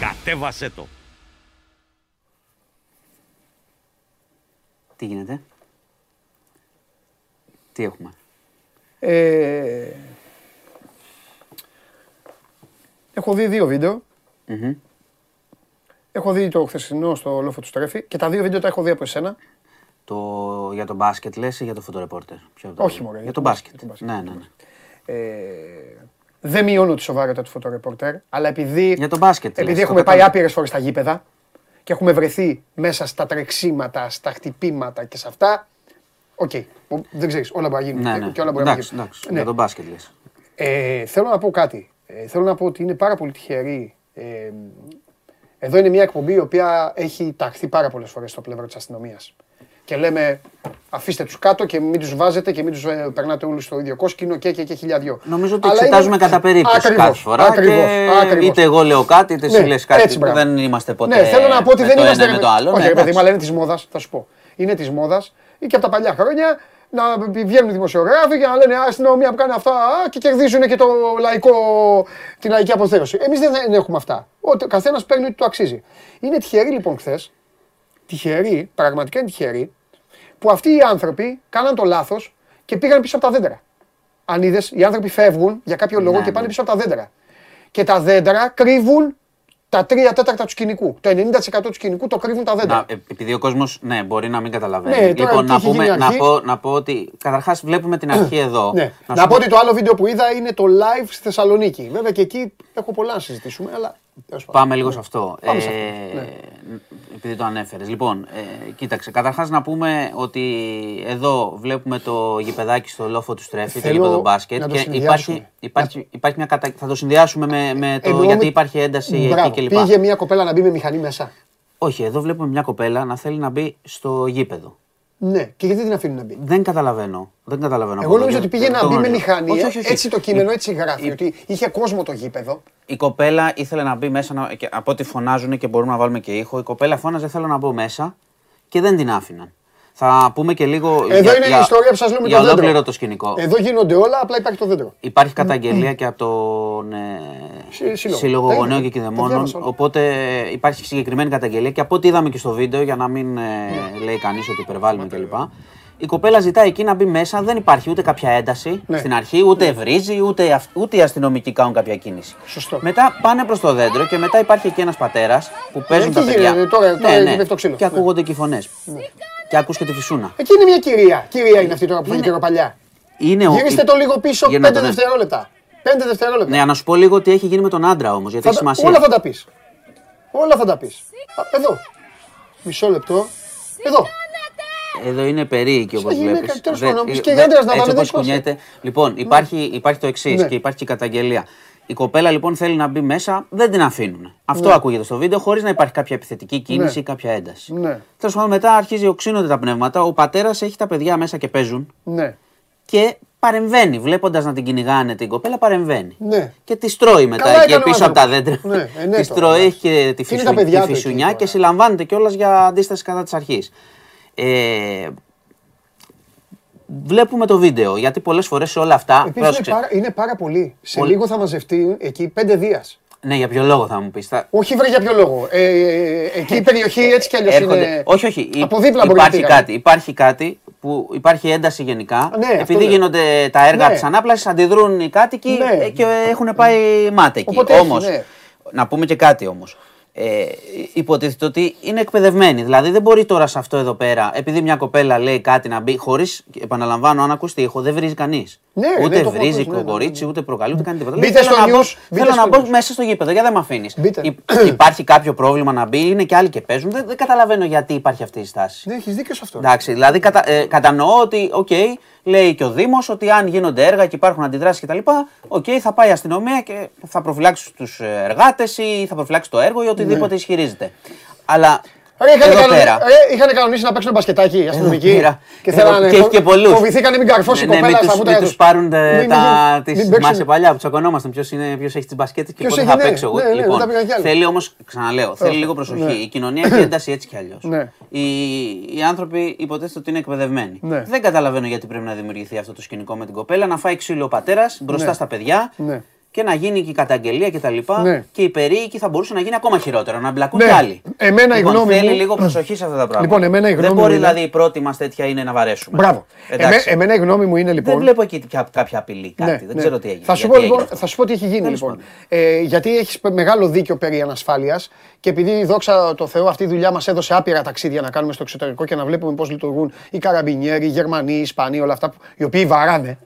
Κατέβασέ το! Τι γίνεται; Τι έχουμε; Ε, έχω δει δύο βίντεο. Μμμ. Έχω δει το χθεσινό στο λόφο του Στρέφη και τα δύο βίντεο τα έχω δει από εσένα. Το, για το μπάσκετ λες ή για το φωτορεπόρτερ; Ποιο από τα Όχι, δύο; μωρέ, Για το μπάσκετ. για το μπάσκετ. Ναι, ναι, ναι. Ε, δεν μειώνω τη σοβαρότητα του φωτορεπορτέρ, αλλά επειδή, Για το μπάσκετ επειδή λες, έχουμε το πάει κατάλαβα. άπειρες φορές στα γήπεδα και έχουμε βρεθεί μέσα στα τρεξίματα, στα χτυπήματα και σε αυτά. Οκ, ο- δεν ξέρεις, όλα μπορεί να γίνουν. Ναι, και- ναι. Και όλα μπορεί να Εντάξει, γίνουν. εντάξει. Ναι. Για το μπάσκετ λες. Ε, θέλω να πω κάτι. Ε, θέλω να πω ότι είναι πάρα πολύ τυχερή. Ε, εδώ είναι μια εκπομπή η οποία έχει ταχθεί πάρα πολλές φορές στο πλευρό της αστυνομίας. Και λέμε, αφήστε τους κάτω και μην τους βάζετε και μην τους περνάτε όλου στο ίδιο κόσκινο και, και, και χιλιαδιό. Νομίζω ότι Αλλά εξετάζουμε είναι- κατά περίπτωση Ακριβώς, κάθε φορά ακριβώς, και ακριβώς. είτε εγώ λέω κάτι είτε εσύ Ναι, λες κάτι. έτσι, μπράβο. δεν είμαστε ποτέ Ναι, θέλω να πω ότι με δεν το είμαστε. ένα με το άλλο. Όχι, Ναι, ρε παιδί μου, εντάξει. αλλά είναι της μόδας, θα σου πω. Είναι της μόδας ή και από τα παλιά χρόνια να βγαίνουν δημοσιογράφοι και να λένε Α, αστυνομία που κάνει αυτά α, και κερδίζουν και το λαϊκό, την λαϊκή αποθέωση. Εμείς δεν, δεν έχουμε αυτά. Ο καθένας παίρνει ό,τι του αξίζει. Είναι τυχεροί λοιπόν χθες, τυχεροί, πραγματικά είναι τυχεροί, που αυτοί οι άνθρωποι κάναν το λάθος και πήγαν πίσω από τα δέντρα. Αν είδες, οι άνθρωποι φεύγουν για κάποιο λόγο Ναι, και πάνε ναι. πίσω από τα δέντρα. Και τα δέντρα κρύβουν τα τρία τέταρτα του σκηνικού. Το 90% του σκηνικού το κρύβουν τα δέντρα. Να, ε, επειδή ο κόσμος ναι, μπορεί να μην καταλαβαίνει. Ναι, τώρα λοιπόν, τι να, έχει πούμε, γίνει να, αρχή. πω, να πω ότι καταρχάς βλέπουμε την αρχή εδώ. Ναι. Να Να, σου πω ότι το άλλο βίντεο που είδα είναι το live στη Θεσσαλονίκη. Βέβαια και εκεί έχω πολλά να συζητήσουμε, αλλά. τέλος πάντων. Πάμε λίγο σε αυτό. Πάμε σε αυτό, Ε, ναι. Επειδή το ανέφερες. Λοιπόν, ε, κοίταξε. Καταρχάς να πούμε ότι εδώ βλέπουμε το γηπεδάκι στο λόφο του Στρέφη, το Θέλω γήπεδο μπάσκετ. να το Και συνδυάσουμε. υπάρχει, υπάρχει, υπάρχει μια κατα... Θα το συνδυάσουμε με, με το Εννοώ γιατί με- υπάρχει ένταση Μπράβο, εκεί κλπ. Πήγε μια κοπέλα να μπει με μηχανή μέσα. Όχι, εδώ βλέπουμε μια κοπέλα να θέλει να μπει στο γήπεδο. Ναι, και γιατί την αφήνουν να μπει; Δεν καταλαβαίνω. Δεν καταλαβαίνω. Εγώ από νομίζω εδώ ότι και- πήγε να το μπει με γνωρίζω. μηχανή. Όχι, ε, όχι, όχι. Έτσι το κείμενο Η- έτσι γράφει. η- Ότι είχε κόσμο το γήπεδο. Η κοπέλα ήθελε να μπει μέσα, να- και από ό,τι φωνάζουν και μπορούμε να βάλουμε και ήχο. Η κοπέλα φώναζε θέλω να μπω μέσα και δεν την άφηναν. Θα πούμε και λίγο. Εδώ είναι η ιστορία που σας λέω με για το δέντρο. ολόκληρο το σκηνικό. Εδώ γίνονται όλα, απλά υπάρχει το δέντρο. Υπάρχει καταγγελία και από τον ε, Συ- σύλλογο. Σύλλογο Τα Γονέων είδα, και τα Κηδεμόνων. διάβασα όλα. Οπότε υπάρχει συγκεκριμένη καταγγελία και από ό,τι είδαμε και στο βίντεο, για να μην ε, λέει κανείς ότι υπερβάλλουμε κλπ. Η κοπέλα ζητάει εκεί να μπει μέσα, δεν υπάρχει ούτε κάποια ένταση Ναι. στην αρχή, ούτε βρίζει, ούτε, αυ- ούτε οι αστυνομικοί κάνουν κάποια κίνηση. Σωστό. Μετά πάνε προς το δέντρο και μετά υπάρχει εκεί ένας πατέρας που παίζουν εκεί τα παιδιά. γίνεται, τώρα- τώρα εκεί πέφτει το ξύλο. Και Ναι. ακούγονται και οι φωνές. Και ακούς και τη φυσούνα. Εκεί είναι μια κυρία. Κυρία είναι αυτή τώρα που φάει καιροπαλιά. Είναι ο- Γυρίστε το λίγο πίσω, Γύρνα το, 5 ναι. δευτερόλεπτα. 5 δευτερόλεπτα. Ναι, να σου πω λίγο τι έχει γίνει με τον άντρα όμως, γιατί Θα έχει τα- σημασία. όλα θα τα πεις. Όλα θα τα πεις. Εδώ. Μισό λεπτό. Εδώ. Εδώ είναι περίεργη όπως Σαν γυναίκα, βλέπεις. τέλος πάντων, όμως και για άντρας να πάνε, δεν κουνιέται. Λοιπόν, υπάρχει, υπάρχει το εξής Ναι. και υπάρχει και η καταγγελία. Η κοπέλα λοιπόν θέλει να μπει μέσα, δεν την αφήνουν. Αυτό Ναι. ακούγεται στο βίντεο, χωρίς να υπάρχει κάποια επιθετική κίνηση ή κάποια ένταση. Ναι. Τέλος πάντων, μετά αρχίζει οξύνονται τα πνεύματα. Ο πατέρας έχει τα παιδιά μέσα και παίζουν Ναι. και παρεμβαίνει. Βλέποντας να την κυνηγάνε την κοπέλα, παρεμβαίνει. Ναι. Και τη τρώει μετά Καλά εκεί έκανε ο πίσω από τα άνθρωπος. δέντρα. Ναι, ε, ναι, τη τώρα, τρώει, εντάξει. έχει και τη, Και είναι φυσου- τα παιδιά τη του εκεί φυσουνιά τώρα. και συλλαμβάνεται κιόλας για αντίσταση κατά της αρχής. Ε, βλέπουμε το βίντεο γιατί πολλές φορές σε όλα αυτά. Επίσης είναι πρόσεξε. πάρα, είναι πάρα πολύ. Σε Πολύ. λίγο θα μαζευτεί εκεί πέντε δίας. Ναι, για ποιο λόγο θα μου πεις. Θα... Όχι βρε για ποιο λόγο. Ε, ε, εκεί η περιοχή έτσι κι αλλιώς Έρχονται... είναι... Όχι, όχι. Υ- Από δίπλα μπορεί να υπάρχει πήγανε. κάτι, υπάρχει κάτι που υπάρχει ένταση γενικά. Ναι, αυτό Επειδή λέω. γίνονται τα έργα Ναι. της ανάπλασης, αντιδρούν οι κάτοικοι Ναι. ε, και έχουν πάει ΜΑΤ εκεί. Οπότε έχει, Όμως, ναι. να πούμε και κάτι όμως. Ε, υποτίθεται ότι είναι εκπαιδευμένοι. Δηλαδή δεν μπορεί τώρα σε αυτό εδώ πέρα, επειδή μια κοπέλα λέει κάτι να μπει, χωρίς, επαναλαμβάνω, αν ακούσει ήχο, δεν βρίζει κανείς. Ναι, ναι, ούτε το έχω βρίζει ακούσει, ναι, ναι, κορίτσι, ούτε προκαλεί, ούτε κάνει τίποτα. Μπείτε Λέει, στο θέλω να μπω- news, μπείτε Θέλω στο να μπω news. μέσα στο γήπεδο, γιατί δεν με αφήνεις. Μπείτε. Υπάρχει κάποιο πρόβλημα να μπει, είναι και άλλοι και παίζουν. Δεν, δεν καταλαβαίνω γιατί υπάρχει αυτή η στάση. Ναι, έχεις δίκιο σε αυτό. Εντάξει, δηλαδή κατα, ε, κατανοώ ότι, οκ, λέει και ο Δήμος ότι αν γίνονται έργα και υπάρχουν αντιδράσεις κτλ., οκ, θα πάει η αστυνομία και θα προφυλάξει τους εργάτες ή θα προφυλάξει το έργο ή οτιδήποτε ισχυρίζεται. Αλλά Ρε, είχαν, εδώ κανονι... πέρα. ρε, είχαν κανονίσει να παίξουν μπασκετάκι οι αστυνομικοί. πέρα. Και Εδώ- θέλανε. και έχει και πολλούς. Φοβηθήκανε μην καρφώσει η Ναι, ναι, κοπέλα μην στα τους- μούτρα μην τους. τους πάρουν ε, Μην- τα, μην- τις μην παίξουν. θυμάσαι παλιά που τσακωνόμασταν ποιος, είναι, ποιος έχει τις μπασκέτες και Ποιος πότε έχει, θα ναι, παίξω εγώ. ναι, ναι, λοιπόν, δεν τα πήγαν κι άλλοι. θέλει όμως, ξαναλέω, θέλει λίγο προσοχή. ναι. Η κοινωνία έχει ένταση έτσι κι αλλιώς. Ναι. Οι, οι άνθρωποι υποτίθεται ότι είναι εκπαιδευμένοι. Ναι. Δεν καταλαβαίνω γιατί πρέπει να δημιουργηθεί αυτό το σκηνικό με την κοπέλα, να φάει ξύλο ο πατέρας μπροστά Ναι. στα παιδιά. Ναι. Και να γίνει και η καταγγελία κτλ. Ναι. Και η περίοικη θα μπορούσε να γίνει ακόμα χειρότερο, να μπλακούν Ναι. κι άλλοι. Εμένα η λοιπόν, γνώμη θέλει μου- λίγο προσοχή σε αυτά τα πράγματα. Λοιπόν, εμένα η Δεν γνώμη μπορεί μου είναι- δηλαδή η πρώτη μας τέτοια είναι να βαρέσουμε. Μπράβο. Εμέ, Εντάξει. εμένα η γνώμη μου είναι λοιπόν. Δεν βλέπω εκεί κάποια, κάποια απειλή, κάτι. Ναι, δεν ναι. ξέρω τι έγινε. Θα σου, γιατί πω, έγινε λοιπόν, αυτό. θα σου πω τι έχει γίνει Τέλος λοιπόν. πάντων. Ε, γιατί έχεις μεγάλο δίκιο περί ανασφάλειας και επειδή δόξα τω Θεώ αυτή η δουλειά μας έδωσε άπειρα ταξίδια να κάνουμε στο εξωτερικό και να βλέπουμε πώς λειτουργούν οι καραμπινιέροι, οι Γερμανοί, οι Ισπανοί, όλα αυτά που, οι οποίοι βαράνε.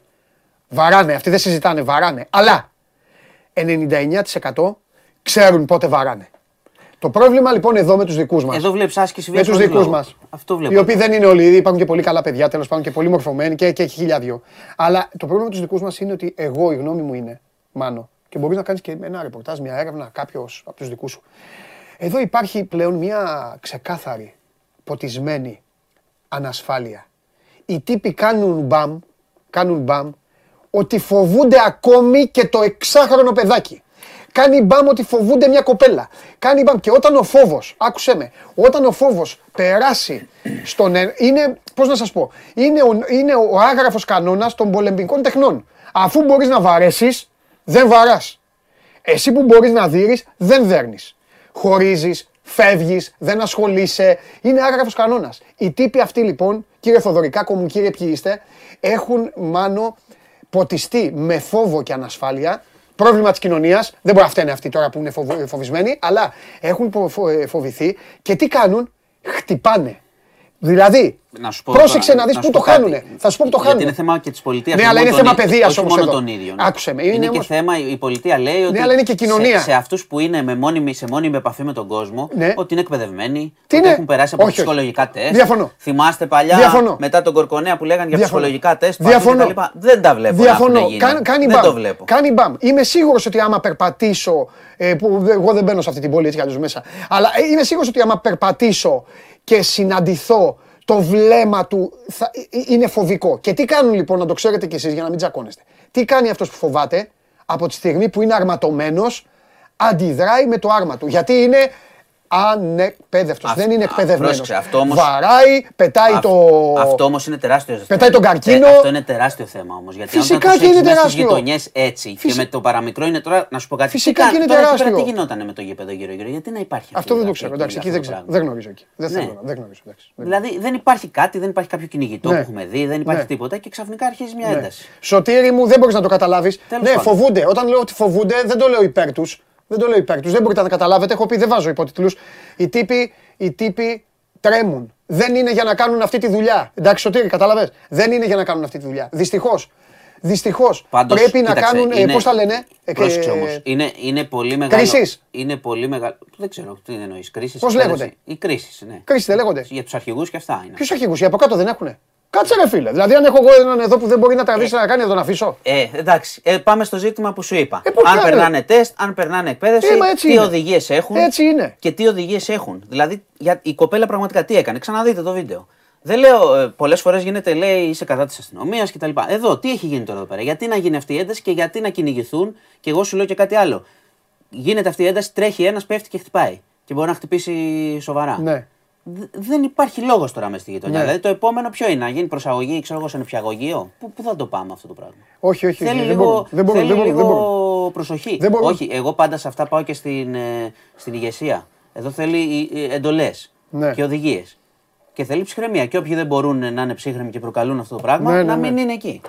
Βαράνε, αυτοί δεν συζητάνε, βαράνε. Αλλά 99% ξέρουν πότε βαράνε. Το πρόβλημα λοιπόν εδώ με τους δικούς μας. Εδώ βλέπεις άσκηση με βίας τους χωρίς δικούς λόγο. μας. Αυτό βλέπω. Οι οποίοι δεν είναι όλοι, υπάρχουν και πολύ καλά παιδιά τέλος πάντων και πολύ μορφωμένοι και, και έχει χιλιάδιο. Αλλά το πρόβλημα με τους δικούς μας είναι ότι εγώ η γνώμη μου είναι, Μάνο, και μπορείς να κάνεις και ένα ρεπορτάζ, μια έρευνα, κάποιος από τους δικούς σου. Εδώ υπάρχει πλέον μια ξεκάθαρη, ποτισμένη ανασφάλεια. Οι τύποι κάνουν μπαμ, κάνουν μπαμ, ότι φοβούνται ακόμη και το εξάχρονο παιδάκι. Κάνει μπαμ ότι φοβούνται μια κοπέλα. Κάνει μπαμ και όταν ο φόβος, άκουσέ με, όταν ο φόβος περάσει στον... ε- Είναι, πώς να σας πω, είναι ο, είναι ο άγραφος κανόνας των πολεμικών τεχνών. Αφού μπορείς να βαρέσεις, δεν βαράς. Εσύ που μπορείς να δείρεις, δεν δέρνεις. Χωρίζεις, φεύγεις, δεν ασχολείσαι. Είναι άγραφος κανόνας. Οι τύποι αυτοί λοιπόν, κύριε Θοδωρικάκο μου, κύριε ποιοι είστε, έχουν μάνο ποτιστεί με φόβο και ανασφάλεια. Πρόβλημα της κοινωνίας, δεν μπορεί να φταίνε αυτοί τώρα που είναι φοβο- φοβισμένοι, αλλά έχουν φο- φο- ε, φοβηθεί και τι κάνουν, χτυπάνε. Δηλαδή, Να σου πω πρόσεξε τώρα, να δεις να πού σου το πω κάτι. κάνουνε. Θα σου πω που το Γιατί χάνουνε. είναι θέμα και της πολιτείας. Ναι, αλλά είναι θέμα παιδείας όμως μόνο εδώ. των ίδιων. Άκουσε με, Είναι, είναι και όμως- θέμα, η πολιτεία λέει ότι. αλλά είναι και κοινωνία. Σε, σε αυτούς που είναι με μόνιμη, σε μόνιμη επαφή με τον κόσμο, Ναι. ότι είναι εκπαιδευμένοι, Τι ότι είναι; έχουν περάσει από Όχι, όχι. ψυχολογικά τεστ. Διαφωνώ. Θυμάστε παλιά Διαφωνώ. μετά τον Κορκονέα που λέγανε για Διαφωνώ. ψυχολογικά τεστ. Διαφωνώ. παντού κτλ. Δεν τα βλέπω. να Διαφωνώ. έχουν γίνει. Κάνει, κάνει δεν μπαμ. το βλέπω. Κάνει μπαμ. Είμαι σίγουρος ότι άμα περπατήσω. Ε, που δε- εγώ δεν μπαίνω σε αυτή την πόλη έτσι κι αλλιώς μέσα. Αλλά ε, είμαι σίγουρος ότι άμα περπατήσω και συναντηθώ το βλέμμα του θα, ε, ε, είναι φοβικό. Και τι κάνουν λοιπόν, να το ξέρετε κι εσείς για να μην τσακώνεστε. Τι κάνει αυτός που φοβάται από τη στιγμή που είναι αρματωμένος, αντιδράει με το άρμα του. Γιατί είναι ανεκπαίδευτος. Αυ- Δεν είναι α, εκπαιδευμένος. πρόσεξε, αυτό όμως- Βαράει, πετάει Αυ- το... Αυτό όμως είναι τεράστιο θέμα. Πετάει τον καρκίνο. Ε, αυτό είναι τεράστιο θέμα όμως. Γιατί Φυσικά αν και είναι τεράστιο. Στις γειτονιές έτσι Φυσι- και με το παραμικρό είναι τώρα. Να σου πω κάτι. Φυσικά τι και είναι τώρα εκεί πέρα τεράστιο. Τι γινόταν με το γήπεδο γύρω-γύρω, γιατί να υπάρχει Αυτό δεν το αυτή- ξέρω. αυτή- Εντάξει, εκεί αυτό δεν το ξέρω. πράγμα. Δεν γνωρίζω εκεί. Δεν Ναι. θέλω να- δεν γνωρίζω. εντάξει. Δεν Δηλαδή δεν υπάρχει κάτι, δεν υπάρχει κάποιο κυνηγητό Ναι. που έχουμε δει, δεν υπάρχει Ναι. τίποτα και ξαφνικά αρχίζει μια Ναι. ένταση. Σωτήρι μου, δεν μπορείς να το καταλάβεις. Τέλος Ναι, πάντων. φοβούνται. Όταν λέω ότι φοβούνται, δεν το λέω υπέρ τους. Δεν το λέω υπέρ τους. Δεν μπορείτε να καταλάβετε. Έχω πει, δεν βάζω υπότιτλους. Οι τύποι, οι τύποι τρέμουν. Δεν είναι για να κάνουν αυτή τη δουλειά. Εντάξει, Σωτήρι, κατάλαβε. Δεν είναι για να κάνουν αυτή τη δουλειά. Δυστυχώς. Δυστυχώς. Πάντως, Πρέπει να κοίταξε, κάνουν. είναι- Πώς τα λένε; ε, Πρόσεξε ε, όμω. Είναι, είναι πολύ μεγάλο. Κρίσεις. Είναι πολύ μεγάλο. Δεν ξέρω τι εννοείς. Κρίσεις. Πώς λέγονται; Οι κρίσεις, ναι. Κρίση δεν λέγονται; Για τους αρχηγούς και αυτά είναι. Ποιους αρχηγούς, οι από κάτω δεν έχουνε; Κάτσε ρε φίλε. Δηλαδή, αν έχω εγώ έναν εδώ που δεν μπορεί να τραβήσει να κάνει, θα τον αφήσω. Ε, εντάξει, ε, πάμε στο ζήτημα που σου είπα. Ε, πώς αν κάνε. περνάνε τεστ, αν περνάνε εκπαίδευση, Ε, μα έτσι τι είναι. οδηγίες έχουν. Έτσι είναι. Και τι οδηγίες έχουν. Δηλαδή, για, η κοπέλα πραγματικά τι έκανε. Ξαναδείτε το βίντεο. Δεν λέω, ε, πολλές φορές γίνεται, λέει, είσαι κατά της αστυνομίας κτλ. Εδώ, τι έχει γίνει τώρα εδώ πέρα; Γιατί να γίνει αυτή η ένταση και γιατί να κυνηγηθούν; Και εγώ σου λέω και κάτι άλλο. Γίνεται αυτή η ένταση, τρέχει ένας, πέφτει και χτυπάει. Και μπορεί να χτυπήσει σοβαρά. Ναι. Δε- Δεν υπάρχει λόγος τώρα μες στη γειτονιά. Ναι. Δηλαδή το επόμενο ποιο είναι, να γίνει προσαγωγή, ξέρω εγώ, σε νηπιαγωγείο; Πού, πού θα το πάμε αυτό το πράγμα; Όχι, όχι. Θέλει δεν λίγο, μπορούν, Δεν μπορούν, θέλει δεν μπορούν, δεν λίγο μπορούν. προσοχή. Δεν μπορούν. Όχι, εγώ πάντα σε αυτά πάω και στην, ε, στην ηγεσία. Εδώ θέλει εντολές Ναι. και οδηγίες. Και θέλει ψυχραιμία. Και όποιοι δεν μπορούν να είναι ψύχρεμοι και προκαλούν αυτό το πράγμα, Ναι, ναι, να ναι. μην είναι εκεί.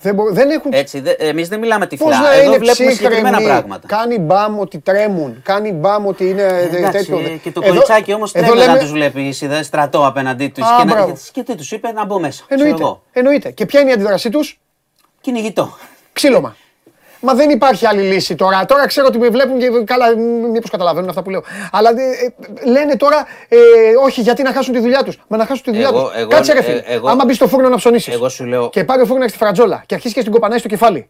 Δεν, μπορούν, δεν έχουν Έτσι, εμείς δεν μιλάμε Πώς τυφλά. να Εδώ είναι βλέπουμε συγκεκριμένα ψύχρεμοι, πράγματα. Κάνει μπαμ ότι τρέμουν, κάνει μπαμ ότι είναι ε, Εντάξει, τέτοιο. ε, και το Εδώ- κοριτσάκι όμως εδώ τρέμει να λέμε- τους βλέπεις είδες, στρατό απέναντί τους. Α, Και, να- μπράβο. και τι τους είπε να μπω μέσα. ξέρω Εννοείται, εγώ. εννοείται. Και ποια είναι η αντίδρασή τους, Κυνηγητό. ξύλωμα. Μα δεν υπάρχει άλλη λύση τώρα. Τώρα ξέρω ότι με βλέπουν και καλά, μήπως καταλαβαίνουν αυτά που λέω. Αλλά ε, ε, λένε τώρα, ε, όχι, γιατί να χάσουν τη δουλειά τους. Μα να χάσουν τη δουλειά Εγώ- τους. εγώ- Κάτσε ρε ε, φίλε. εγώ- Άμα μπεις στο φούρνο να ψωνίσεις. Εγώ σου λέω. Και πάρει ο φούρνος στη φρατζόλα και αρχίσεις και στην κοπανάει στο κεφάλι.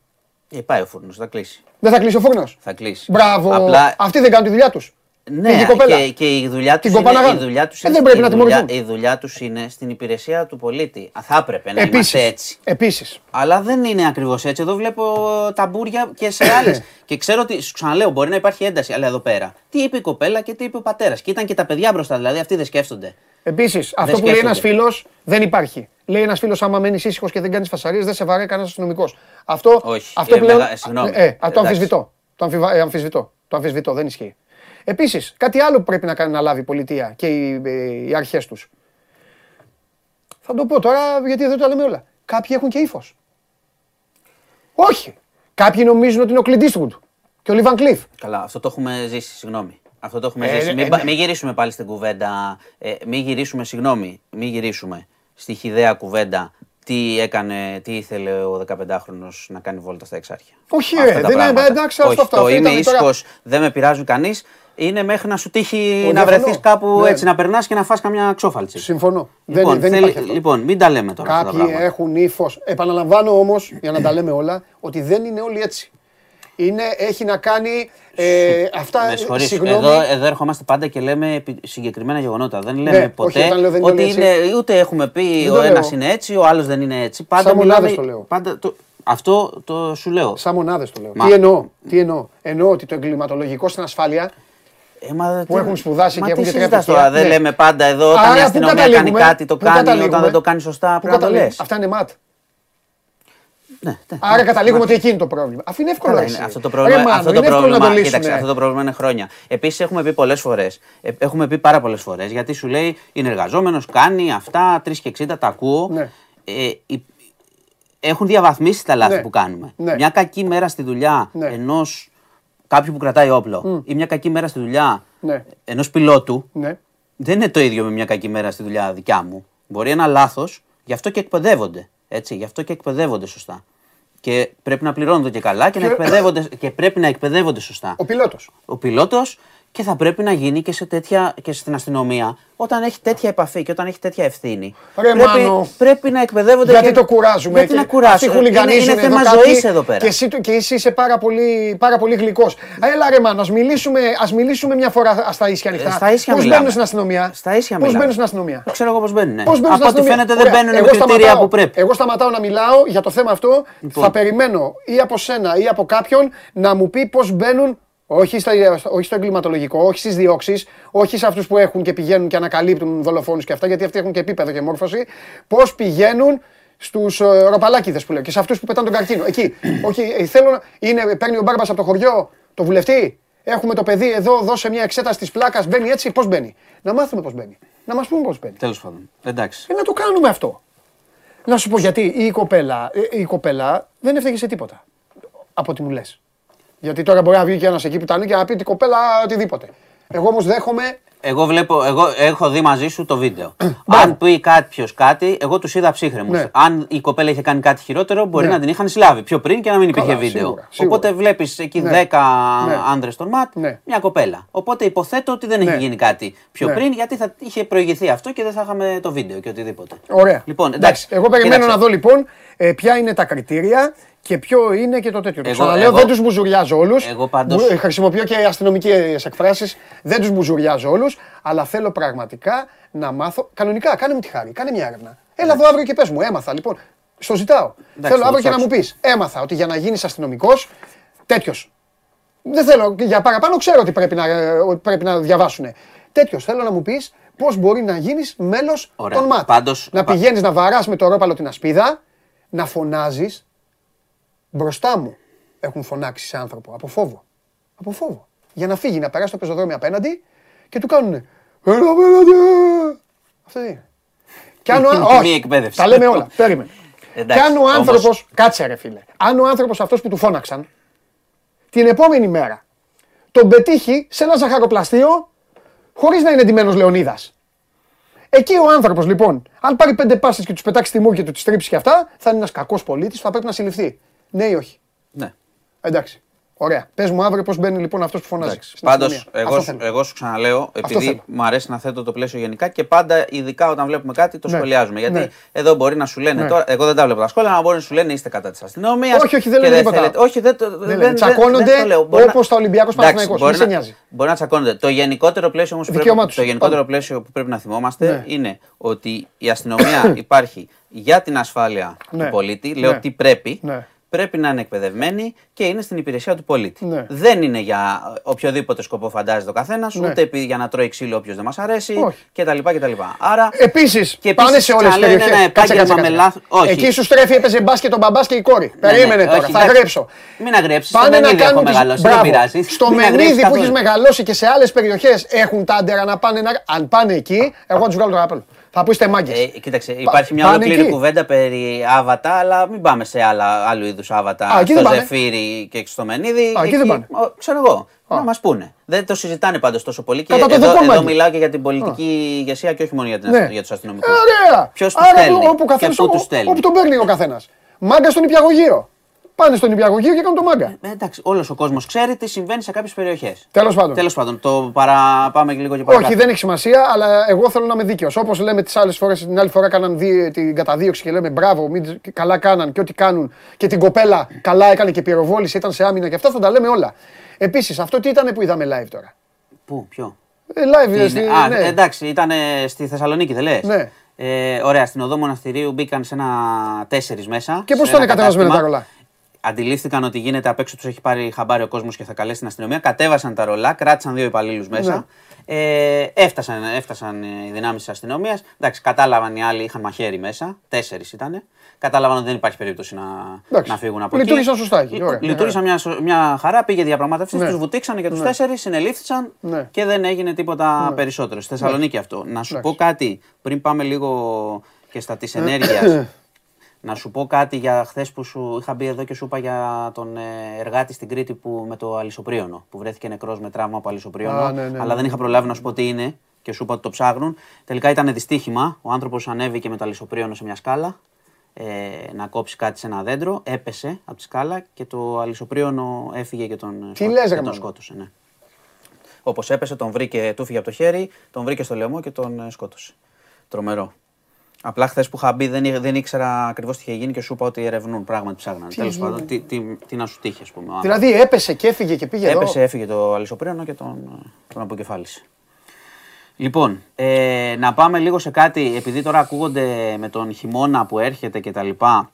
Ε, πάει ο φούρνος, θα κλείσει. Δεν θα κλείσει ο φούρνος. Θα κλείσει. Μπράβο. Απλά Αυτοί δεν κάνουν τη δουλειά τους. Ναι, η κοπέλα. και, και η δουλειά Την τους είναι, κοπανάγανε. η δουλειά τους Ε, είναι, δεν πρέπει η να δουλειά, τιμωρηθούν. η δουλειά τους είναι στην υπηρεσία του πολίτη. Α, Θα έπρεπε να είμαστε έτσι. Επίσης. Αλλά δεν είναι ακριβώς έτσι. Εδώ βλέπω ταμπούρια και σε άλλες. και ξέρω ότι, σου ξαναλέω, μπορεί να υπάρχει ένταση. Αλλά εδώ πέρα, τι είπε η κοπέλα και τι είπε ο πατέρας; Και ήταν και τα παιδιά μπροστά, δηλαδή αυτοί δεν σκέφτονται. Επίσης, αυτό που λέει ένας σκέφτονται. φίλος δεν υπάρχει. Λέει ένας φίλος, άμα μένεις ήσυχος και δεν κάνεις φασαρίες, δεν σε βαράει κανένας αστυνομικός. Αυτό, Όχι. αυτό Ε, πλέον. μεγα- συγγνώμη. Ε, ε, το Εντάξει. αμφισβητώ. Το αμφιβα- ε, αμφισβητώ. Το αμφισβητώ, δεν ισχύει. Επίσης, κάτι άλλο που πρέπει να κάνει να λάβει η πολιτεία και οι, ε, οι αρχές τους. Θα το πω τώρα γιατί δεν τα λέμε όλα. Κάποιοι έχουν και ύφος. Όχι. Κάποιοι νομίζουν ότι είναι ο Clint Eastwood και ο Λίβαν Κλειφ. Καλά, αυτό το έχουμε ζήσει, συγγνώμη. Αυτό το έχουμε Ε, ζήσει. ε, μην, ε, πα- ναι. μην γυρίσουμε πάλι στην κουβέντα. Ε, μην γυρίσουμε, συγγνώμη, μην γυρίσουμε στη χιδέα κουβέντα τι έκανε, τι ήθελε ο 15χρονο να κάνει βόλτα στα εξάρχεια. Όχι, Αυτά ρε, τα δεν είναι- πράγματα. εντάξει, αυτό- Όχι, αυτό- το αυτό είμαι ήταν τώρα- ήσυχο, δεν με πειράζει κανείς. Είναι μέχρι να σου τύχει Ο, να διαφωνώ. βρεθείς κάπου Ναι. έτσι, να περνάς και να φας καμιά ξόφαλτση. Συμφωνώ. Λοιπόν, δεν, δεν θέλει- υπάρχει αυτό. λοιπόν, μην τα λέμε τώρα αυτά τα Κάποιοι πράγματα. έχουν ύφος. Επαναλαμβάνω όμως, για να τα λέμε όλα, ότι δεν είναι όλοι έτσι. Είναι, έχει να κάνει. Ε, αυτά. Με συγχωρείς, συγγνώμη, εδώ, εδώ ερχόμαστε πάντα και λέμε επί- συγκεκριμένα γεγονότα. Δεν λέμε όχι, ποτέ όταν λέω δεν είναι ότι όλοι είναι, ούτε έχουμε πει Δεν ο το ένας λέω. είναι έτσι, ο άλλος δεν είναι έτσι. Πάντα Σαν μονάδες μιλάμε. το λέω. Πάντα, το, αυτό το σου λέω. Σαν μονάδες το λέω. Μα- Τι εννοώ, τι εννοώ. Εννοώ ότι το εγκληματολογικό στην ασφάλεια. Ε, μα, που τι- έχουν σπουδάσει μα και έχουν τι και τρία συζητάς πτυχία. τώρα. Δεν Ναι. λέμε πάντα εδώ όταν Άρα, η πού αστυνομία κάνει καταλήγουμε, κάτι, το πού κάνει. Όταν καταλήγουμε, δεν το κάνει σωστά, πού πρέπει να το καταλήγουμε; λες. Αυτά είναι ματ. Ναι, ναι. Άρα καταλήγουμε ότι εκεί είναι το πρόβλημα. Αφού είναι εύκολο. Καλά, εσύ. είναι. Αυτό το Ρε, πρόβλημα, Μάνο, αυτό το είναι εύκολο να πρόβλημα, το κοίταξε, λύσουμε. αυτό το πρόβλημα είναι χρόνια. Επίσης, έχουμε πει πολλές φορές, έχουμε πει πάρα πολλές φορές, γιατί σου λέει είναι εργαζόμενος, κάνει αυτά, 3 και 60, τα ακούω. Ναι. Ε, η- έχουν διαβαθμίσει τα λάθη Ναι. που κάνουμε. Ναι. Μια κακή μέρα στη δουλειά Ναι. ενός κάποιου που κρατάει όπλο ή μια κακή μέρα στη δουλειά Ναι. ενός πιλότου Ναι. δεν είναι το ίδιο με μια κακή μέρα στη δουλειά δικιά μου. Μπορεί ένα λάθος, γι' αυτό και εκπαιδεύονται. Έτσι, γι' αυτό και εκπαιδεύονται σωστά. Και πρέπει να πληρώνονται και καλά και, να Και- εκπαιδεύονται, και πρέπει να εκπαιδεύονται σωστά. Ο πιλότος. Ο πιλότος Και θα πρέπει να γίνει και, σε τέτοια, και στην αστυνομία όταν έχει τέτοια επαφή και όταν έχει τέτοια ευθύνη. Ρε, πρέπει, Μάνο. πρέπει να εκπαιδεύονται. Γιατί και- το κουράζουμε. Γιατί και να κουράσουμε. αυτοί Είναι, χουλιγανίζουν είναι εδώ θέμα κάποιοι ζωής εδώ πέρα. Και εσύ, και εσύ είσαι πάρα πολύ, πάρα πολύ γλυκός. Έλα ρε Μάνο, ας μιλήσουμε, ας μιλήσουμε μια φορά στα ίσια ανοιχτά. Ε, στα ίσια Πώς μιλάμε. μπαίνουν στην αστυνομία; Στα ίσια Πώς μιλάμε. μπαίνουν στην αστυνομία; Δεν ξέρω εγώ πώς μπαίνουν. Πώς μπαίνουν Από στην ό,τι αστυνομία; φαίνεται δεν Ωραία, μπαίνουν με εγώ κριτήρια σταματάω- που πρέπει. Εγώ σταματάω να μιλάω για το θέμα αυτό. Λοιπόν. Θα περιμένω ή από σένα ή από κάποιον να μου πει πώς μπαίνουν. Όχι, στα, όχι στο εγκληματολογικό, όχι στις διώξεις, όχι σε αυτούς που έχουν και πηγαίνουν και ανακαλύπτουν δολοφόνους και αυτά, γιατί αυτοί έχουν και επίπεδο και μόρφωση. Πώς πηγαίνουν στους ροπαλάκιδες που λέω και σε αυτούς που πετάνε τον καρκίνο. Εκεί. όχι, ε, θέλω να. Είναι, παίρνει ο μπάρμπας από το χωριό το βουλευτή. Έχουμε το παιδί εδώ, δώσε μια εξέταση της πλάκας. Μπαίνει έτσι, πώς μπαίνει. Να μάθουμε πώς μπαίνει. Να μας πούμε πώς μπαίνει. Τέλος πάντων. Εντάξει. Ε, να το κάνουμε αυτό. Να σου πω γιατί η κοπέλα, ε, η κοπέλα δεν έφταιγε σε τίποτα. Από ό,τι μου λες. Γιατί τώρα μπορεί να βγει και ένας εκεί που ήταν και να πει την κοπέλα οτιδήποτε. Εγώ όμως δέχομαι. Εγώ βλέπω, εγώ έχω δει μαζί σου το βίντεο. Αν πει κάποιος κάτι, εγώ τους είδα ψύχρεμους. Ναι. Αν η κοπέλα είχε κάνει κάτι χειρότερο, μπορεί Ναι. να την είχαν συλλάβει πιο πριν και να μην υπήρχε Καλά, βίντεο. σίγουρα, σίγουρα. Οπότε βλέπεις εκεί Ναι. 10 Ναι. άνδρες στον ματ, Ναι. μια κοπέλα. Οπότε υποθέτω ότι δεν Ναι. έχει γίνει κάτι πιο Ναι. πριν, γιατί θα είχε προηγηθεί αυτό και δεν θα είχαμε το βίντεο και οτιδήποτε. Ωραία. Λοιπόν, εντάξει. Εγώ περιμένω Κοίταξε. να δω λοιπόν ε, ποια είναι τα κριτήρια και ποιο είναι και το τέτοιο. Το Εγώ- ξαναλέω, εγώ- δεν τους μπουζουριάζω όλους. Εγώ πάντως- Χρησιμοποιώ και αστυνομικές εκφράσεις. Δεν τους μπουζουριάζω όλους. Αλλά θέλω πραγματικά να μάθω. Κανονικά, κάνε μου τη χάρη, κάνε μια έρευνα. Έλα εδώ αύριο και πες μου, έμαθα λοιπόν. Στο ζητάω. Εντάξει, θέλω θα το αύριο και να μου πεις. Έμαθα ότι για να γίνεις αστυνομικός, τέτοιος. Δεν θέλω για παραπάνω, ξέρω ότι πρέπει να, ότι πρέπει να διαβάσουν. Τέτοιος θέλω να μου πεις πώς μπορεί να γίνεις μέλος Ωραία. των ΜΑΤ. Πάντως- να πα- πηγαίνεις να βαράς με το ρόπαλο την ασπίδα, να φωνάζεις μπροστά μου. Έχουν φωνάξει σε άνθρωπο από φόβο. Από φόβο. Για να φύγει, να περάσει το πεζοδρόμιο απέναντι και του κάνουν. Έλα απέναντι! Αυτό τι είναι. Και αν ο άν- Μη όχι, εκπαίδευσης. τα λέμε όλα. Περίμενε. Εντάξει, και αν ο όμως- άνθρωπο. Κάτσε ρε φίλε. Αν ο άνθρωπος αυτός που του φώναξαν την επόμενη μέρα τον πετύχει σε ένα ζαχαροπλαστείο χωρίς να είναι εντυμένο Λεωνίδας. Εκεί ο άνθρωπος λοιπόν, αν πάρει πέντε πάσε και τους πετάξει τη μούρη και του τις τρίψει και αυτά, θα είναι ένας κακός πολίτης, θα πρέπει να συλληφθεί. Ναι ή όχι; Ναι. Εντάξει. Ωραία. Πες μου αύριο πώς μπαίνει λοιπόν αυτός που φωνάζει. στην Πάντως, αστυνομία. εγώ, Αυτό σου- θέλω. εγώ σου ξαναλέω, επειδή θέλω. μου αρέσει να θέτω το πλαίσιο γενικά και πάντα, ειδικά όταν βλέπουμε κάτι, το Ναι. σχολιάζουμε. Γιατί Ναι. εδώ μπορεί να σου λένε Ναι. τώρα, εγώ δεν τα βλέπω τα σχόλια, αλλά μπορεί να σου λένε είστε κατά της αστυνομίας. Όχι, όχι, δεν λένε τίποτα. Όχι, δεν το δεν, λένε. Τσακώνονται το λέω. Μπορεί να- όπως τα Ολυμπιακός Εντάξει, Παναθηναϊκός. μπορεί Μη σε να- νοιάζει. Μπορεί να τσακώνονται. Το γενικότερο πλαίσιο όμως που Δικαίωμά πρέπει, τους. το γενικότερο Πάμε. πλαίσιο που πρέπει να θυμόμαστε Ναι. είναι ότι η αστυνομία υπάρχει για την ασφάλεια Ναι. του πολίτη. Λέω Ναι. τι πρέπει. Ναι. Πρέπει να είναι εκπαιδευμένη και είναι στην υπηρεσία του πολίτη. Ναι. Δεν είναι για οποιοδήποτε σκοπό φαντάζεται ο καθένας, Ναι. ούτε επί- για να τρώει ξύλο όποιος δεν μας αρέσει Όχι. κτλ. κτλ. Άρα. Επίσης, Και πάνε επίσης, σε όλες τις ξαναλέω, είναι περιοχέ. ένα επάγγελμα με λάθος- όχι. Εκεί σου στρέφει, έπαιζε μπάσκετ ο μπαμπάς και η κόρη. Ναι, ναι, Περίμενε τώρα, όχι, θα εντάξει. γρέψω. Μην αγρέψει. Στο Πάνε να Μενίδη έχω κάνουν. τις- μεγαλώσει. Δεν Μπράβο. πειράζεις. Στο Μην αγρέψεις Μενίδη που καθόλου. έχεις μεγαλώσει και σε άλλες περιοχές έχουν τα άντερα να πάνε. Να... Αν πάνε εκεί, εγώ θα τους βγάλω το ράπελο. Θα πω είστε μάγκες; Ε, κοίταξε, υπάρχει μια πάνε ολόκληρη εκεί. κουβέντα περί άβατα, αλλά μην πάμε σε άλλα, άλλου είδους άβατα. Α, εκεί στο δεν πάνε. Ζεφύρι και στο Μενίδη. Α, εκεί δεν πάνε. ο, ξέρω εγώ. Α. Να μας πούνε. Δεν το συζητάνε πάντως τόσο πολύ. Και Κατά το εδώ, δοκό, εδώ μάγκες. μιλάω και για την πολιτική ηγεσία και όχι μόνο για, την, Ναι. για τους αστυνομικούς. Ε, Ωραία. Ποιος τους Άρα, στέλνει. Όπου, καθένας, και πού τους όπου, στέλνει. όπου τον παίρνει ο καθένας. Μάγκα στον υπηαγωγείο. Πάνε στον υπηαγωγείο και κάνουν το μάγκα. Ε, εντάξει, όλος ο κόσμος ξέρει τι συμβαίνει σε κάποιες περιοχές. Τέλος πάντων. Τέλος πάντων, το παρα... πάμε λίγο και παρακάτω. Όχι, δεν έχει σημασία, αλλά εγώ θέλω να είμαι δίκαιος. Όπως λέμε τις άλλες φορές, την άλλη φορά κάναν δι, την καταδίωξη και λέμε μπράβο, μην, καλά κάναν και ό,τι κάνουν. Και την κοπέλα καλά έκανε και πυροβόληση, ήταν σε άμυνα και αυτά, θα τα λέμε όλα. Επίσης, αυτό τι ήταν που είδαμε live τώρα; Πού, ποιο; Ε, live, Τι στη, είναι; Α, ναι. εντάξει, ήταν στη Θεσσαλονίκη, δεν λες; Ναι. Ε, ωραία, στην οδό Μοναστηρίου μπήκαν σε ένα τέσσερις μέσα. Και πώς σε ήταν ένα κατεβασμένα κατάστημα. τα ρολά; Αντιλήφθηκαν ότι γίνεται απ' έξω, τους έχει πάρει χαμπάρι ο κόσμος και θα καλέσει την αστυνομία. Κατέβασαν τα ρολά, κράτησαν δύο υπαλλήλους μέσα. Ναι. Ε, έφτασαν, έφτασαν οι δυνάμεις της αστυνομίας. Εντάξει, κατάλαβαν οι άλλοι, είχαν μαχαίρι μέσα. Τέσσερις ήταν. Κατάλαβαν ότι δεν υπάρχει περίπτωση να, Εντάξει. να φύγουν από Λειτουργήσαν εκεί. σωστά εκεί, ωραία. Λειτουργήσαν μια, σο- μια χαρά, πήγε διαπραγμάτευση, Ναι. τους βουτήξανε και τους Ναι. τέσσερις, συνελήφθησαν Ναι. και δεν έγινε τίποτα περισσότερο. Στη Θεσσαλονίκη αυτό. Να σου πω κάτι πριν πάμε λίγο και στα της ενέργειας. Να σου πω κάτι για χθες που σου είχα μπει εδώ και σου είπα για τον ε, εργάτη στην Κρήτη που, με το αλυσοπρίωνο. Που βρέθηκε νεκρός με τραύμα από αλυσοπρίωνο. Α, ναι, ναι, αλλά ναι. δεν είχα προλάβει να σου πω τι είναι και σου είπα ότι το ψάχνουν. Τελικά ήταν δυστύχημα. Ο άνθρωπος ανέβηκε με το αλυσοπρίωνο σε μια σκάλα ε, να κόψει κάτι σε ένα δέντρο. Έπεσε από τη σκάλα και το αλυσοπρίωνο έφυγε και τον, Τι σκο- λες, και ρε τον Μάνο. σκότωσε. Ναι. Όπως έπεσε, τον βρήκε, του φύγε από το χέρι, τον βρήκε στο λαιμό και τον ε, σκότωσε. Τρομερό. Απλά χθες που είχα μπει δεν, ή- δεν ήξερα ακριβώς τι είχε γίνει και σου είπα ότι ερευνούν πράγματι ψάχναν. Τέλος πάντων, τι, τι, τι να σου τύχει, ας πούμε. ο άνθρωπος. Δηλαδή έπεσε και έφυγε και πήγε Έπεσε, εδώ. έφυγε το αλυσοπρένο και τον, τον αποκεφάλισε. Λοιπόν, ε, να πάμε λίγο σε κάτι, επειδή τώρα ακούγονται με τον χειμώνα που έρχεται και τα λοιπά,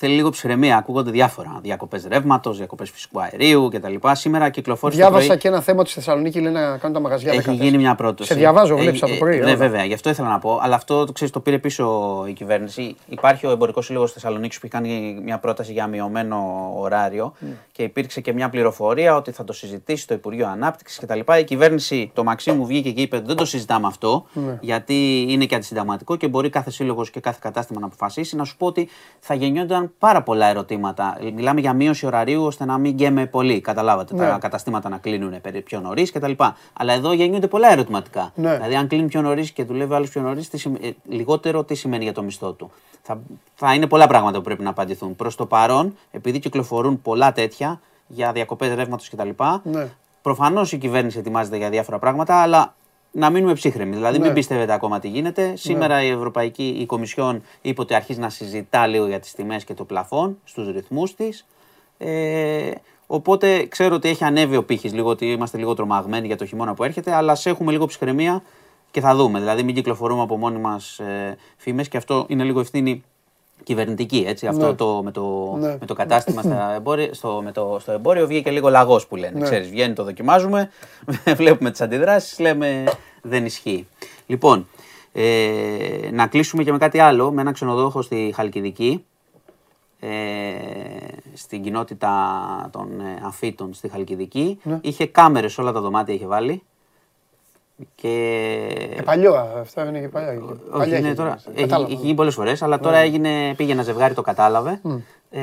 θέλει λίγο ψυχραιμία, ακούγονται διάφορα. Διακοπές ρεύματος, διακοπές φυσικού αερίου κτλ. Σήμερα κυκλοφόρησε. το Διάβασα πρωί- και ένα θέμα ότι στη Θεσσαλονίκη λέει να κάνουν τα μαγαζιά έχει 14. γίνει μια πρόταση. Σε διαβάζω, Έχει- βλέπεις από το πρωί. ε, όλα. Ναι, βέβαια, γι' αυτό ήθελα να πω. Αλλά αυτό το ξέρεις, το πήρε πίσω η κυβέρνηση. Υπάρχει ο Εμπορικός Σύλλογος Θεσσαλονίκης που έχει κάνει μια πρόταση για μειωμένο ωράριο Ναι. Και υπήρξε και μια πληροφορία ότι θα το συζητήσει το Υπουργείο Ανάπτυξης κτλ. Η κυβέρνηση, το Μαξίμου βγήκε και είπε ότι δεν το συζητάμε αυτό, Ναι. γιατί είναι και αντισυνταγματικό και μπορεί κάθε σύλλογος και κάθε κατάστημα να αποφασίσει. Να σου πω ότι θα γεννιόνταν πάρα πολλά ερωτήματα. Μιλάμε για μείωση ωραρίου ώστε να μην γκέμε πολύ. Καταλάβατε. Ναι. Τα καταστήματα να κλείνουν περί- πιο νωρίς κτλ. Αλλά εδώ γεννιούνται πολλά ερωτηματικά. Ναι. Δηλαδή, αν κλείνει πιο νωρίς και δουλεύει άλλος πιο νωρίς, λιγότερο τι σημαίνει για το μισθό του. Θα, θα είναι πολλά πράγματα που πρέπει να απαντηθούν. Προς το παρόν, επειδή κυκλοφορούν πολλά τέτοια για διακοπές ρεύματος κτλ. Ναι. Προφανώς η κυβέρνηση ετοιμάζεται για διάφορα πράγματα, αλλά να μείνουμε ψύχρεμοι. Δηλαδή, Ναι. μην πιστεύετε ακόμα τι γίνεται. Σήμερα η Ευρωπαϊκή η Κομισιόν είπε ότι αρχίζει να συζητά λίγο για τις τιμές και το πλαφόν στους ρυθμούς της. Ε, οπότε ξέρω ότι έχει ανέβει ο πύχης λίγο, ότι είμαστε λίγο τρομαγμένοι για το χειμώνα που έρχεται, αλλά σε έχουμε λίγο ψυχραιμία και θα δούμε. Δηλαδή, μην κυκλοφορούμε από μόνοι μας ε, φήμες και αυτό είναι λίγο ευθύνη κυβερνητική. Έτσι. Αυτό Ναι. το, με, το, Ναι. με το κατάστημα στα εμπόρια, στο, με το, στο εμπόριο βγήκε λίγο λαγός που λένε. Ναι. Ξέρεις, βγαίνει, το δοκιμάζουμε, βλέπουμε τις αντιδράσεις, λέμε δεν ισχύει. Λοιπόν, ε, να κλείσουμε και με κάτι άλλο, με ένα ξενοδόχο στη Χαλκιδική, ε, στην κοινότητα των ε, αφήτων στη Χαλκιδική. Ναι. Είχε κάμερες όλα τα δωμάτια, είχε βάλει. Και... Ε, παλιό, αυτά είναι και παλιά. Όχι, Παλιά είναι έχει τώρα. γίνει. Έχει, Κατάλαβα. έχει γίνει πολλές φορές, αλλά τώρα έγινε, πήγε ένα ζευγάρι, το κατάλαβε. Ε,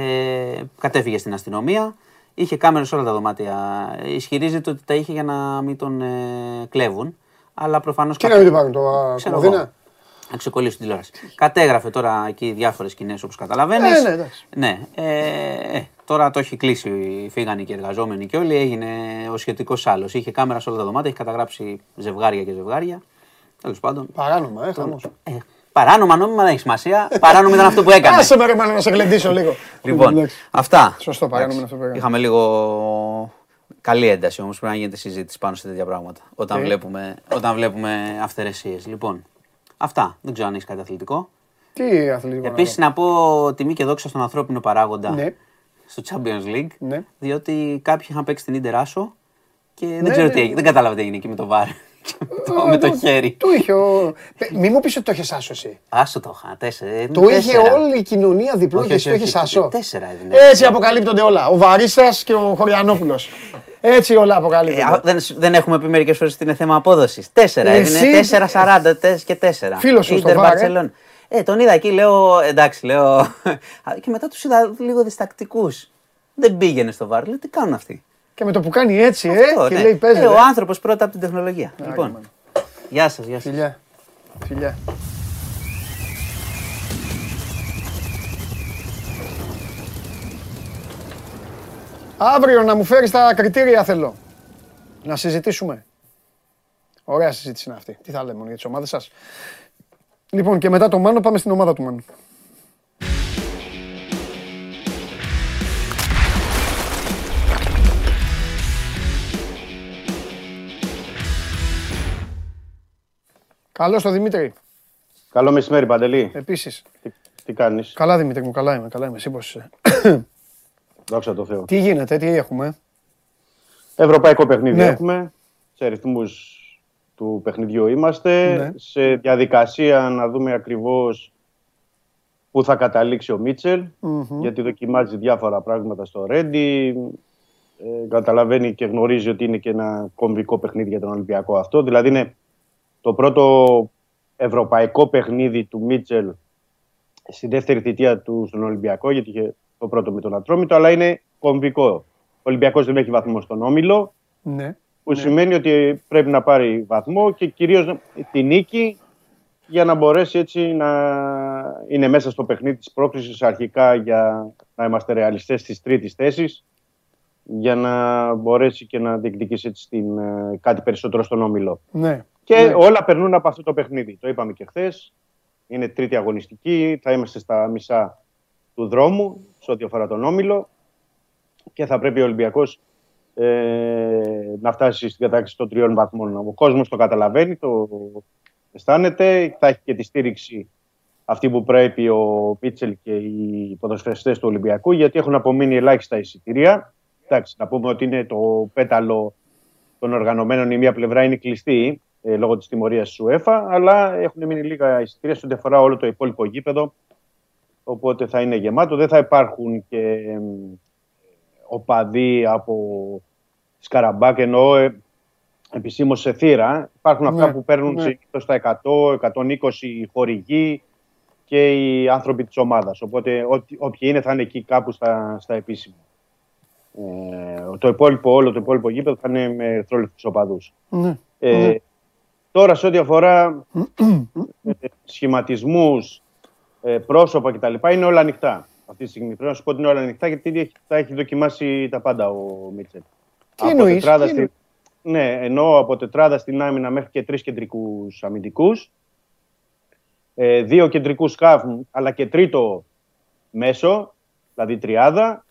κατέφυγε στην αστυνομία. Είχε κάμερες σε όλα τα δωμάτια. Ισχυρίζεται ότι τα είχε για να μην τον ε, κλέβουν. Αλλά προφανώς. Και να μην το πάρουν το Ξέρω κομμωδίνα. Εγώ. Να ξεκολλήσουν τηλεόραση. Κατέγραφε τώρα εκεί διάφορες σκηνές όπως καταλαβαίνεις. Ε, ναι, εντάξει. ναι. Ε, ε, τώρα το έχει κλείσει. Φύγανε και οι εργαζόμενοι και όλοι. Έγινε ο σχετικός άλλος. Είχε κάμερα σε όλα τα δωμάτια, έχει καταγράψει ζευγάρια και ζευγάρια. Τέλος πάντων. Παράνομα, ε, χαμός. Ε, παράνομα, νόμιμα δεν έχει σημασία. Παράνομα ήταν αυτό που έκανες. Άσε με ρε μάλλον να σε γλεντήσω λίγο. Λοιπόν, Εντάξει. αυτά. Σωστό, παράνομα είναι Εντάξει. αυτό που έκανες. Είχαμε λίγο καλή ένταση όμως. Πρέπει να γίνεται συζήτηση πάνω σε τέτοια πράγματα. Όταν Τι; βλέπουμε, όταν βλέπουμε αυθαιρεσίες. Λοιπόν, αυτά. Δεν ξέρω αν έχεις κάτι αθλητικό. Τι αθλητικό. Επίσης, να πω τιμή και δόξα στον ανθρώπινο παράγοντα Ναι. στο Champions League. Ναι. Διότι κάποιοι είχαν παίξει την Ιντερ Άσο και δεν Ναι, ξέρω ναι. τι έγινε. Δεν κατάλαβα τι έγινε εκεί με το βάρ. με το χέρι. Του είχε ο... Ε, Μη μου πεις ότι το έχεις άσο εσύ. Άσο το είχα. Τέσσερα. ε, Το είχε τέσσερα. όλη η κοινωνία διπλό Όχι, και εσύ όχι, το έχεις όχι, άσο. τέσσερα έδινε. Έτσι αποκαλύπτονται όλα. Ο Βαρίστας και ο Χωριανόπουλος. Έτσι όλα Ε, α, αποκαλύπτονται. δεν, δεν έχουμε πει μερικές φορές ότι είναι θέμα απόδοσης. Τέσσερα Εσύ- έδινε. 4-40 τες και τέσσερα. Φίλος σου στο Ίντερ βάρ, ε. Μπαρτσελόν. Ε, τον είδα εκεί, λέω εντάξει, λέω. και μετά τους είδα λίγο διστακτικούς. Δεν πήγαινε στο βάρ. Λέω τι κάνουν αυτοί; Και με το που κάνει έτσι, ε, Αυτό, και ναι. λέει παίζει. Ε, ο ρε. άνθρωπος πρώτα από την τεχνολογία. λοιπόν. μάνα. Γεια σας, γεια σας. Φιλιά. Φιλιά. Αύριο να μου φέρεις τα κριτήρια θέλω. Να συζητήσουμε. Ωραία συζήτηση είναι αυτή. Τι θα λέμε για τις ομάδες σας. Λοιπόν και μετά το Μάνο πάμε στην ομάδα του Μάνου. Καλώς το Δημήτρη. Καλό μεσημέρι, Παντελή. Επίσης. Τι, τι κάνεις, Καλά Δημήτρη μου, καλά είμαι, καλά είμαι. Εσύ πώς είσαι; δόξα τω Θεώ. Τι γίνεται, τι έχουμε; Ευρωπαϊκό παιχνίδι Ναι. έχουμε. Σε αριθμού του παιχνιδιού είμαστε. Ναι. Σε διαδικασία να δούμε ακριβώς πού θα καταλήξει ο μιτσελ Γιατί δοκιμάζει διάφορα πράγματα στο Ρέντι. Ε, καταλαβαίνει και γνωρίζει ότι είναι και ένα κομβικό παιχνίδι για τον Ολυμπιακό αυτό. Δηλαδή είναι το πρώτο ευρωπαϊκό παιχνίδι του Μίτσελ στη δεύτερη θητεία του στον Ολυμπιακό, γιατί είχε το πρώτο με τον Ατρόμητο, αλλά είναι κομβικό. Ο Ολυμπιακός δεν έχει βαθμό στον Όμιλο, Ναι. που σημαίνει ότι πρέπει να πάρει βαθμό και κυρίως τη νίκη για να μπορέσει έτσι να είναι μέσα στο παιχνίδι της πρόκλησης αρχικά για να είμαστε ρεαλιστές στις τρίτης θέσης για να μπορέσει και να διεκδικήσει έτσι στην, ε, κάτι περισσότερο στον όμιλο. Ναι. Και Ναι. όλα περνούν από αυτό το παιχνίδι. Το είπαμε και χθες. Είναι τρίτη αγωνιστική. Θα είμαστε στα μισά του δρόμου σε ό,τι αφορά τον όμιλο. Και θα πρέπει ο Ολυμπιακός ε, να φτάσει στην κατάκτηση των τριών βαθμών. Ο κόσμος το καταλαβαίνει, το αισθάνεται. Θα έχει και τη στήριξη αυτή που πρέπει ο Μίτσελ και οι ποδοσφαιριστές του Ολυμπιακού, γιατί έχουν απομείνει ελάχιστα εισιτήρια. Εντάξει, να πούμε ότι είναι το πέταλο των οργανωμένων. Η μία πλευρά είναι κλειστή ε, λόγω της τιμωρίας της UEFA, αλλά έχουν μείνει λίγα εισιτήρια σε ό,τι αφορά όλο το υπόλοιπο γήπεδο. Οπότε θα είναι γεμάτο. Δεν θα υπάρχουν και εμ, οπαδοί από Σκαραμπάκ, εννοώ ε, επισήμως σε θύρα. Υπάρχουν Ναι, αυτά που παίρνουν ναι. συνήθως στα 100, 120 χορηγοί και οι άνθρωποι της ομάδας. Οπότε ό,τι- όποιοι είναι θα είναι εκεί κάπου στα, στα επίσημα. Ε, το υπόλοιπο, όλο το υπόλοιπο γήπεδο θα είναι με ερθρόλεπτους οπαδούς. Ναι. Ε, Ναι. Τώρα σε ό,τι αφορά ε, σχηματισμούς, ε, πρόσωπα κτλ. είναι όλα ανοιχτά. Αυτή τη στιγμή πρέπει να σου πω ότι είναι όλα ανοιχτά γιατί ήδη έχει, τα έχει δοκιμάσει τα πάντα ο Μίτσελ. Τι εννοείς, τετράδα τι στη- εννοείς; Ναι, εννοώ από τετράδα στην άμυνα μέχρι και τρεις κεντρικούς αμυντικούς. Ε, δύο κεντρικούς σκάφ, αλλά και τρίτο μέσο, δηλαδή τριάδα.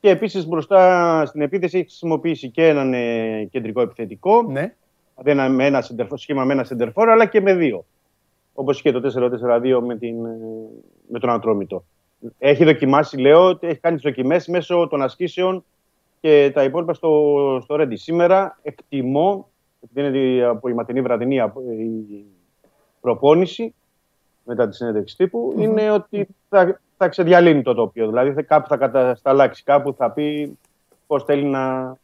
Και επίσης μπροστά στην επίθεση έχει χρησιμοποιήσει και έναν ε, κεντρικό επιθετικό. Ναι. Δηλαδή ένα, με ένα σεντερφο- σχήμα με ένα σεντερφόρ, αλλά και με δύο. Όπως και το 4-4-2 με, την, ε, με τον Ατρόμητο. Έχει δοκιμάσει, λέω, ότι έχει κάνει τις δοκιμές μέσω των ασκήσεων και τα υπόλοιπα στο, στο Ρέντι. Σήμερα εκτιμώ, επειδή είναι η- από η ματινή βραδινή απο- η προπόνηση μετά τη συνέντευξη τύπου, είναι ότι θα, θα ξεδιαλύνει το τοπίο. Δηλαδή θα, κάπου θα κατασταλάξει, κάπου θα πει πώς θέλει να ε,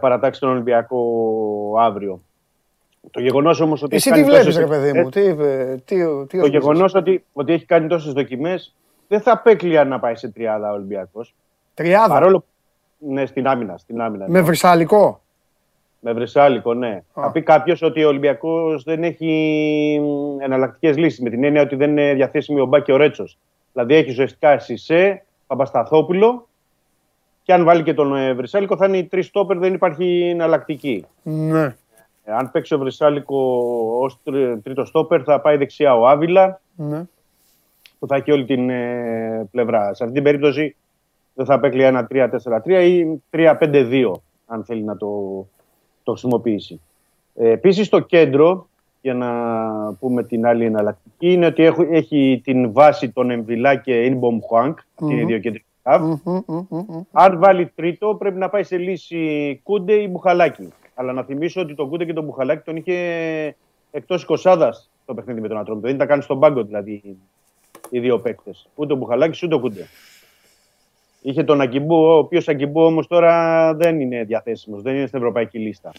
παρατάξει τον Ολυμπιακό αύριο. Το γεγονός όμως ότι. Εσύ έχει τι κάνει βλέπεις τόσες ρε παιδί μου, δοκιμές, τι, ε, τι, τι Το γεγονός ότι, ότι έχει κάνει τόσες δοκιμές δεν θα απέκλεια να πάει σε τριάδα ο Ολυμπιακός. Τριάδα, Παρόλο που. Ναι, στην άμυνα. Στην άμυνα με βρυσαλικό. με βρυσάλικο, ναι. Θα πει κάποιος ότι ο Ολυμπιακός δεν έχει εναλλακτικές λύσεις. Με την έννοια ότι δεν είναι διαθέσιμη ο Μπά και ο Ρέτσος. Δηλαδή έχει ουσιαστικά Σισε, Παπασταθόπουλο και αν βάλει και τον ε, Βρυσάλικο θα είναι οι τρεις στόπερ, δεν υπάρχει εναλλακτική. Ναι. Ε, Αν παίξει ο Βρυσάλικο ως τρίτο στόπερ, θα πάει δεξιά ο Άβυλα ναι. που θα έχει όλη την ε, πλευρά. Σε αυτή την περίπτωση δεν θα απέκλεια ένα 3-4-3 ή 3-5-2, αν θέλει να το, το χρησιμοποιήσει. Ε, Επίσης, στο κέντρο, για να πούμε την άλλη εναλλακτική, είναι ότι έχει, έχει την βάση των Εμβιλά και Ινμπομ Χουάνκ. Αυτοί είναι οι δύο κεντρικοί χαφ. Μμμ, μμμ, μμμ, μμμ. Αν βάλει τρίτο, πρέπει να πάει σε λύση Κούντε ή Μπουχαλάκη. Αλλά να θυμίσω ότι τον Κούντε και τον Μπουχαλάκη τον είχε εκτός 20 το παιχνίδι με τον Ατρόμητο. Δεν ήταν καν στον πάγκο δηλαδή οι δύο παίκτες. Ούτε ο Μπουχαλάκης ούτε ο Κούντε. Είχε τον Αγκιμπού, ο οποίος Αγκιμπού όμως τώρα δεν είναι διαθέσιμος, δεν είναι στην ευρωπαϊκή λίστα.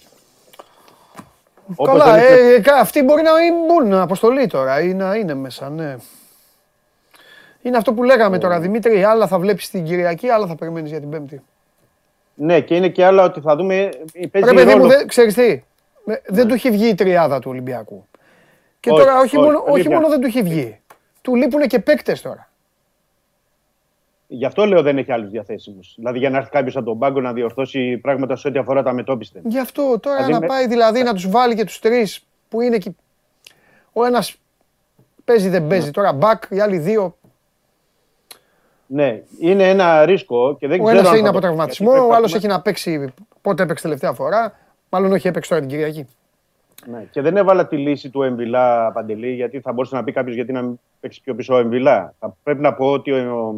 Όπως Καλά, δεν είναι- ε, κα- αυτοί μπορεί να μπουν αποστολή τώρα ή να είναι μέσα, ναι. Είναι αυτό που λέγαμε τώρα, Δημήτρη, άλλα θα βλέπεις την Κυριακή, άλλα θα περιμένεις για την Πέμπτη. Ναι, και είναι και άλλα ότι θα δούμε. Παίζει Ρε παιδί μου, ρόλο. δεν- ξέρεις τι, με- δεν του έχει βγει η τριάδα του Ολυμπιακού. Και Όχι, τώρα όχι, όχι, μόνο, όχι αλήθεια. μόνο δεν του έχει βγει, του λείπουν και παίκτες τώρα. Γι' αυτό λέω δεν έχει άλλους διαθέσιμους. Δηλαδή για να έρθει κάποιος από τον πάγκο να διορθώσει πράγματα σε ό,τι αφορά τα μετόπιστε. Γι' αυτό τώρα Δηλαδή να με- πάει δηλαδή να τους βάλει και τους τρεις που είναι εκεί. Ο ένας παίζει δεν παίζει, τώρα μπακ, οι άλλοι δύο. Ναι, είναι ένα ρίσκο και δεν Ο ξέρω. ένας αν είναι θα από το- τραυματισμό, γιατί ο πρέπει άλλος να- έχει να παίξει, πότε έπαιξε τελευταία φορά. Μάλλον όχι, έπαιξε τώρα την Κυριακή. Ναι. Και δεν έβαλα τη λύση του Εμβιλά Παντελή, γιατί θα μπορούσε να πει κάποιος γιατί να μην παίξει πιο πίσω ο Εμβιλά. Θα πρέπει να πω ότι ο,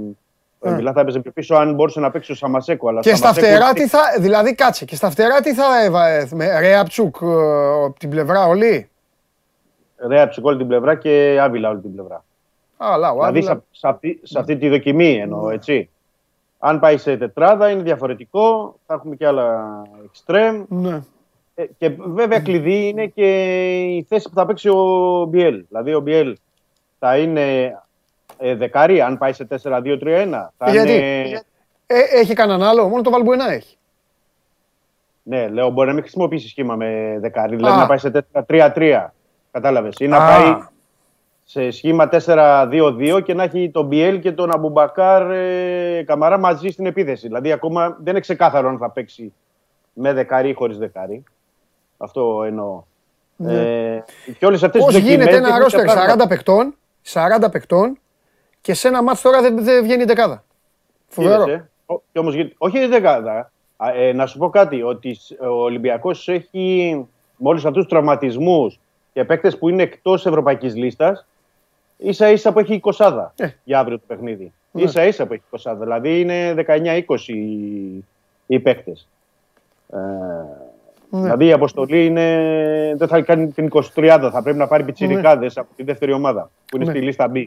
ο Εμβιλά θα έπαιζε πιο πίσω αν μπορούσε να παίξει ο Σαμασέκο. Αλλά ο Και στα Σαμασέκο- φτερά τι θα, δηλαδή κάτσε, και στα φτερά τι θα έβαλε, με Ρέαπτσουκ ε, από την πλευρά όλη. Ρέα ψυχ όλη την πλευρά και Άβυλα όλη την πλευρά. Αλλά ο Δηλαδή Άβυλα, σε, σε αυτή, σε αυτή τη δοκιμή εννοώ, έτσι. Αν πάει σε τετράδα είναι διαφορετικό, θα έχουμε και άλλα εξτρέμ. ναι. Ε, Και βέβαια κλειδί είναι και η θέση που θα παίξει ο Μπιέλ. Δηλαδή ο Μπιέλ θα είναι ε, δεκάρι, αν πάει σε 4-2-3-1. Θα Γιατί; είναι... Ε, έχει κανέναν άλλο, μόνο το Βαλμπουενά έχει. Ναι, λέω μπορεί να μην χρησιμοποιήσει σχήμα με δεκάρι, δηλαδή Α. να πάει σε 4-3-3. Κατάλαβες. Ή να Α. πάει σε σχήμα 4-2-2 και να έχει τον Μπιέλ και τον Αμπουμπακάρ ε, Καμαρά μαζί στην επίθεση. Δηλαδή ακόμα δεν είναι ξεκάθαρο αν θα παίξει με δεκάρι ή χωρίς δεκάρι. Αυτό εννοώ. Ε, και όλες αυτές Πώς τις γίνεται δοκιμές ένα δείχνουν ρόστερ κάποια 40 πράγματα. παικτών, 40 παικτών και σε ένα μάτς τώρα δεν, δεν βγαίνει η δεκάδα. Φοβερό. Είδες, ε; Ω- και όμως, γίνεται- όχι η δεκάδα. Α, ε, να σου πω κάτι, ότι σ- ο Ολυμπιακός έχει με όλους αυτούς τους τραυματισμούς και παίκτες που είναι εκτός ευρωπαϊκής λίστας, ίσα ίσα που έχει η κοσάδα Ε. για αύριο το παιχνίδι. Ναι. Ίσα ίσα που έχει η κοσάδα. Δηλαδή είναι 19-20 οι, οι παίκτες. Ε, Ναι. Δηλαδή η αποστολή είναι, δεν θα κάνει την 23, θα πρέπει να πάρει πιτσιρικάδες από τη δεύτερη ομάδα που είναι Ναι. στη λίστα B.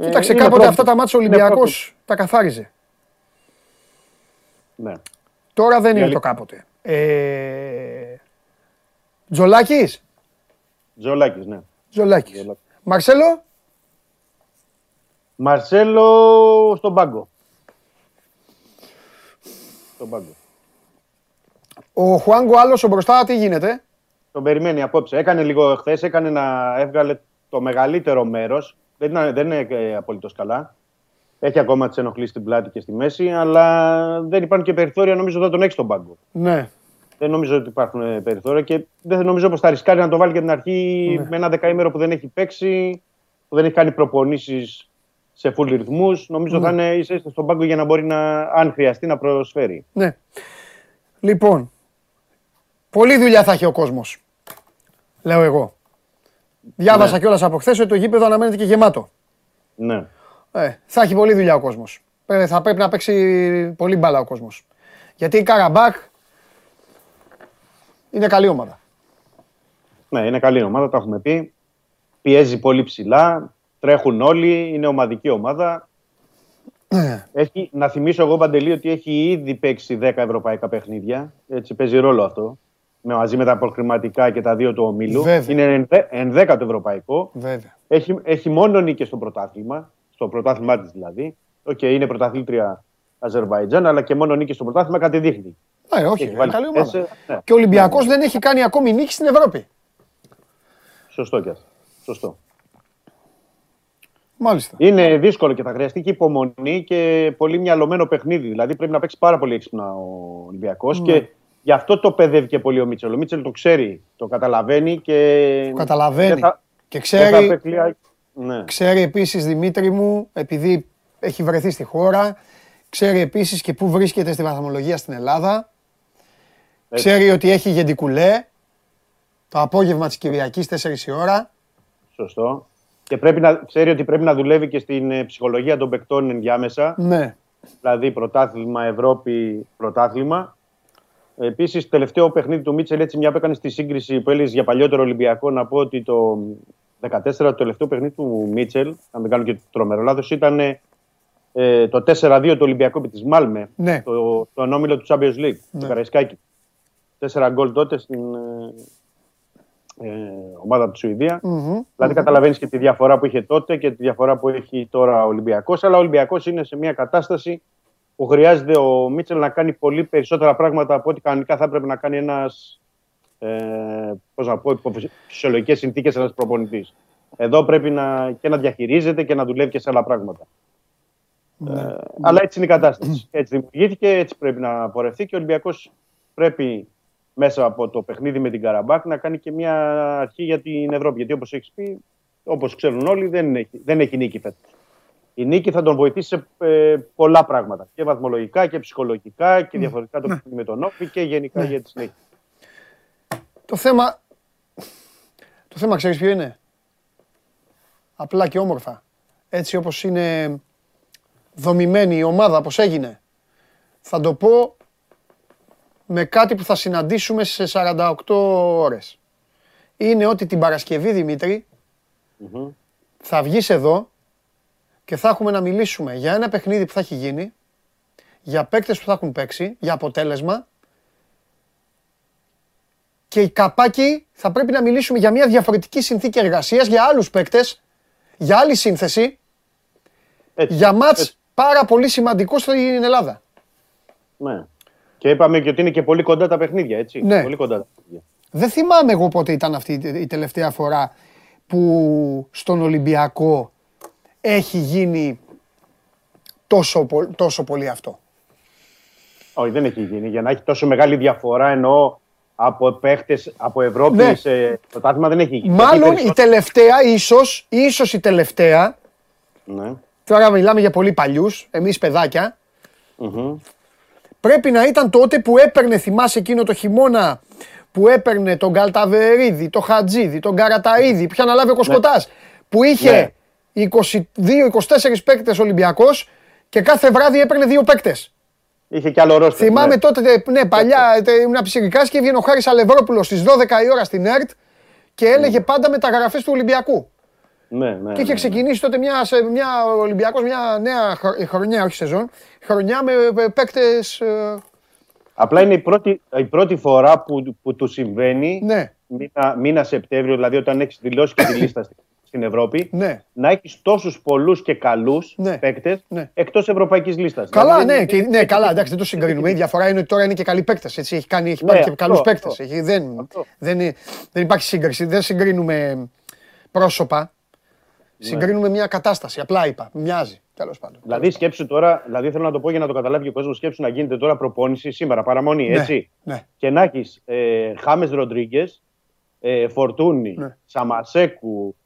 Κοίταξε, Ε, είναι κάποτε πρόβλημα. αυτά τα μάτς ο Είναι Ολυμπιακός τα καθάριζε. Ναι. Τώρα δεν είναι αλήθεια. το κάποτε. Ε... Τζολάκης; Τζολάκης, ναι. Τζολάκης. Τζολάκης. Μαρσέλο; Μαρσέλο στον πάγκο. Στον πάγκο. Ο Χουάνγκο άλλος ο μπροστά τι γίνεται; Τον περιμένει απόψε. Έκανε λίγο χθες, έκανε να έβγαλε το μεγαλύτερο μέρος. Δεν, είναι- δεν είναι ε, απολύτως καλά. Έχει ακόμα τις ενοχλήσεις στην πλάτη και στη μέση, αλλά δεν υπάρχουν και περιθώρια. Νομίζω ότι θα τον έχει στον πάγκο. Ναι. Δεν νομίζω ότι υπάρχουν ε, περιθώρια και δεν νομίζω πως θα ρισκάρει να το βάλει και την αρχή Ναι. με ένα δεκαήμερο που δεν έχει παίξει, που δεν έχει κάνει προπονήσεις σε full ρυθμούς. Νομίζω Ναι. θα είναι ίσα ίσα στον πάγκο για να μπορεί να, αν χρειαστεί, να προσφέρει. Ναι. Λοιπόν, πολλή δουλειά θα έχει ο κόσμος. Λέω εγώ. Διάβασα Ναι. κιόλας από χθες ότι το γήπεδο αναμένεται και γεμάτο. Ναι. Ε, θα έχει πολλή δουλειά ο κόσμος. Ε, Θα πρέπει να παίξει πολύ μπάλα ο κόσμος. Γιατί η Καραμπάκ είναι καλή ομάδα. Ναι, είναι καλή ομάδα, τα έχουμε πει. Πιέζει πολύ ψηλά. Τρέχουν όλοι. Είναι ομαδική ομάδα. Ναι. Έχει, να θυμίσω εγώ, Παντελή, ότι έχει ήδη παίξει 10 ευρωπαϊκά παιχνίδια. Έτσι παίζει ρόλο αυτό. Με, μαζί με τα προκριματικά και τα δύο του ομίλου. Βέβαια. Είναι ενδέ, ενδέκατο ευρωπαϊκό. Βέβαια. Έχει, έχει μόνο νίκες στο πρωτάθλημα. Στο πρωτάθλημά της δηλαδή. Οκ, είναι πρωταθλήτρια Αζερβαϊτζάν, αλλά και μόνο νίκη στο πρωτάθλημα κάτι δείχνει. Ναι, όχι, Έχει είναι βάλει καλή ομάδα. τέσσερα- ναι. Και ο Ολυμπιακός δεν έχει κάνει ακόμη νίκη στην Ευρώπη. Σωστό κι αυτό. Σωστό. Μάλιστα. Είναι δύσκολο και θα χρειαστεί και υπομονή και πολύ μυαλωμένο παιχνίδι. Δηλαδή πρέπει να παίξει πάρα πολύ έξυπνα ο Ολυμπιακός Ναι. και γι' αυτό το παιδεύει και πολύ ο Μίτσελ. Ο Μίτσελ το ξέρει, το καταλαβαίνει και. Το καταλαβαίνει. δεν θα- Και δεν θα ξέρει, απεκλεί- Ναι. ξέρει επίσης Δημήτρη μου, επειδή έχει βρεθεί στη χώρα, ξέρει επίσης και πού βρίσκεται στη βαθμολογία στην Ελλάδα. Έτσι. Ξέρει ότι έχει γεντικουλέ το απόγευμα της Κυριακής 4 η ώρα. Σωστό. Και πρέπει να, ξέρει ότι πρέπει να δουλεύει και στην ε, ψυχολογία των παικτών ενδιάμεσα. Ναι. Δηλαδή πρωτάθλημα, Ευρώπη, πρωτάθλημα. Επίσης, τελευταίο παιχνίδι του Μίτσελ, έτσι μια που έκανε στη σύγκριση που έλεγε για παλιότερο Ολυμπιακό, να πω ότι το 14 το τελευταίο παιχνίδι του Μίτσελ, αν δεν κάνω και τρομερό λάθος, ήταν ε, το 4-2 του Ολυμπιακού επί τη Μάλμε. Ναι. Το, το ανώμιλο του Champions League, Ναι. του Καραϊσκάκη. Τέσσερα γκολ τότε στην ε, ε, ομάδα του Σουηδία. Μμμ. Δηλαδή, καταλαβαίνεις και τη διαφορά που είχε τότε και τη διαφορά που έχει τώρα ο Ολυμπιακός. Αλλά ο Ολυμπιακός είναι σε μια κατάσταση που χρειάζεται ο Μίτσελ να κάνει πολύ περισσότερα πράγματα από ό,τι κανονικά θα έπρεπε να κάνει ένας. Ε, πώς να πω, υπό φυσιολογικές συνθήκες ένας προπονητής. Εδώ πρέπει να, και να διαχειρίζεται και να δουλεύει και σε άλλα πράγματα. Ε, αλλά έτσι είναι η κατάσταση. Έτσι δημιουργήθηκε, έτσι πρέπει να πορευτεί και ο Ολυμπιακός πρέπει μέσα από το παιχνίδι με την Καραμπάκ να κάνει και μια αρχή για την Ευρώπη. Γιατί όπως έχεις πει, όπως ξέρουν όλοι, δεν έχει, δεν έχει νίκη φέτος. Η νίκη θα τον βοηθήσει σε ε, πολλά πράγματα. Και βαθμολογικά και ψυχολογικά και διαφορετικά το παιχνίδι με τον Όφη και γενικά για τη συνέχεια. Το θέμα, το θέμα ξέρεις ποιο είναι; Απλά και όμορφα. Έτσι όπως είναι δομημένη η ομάδα, όπως έγινε. Θα το πω με κάτι που θα συναντήσουμε σε 48 ώρες. Είναι ότι την Παρασκευή, Δημήτρη, Μμμ. θα βγεις εδώ και θα έχουμε να μιλήσουμε για ένα παιχνίδι που θα έχει γίνει, για παίκτες που θα έχουν παίξει, για αποτέλεσμα και η καπάκι θα πρέπει να μιλήσουμε για μια διαφορετική συνθήκη εργασίας, για άλλους παίκτες, για άλλη σύνθεση, Έτσι, για μάτς έτσι, πάρα πολύ σημαντικό στην Ελλάδα. ναι. Και είπαμε και ότι είναι και πολύ κοντά τα παιχνίδια, έτσι. Ναι. Πολύ κοντά τα παιχνίδια. Δεν θυμάμαι εγώ πότε ήταν αυτή η τελευταία φορά που στον Ολυμπιακό έχει γίνει τόσο, πο- τόσο πολύ αυτό. Όχι, δεν έχει γίνει. Για να έχει τόσο μεγάλη διαφορά εννοώ από παίχτες από Ευρώπη Ναι. σε πρωτάθλημα δεν έχει γίνει. Μάλλον Γιατί η περισσότερο- τελευταία, ίσως, ίσως η τελευταία, Ναι. τώρα μιλάμε για πολύ παλιούς, εμείς παιδάκια, Μμμ. Πρέπει να ήταν τότε που έπαιρνε, θυμάσαι εκείνο το χειμώνα, που έπαιρνε τον Καλταβερίδη, τον Χατζίδη, τον Καραταίδη, που είχε αναλάβει ο Κοσκοτάς, που είχε Ναι. 22-24 παίκτες Ολυμπιακός και κάθε βράδυ έπαιρνε δύο παίκτες. Είχε κι άλλο ρόστερ. Θυμάμαι ναι. τότε, ναι, παλιά τε- ήμουν ψυχικά και έβγαινε ο Χάρης Αλευρόπουλος στις 12 η ώρα στην ΕΡΤ και έλεγε πάντα μεταγραφές του Ολυμπιακού. Ναι, ναι, Και είχε ναι. ξεκινήσει τότε μια, σε μια Ολυμπιακός, μια νέα χρο- χρονιά, όχι σεζόν, χρονιά με ε, παίκτες, ε, Απλά είναι η πρώτη, η πρώτη φορά που, που του συμβαίνει ναι, μήνα, μήνα Σεπτέμβριο, δηλαδή όταν έχεις δηλώσει και τη λίστα στη- στην Ευρώπη, ναι. να έχεις τόσους πολλούς και καλούς Ναι. παίκτες Ναι. εκτός Ευρωπαϊκής λίστας. Καλά, ναι, και, ναι, καλά, εντάξει, δεν το συγκρίνουμε. Η διαφορά είναι ότι τώρα είναι και καλοί παίκτες. Έχει, κάνει, έχει Ναι, πάρει και αυτό, καλούς αυτό. παίκτες. Δεν, Αυτό. δεν, είναι- δεν υπάρχει σύγκριση. Δεν συγκρίνουμε πρόσωπα. Συγκρίνουμε μια κατάσταση. Απλά είπα. Μοιάζει. Τέλος πάντων. Δηλαδή, σκέψου τώρα, δηλαδή θέλω να το πω για να το καταλάβει και ο κόσμος, σκέψου να γίνεται τώρα προπόνηση σήμερα, παραμονή, Ναι, έτσι. ναι. Και να έχει ε, Χάμες Ροντρίγκες, ε, Φορτούνη, Ναι. Σαμασέκου.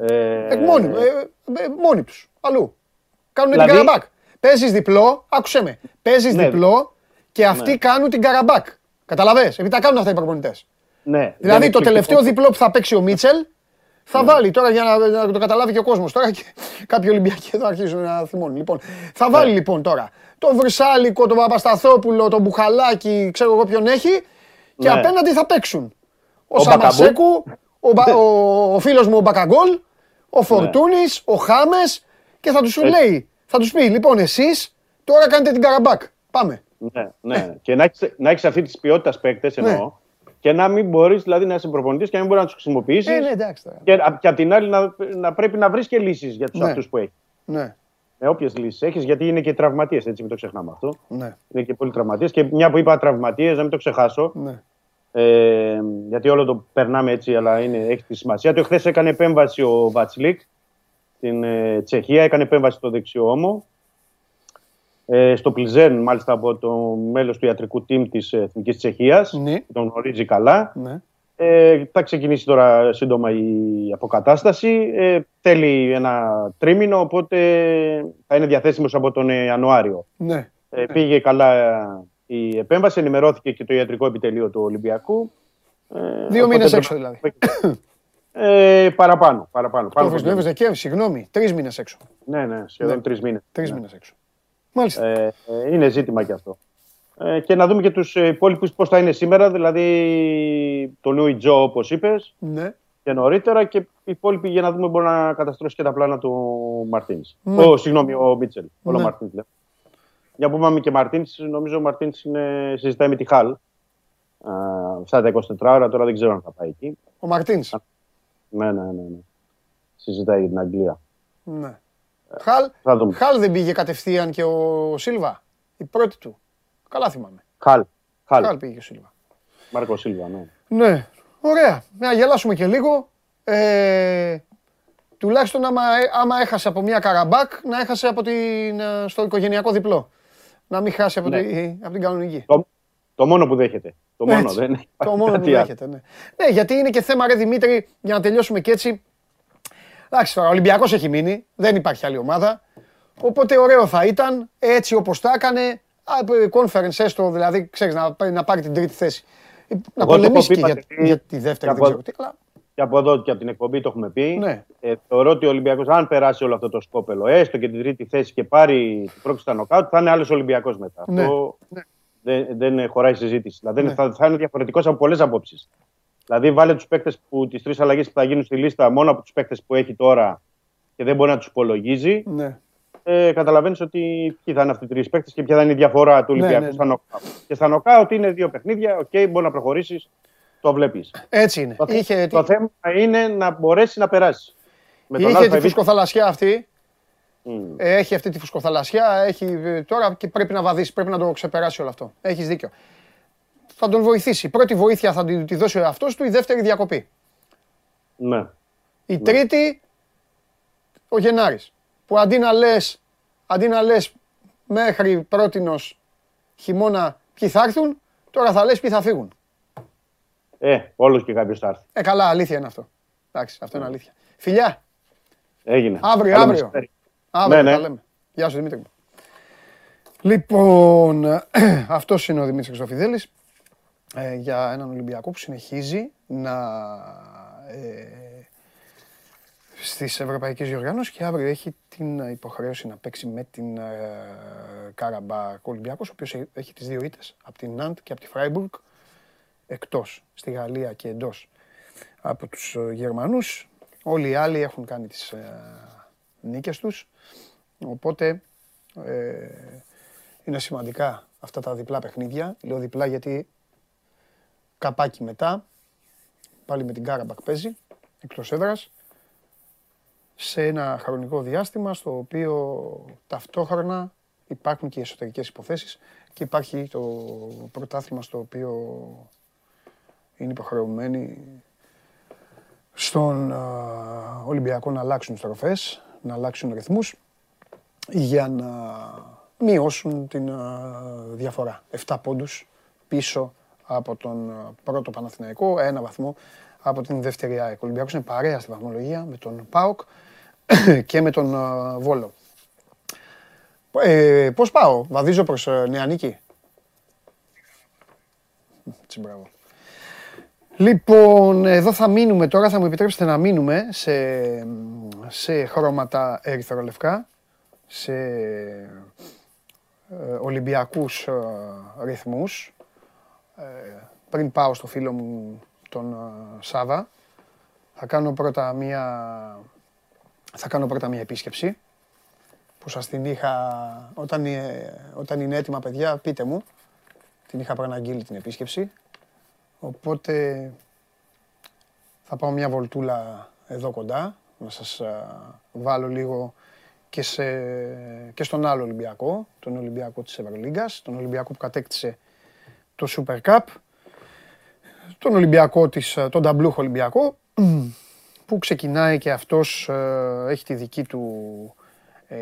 Ε, Ε, μόνοι, ε, ε, μόνοι τους. Αλλού. Κάνουν Δηλαδή- την καραμπάκ. Παίζεις διπλό, άκουσε με. Παίζεις Ναι. διπλό και αυτοί Ναι. κάνουν την καραμπάκ. Καταλαβέ, επειδή τα κάνουν αυτά οι προπονητές. ναι, Δηλαδή δεν το έχει τελευταίο λοιπόν- διπλό που θα παίξει ο Μίτσελ θα βάλει τώρα για να, να το καταλάβει και ο κόσμος. Τώρα και κάποιοι Ολυμπιακοί εδώ αρχίζουν να θυμώνουν. Λοιπόν, θα βάλει λοιπόν τώρα τον Βρυσάλικο, τον Παπασταθόπουλο, τον Μπουχαλάκη, ξέρω εγώ ποιον έχει και Ναι. απέναντι θα παίξουν. Ο, Ο Σαμασέκου, ο, Μπα- ο, ο φίλος μου ο Μπακαγκόλ, ο Φορτούνης, ο Χάμες και θα τους λέει, θα τους πει λοιπόν εσείς τώρα κάνετε την Καραμπάκ. Πάμε. Ναι, ναι. και να έχεις να έχεις αυτή της ποιότητας παίκτες εννοώ. Και να μην μπορείς δηλαδή να είσαι προπονητής και να μην μπορεί να τους χρησιμοποιήσεις. Ε, ναι, εντάξει τώρα. Και, απ' και απ' την άλλη να, να πρέπει να βρεις και λύσεις για τους Ναι. αυτούς που έχεις. Ναι, Με όποιες λύσεις έχεις, γιατί είναι και τραυματίες, έτσι, μην το ξεχνάμε αυτό. ναι, Είναι και πολλοί τραυματίες. Και μια που είπα τραυματίες, να μην το ξεχάσω. ναι. Ε, γιατί όλο το περνάμε έτσι, αλλά είναι, έχει τη σημασία του. Χθες έκανε επέμβαση ο Βατσλίκ στην ε, Τσεχία, έκανε επέμβαση στο δεξιό ώμο. Ε, στο Πλιζέν, μάλιστα από το μέλος του ιατρικού team της Εθνικής Τσεχίας, Ναι. που τον γνωρίζει καλά. ναι. Ε, θα ξεκινήσει τώρα σύντομα η αποκατάσταση. Ε, θέλει ένα τρίμηνο, οπότε θα είναι διαθέσιμος από τον ε, Ιανουάριο. ναι. Ε, πήγε καλά ε, η επέμβαση, ενημερώθηκε και το ιατρικό επιτελείο του Ολυμπιακού. Ε, Δύο οπότε μήνες πρέπει έξω να- δηλαδή. Ε, παραπάνω. παραπάνω, Το πάνω από Νοέμβρη, δύο. Δεκέμβρη, συγγνώμη. Τρεις μήνες έξω. Ναι, ναι, σχεδόν Ναι. τρεις μήνες. Τρεις μήνες έξω. Μάλιστα. Ε, ε, είναι ζήτημα και αυτό. Ε, και να δούμε και τους υπόλοιπους πώς θα είναι σήμερα. Δηλαδή, το Λούι Τζο, όπως είπες, Ναι. και νωρίτερα. Και οι υπόλοιποι για να δούμε μπορεί να καταστρώσει και τα πλάνα του Μαρτίνς. Ναι. Ο, συγγνώμη, ο Μίτσελ. Όλο Ναι. Μαρτίν. Για που είπαμε και Μαρτίνς, νομίζω ο Μαρτίνς συζητάει με τη Χαλ. Α, Αυτά τα 24 ώρα, τώρα δεν ξέρω αν θα πάει εκεί. Ο Μαρτίνς. Ναι, ναι, ναι. ναι. Συζητάει για την Αγγλία. Ναι. Χαλ, Θα δούμε. Χαλ δεν πήγε κατευθείαν και ο Σίλβα. Η πρώτη του. Καλά θυμάμαι. Χαλ. Χαλ. Χαλ πήγε και ο Σίλβα. Μάρκο Σίλβα, ναι. Ναι. Ωραία. Να γελάσουμε και λίγο. Ε, τουλάχιστον άμα, ε, άμα έχασε από μια καραμπάκ, να έχασε από την, ε, στο οικογενειακό διπλό. Να μην χάσει από, Ναι. τη, από την κανονική. Το, το μόνο που δέχεται. Το μόνο, Έτσι. δεν Το υπάρχει μόνο που κάτι άλλο. δέχεται, ναι. Ναι, γιατί είναι και θέμα, ρε Δημήτρη, για να τελειώσουμε και έτσι. Εντάξει, τώρα, ο Ολυμπιακός έχει μείνει, δεν υπάρχει άλλη ομάδα. Οπότε ωραίο θα ήταν, έτσι όπως τα έκανε, α, ε, conference έστω, δηλαδή, ξέρεις, να, πάρει- να πάρει την τρίτη θέση. Ε, Να Εγώ το έχω πολεμήσει πει, και για, Παντελή, για τη δεύτερη, και δεν από- ξέρω τι, αλλά Και από εδώ και από την εκπομπή το έχουμε πει. Ναι. Ε, θεωρώ ότι ο Ολυμπιακός, αν περάσει όλο αυτό το σκόπελο, έστω και την τρίτη θέση και πάρει την πρόκληση στα νοκάουτ, θα είναι άλλος Ολυμπιακός μετά. Ναι. Αυτό δεν, δεν χωράει συζήτηση. Δηλαδή Ναι. θα, θα είναι διαφορετικός από πολλές απόψεις. Δηλαδή, βάλε τους παίκτες που τις τρεις αλλαγές που θα γίνουν στη λίστα μόνο από τους παίκτες που έχει τώρα και δεν μπορεί να τους υπολογίζει. ναι. Ε, Καταλαβαίνεις ότι ποιοι θα είναι αυτοί οι τρεις παίκτες και ποια θα είναι η διαφορά του Ναι, Ολυμπιακού ναι, ναι. στα νοκάουτ. Και στα νοκάουτ είναι δύο παιχνίδια. Οκ, μπορεί να προχωρήσεις. Το βλέπεις. Έτσι είναι. Το, θε- Είχε, το θέμα είναι να μπορέσει να περάσει. Με τον είχε τη ΑΒ. φουσκοθαλασσιά αυτή, Μμ. ε, έχει αυτή τη φουσκοθαλασσιά, έχει ε, τώρα και πρέπει να βαδίσει, πρέπει να το ξεπεράσει όλο αυτό. Έχεις δίκιο. Θα τον βοηθήσει. Η πρώτη βοήθεια θα τη, τη δώσει ο εαυτός του, η δεύτερη διακοπή. Ναι. Η τρίτη, ο Γενάρης. Που αντί να λες, αντί να λες μέχρι πρότινος χειμώνα ποιοι θα έρθουν, τώρα θα λες ποιοι θα φύγουν. Ε, όλος και κάποιος θα έρθει. Ε, καλά, αλήθεια είναι αυτό. Εντάξει, αυτό είναι αλήθεια. Φιλιά, Έγινε. αύριο, Καλό αύριο. μεσημέρι. Αύριο Ναι, τα ναι. λέμε. Γεια σου Δημήτρη μου. Λοιπόν, αυτός είναι ο Δημήτρης Χρυστοφιδέλης ε, για έναν Ολυμπιακό που συνεχίζει να ε, στις ευρωπαϊκές διοργάνωσεις και αύριο έχει την υποχρέωση να παίξει με την ε, Καραμπάκ Ολυμπιακός, ο οποίος έχει τις δύο ήττες, από την Ναντ και από τη Φράιμπουργκ, εκτός, στη Γαλλία και εντός από τους ε, Γερμανούς. Όλοι οι άλλοι έχουν κάνει τις ε, νίκες τους, οπότε ε, είναι σημαντικά αυτά τα διπλά παιχνίδια. Λέω διπλά γιατί καπάκι μετά, πάλι με την Κάραμπακ παίζει, εκτός έδρας, σε ένα χρονικό διάστημα στο οποίο ταυτόχρονα υπάρχουν και οι εσωτερικές υποθέσεις και υπάρχει το πρωτάθλημα στο οποίο είναι υποχρεωμένοι στον α, Ολυμπιακό να αλλάξουν στροφές, να αλλάξουν ρυθμούς για να μειώσουν την α, διαφορά. 7 πόντους πίσω από τον α, πρώτο Παναθηναϊκό, ένα βαθμό από την δεύτερη ΑΕΚ. Ο Ολυμπιακός είναι παρέα στη βαθμολογία με τον ΠΑΟΚ και με τον α, Βόλο. Ε, πώς πάω, βαδίζω προς ε, Νεανίκη; Έτσι, μπράβο. Λοιπόν, εδώ θα μείνουμε τώρα, θα μου επιτρέψετε να μείνουμε σε, σε χρώματα ερυθρολευκά, σε ε, Ολυμπιακούς ε, ρυθμούς. Ε, πριν πάω στο φίλο μου τον ε, Σάβα, θα κάνω πρώτα μία, θα κάνω πρώτα μία επίσκεψη που σας την είχα, όταν, ε, όταν είναι έτοιμα παιδιά, πείτε μου, την είχα προαναγγείλει την επίσκεψη. Οπότε θα πάω μια βολτούλα εδώ κοντά, να σας α, βάλω λίγο και, σε, και στον άλλο Ολυμπιακό, τον Ολυμπιακό της Ευρωλίγκας, τον Ολυμπιακό που κατέκτησε το Super Cup, τον Ολυμπιακό της, α, τον Ταμπλούχο Ολυμπιακό, που ξεκινάει και αυτός, α, έχει τη δική του ε,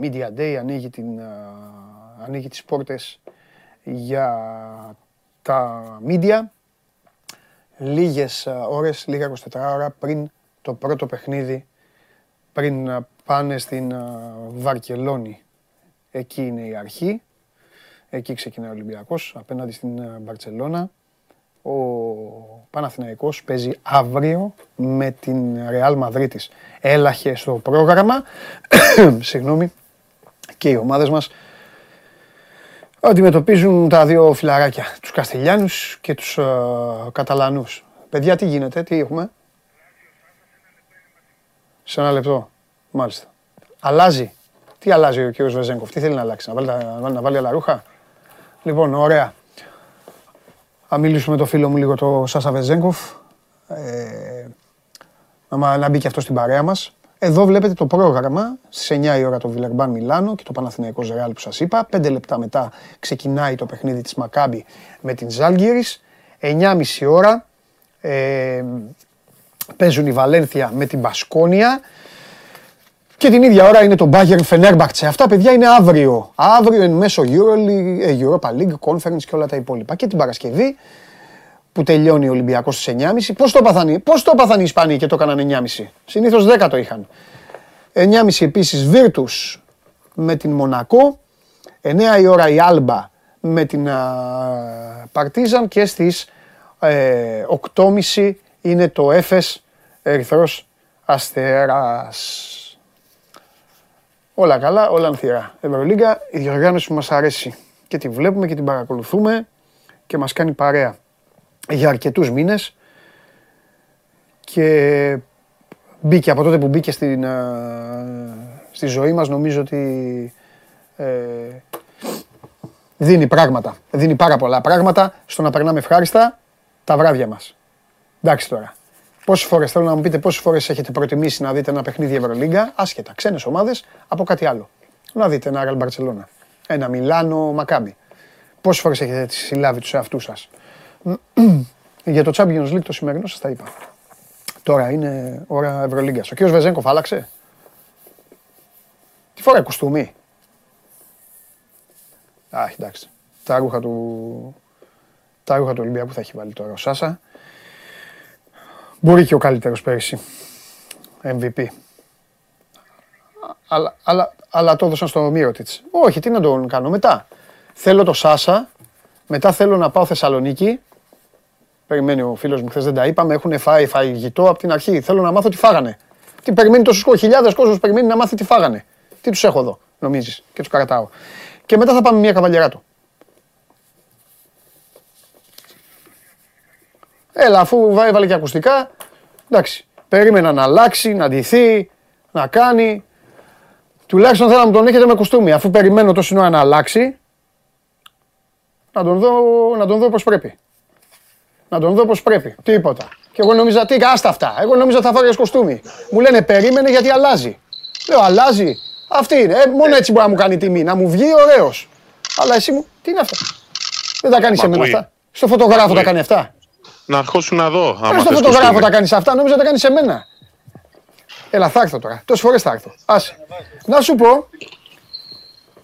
Media Day, ανοίγει, την, α, ανοίγει τις πόρτες για τα media λίγες α, ώρες, λίγα 24 ώρα πριν το πρώτο παιχνίδι, πριν α, πάνε στην α, Βαρκελόνη. Εκεί είναι η αρχή, εκεί ξεκινάει ο Ολυμπιακός, απέναντι στην α, Μπαρτσελώνα. Ο Παναθηναϊκός παίζει αύριο με την Real Μαδρίτης. Έλαχε στο πρόγραμμα, συγγνώμη, και οι ομάδες μας αντιμετωπίζουν τα δύο φιλαράκια, τους Καστιλιάνους και τους ε, Καταλανούς. Παιδιά, τι γίνεται, τι έχουμε; Σε ένα λεπτό, μάλιστα. Αλλάζει. Τι αλλάζει ο κύριος Βεζέγκοφ, τι θέλει να αλλάξει, να βάλει, τα- να βάλει άλλα ρούχα; Λοιπόν, ωραία. Θα μιλήσουμε με το φίλο μου λίγο το Σάσα Βεζέγκοφ. Ε, να, μα- να μπει και αυτός στην παρέα μας. Εδώ βλέπετε το πρόγραμμα. Στις 9 η ώρα το Βιλερμπάν Μιλάνο και το Παναθηναϊκός Ρεάλ που σας είπα. 5 λεπτά μετά ξεκινάει το παιχνίδι της Μακάμπη με την Ζάλγκυρης. 9.30 ώρα ε, παίζουν η Βαλένθια με την Μπασκόνια. Και την ίδια ώρα είναι το Bayern Fenerbahce. Αυτά παιδιά είναι αύριο. Αύριο εν μέσω Euroleague, ε, Europa League, Conference και όλα τα υπόλοιπα. Και την Παρασκευή που τελειώνει ο Ολυμπιακός στις 9.30. Πώς το έπαθαν, οι- πώς το έπαθαν οι Ισπανοί και το έκαναν 9.30. Συνήθως 10 το είχαν. 9.30 επίσης Virtus με την Μονακό. 9 η ώρα η Άλμπα με την Παρτίζαν και στις ε, 8.30 είναι το Έφες Ερυθρός Αστέρας. Όλα καλά, όλα ανθυρά. Ευρωλίγκα, η διοργάνωση που μας αρέσει και τη βλέπουμε και την παρακολουθούμε και μας κάνει παρέα για αρκετούς μήνες και μπήκε από τότε που μπήκε στην, α, στη ζωή μας νομίζω ότι ε, δίνει πράγματα, δίνει πάρα πολλά πράγματα στο να περνάμε ευχάριστα τα βράδια μας. Εντάξει τώρα. Πόσες φορές θέλω να μου πείτε πόσες φορές έχετε προτιμήσει να δείτε ένα παιχνίδι Ευρωλίγκα, άσχετα, ξένες ομάδες, από κάτι άλλο. Να δείτε ένα Real Barcelona, ένα Μιλάνο Μακάμπι. Πόσες φορές έχετε συλλάβει τους εαυτούς σας. Για το Champions League το σημερινό σας τα είπα. Τώρα είναι ώρα Ευρωλίγκας. Ο κύριος Βεζέγκοφ άλλαξε; Τι φοράει κουστούμι. Α, εντάξει. Τα ρούχα του, τα ρούχα του Ολυμπιακού θα έχει βάλει τώρα ο Σάσα. Μπορεί και ο καλύτερος πέρυσι. MVP. Αλλά, αλλά, αλλά το έδωσαν στο Μύρωτιτς. Όχι, τι να τον κάνω μετά. Θέλω το Σάσα, μετά θέλω να πάω Θεσσαλονίκη. Περιμένει ο φίλος μου, χθες δεν τα είπαμε, έχουν φάει φαγητό από την αρχή. Θέλω να μάθω τι φάγανε. Τι περιμένει τόσους κόσμος, χιλιάδες κόσμος περιμένει να μάθει τι φάγανε. Τι τους έχω εδώ, νομίζεις, και τους κρατάω. Και μετά θα πάμε μια καβαλιά του. Έλα, αφού έβαλε και ακουστικά, εντάξει. Περίμενα να αλλάξει, να ντυθεί, να κάνει. Τουλάχιστον θέλω να μου τον έχετε με κουστούμι. Αφού περιμένω τόση ώρα να αλλάξει, να τον δω, να τον δω πώς πρέπει. Να τον δω πώς πρέπει. Τίποτα. Και εγώ νόμιζα τι, άστα αυτά. Εγώ νόμιζα θα φάγεις κοστούμι. Μου λένε περίμενε γιατί αλλάζει. Λέω αλλάζει. Αυτή είναι. Ε, μόνο έτσι μπορεί να μου κάνει τιμή. Να μου βγει ωραίος. Αλλά εσύ μου, τι είναι αυτά. Δεν τα κάνεις Μα σε μένα πού είναι; αυτά. Στο φωτογράφο πού τα είναι; κάνει αυτά. Να αρχώσουν να δω. Ε, Άμα στο θες φωτογράφο κοστούμι. τα κάνεις αυτά. Νόμιζα τα κάνεις σε μένα. Έλα, θα έρθω τώρα. Τόσες φορές θα έρθω. Άσε. Να σου πω.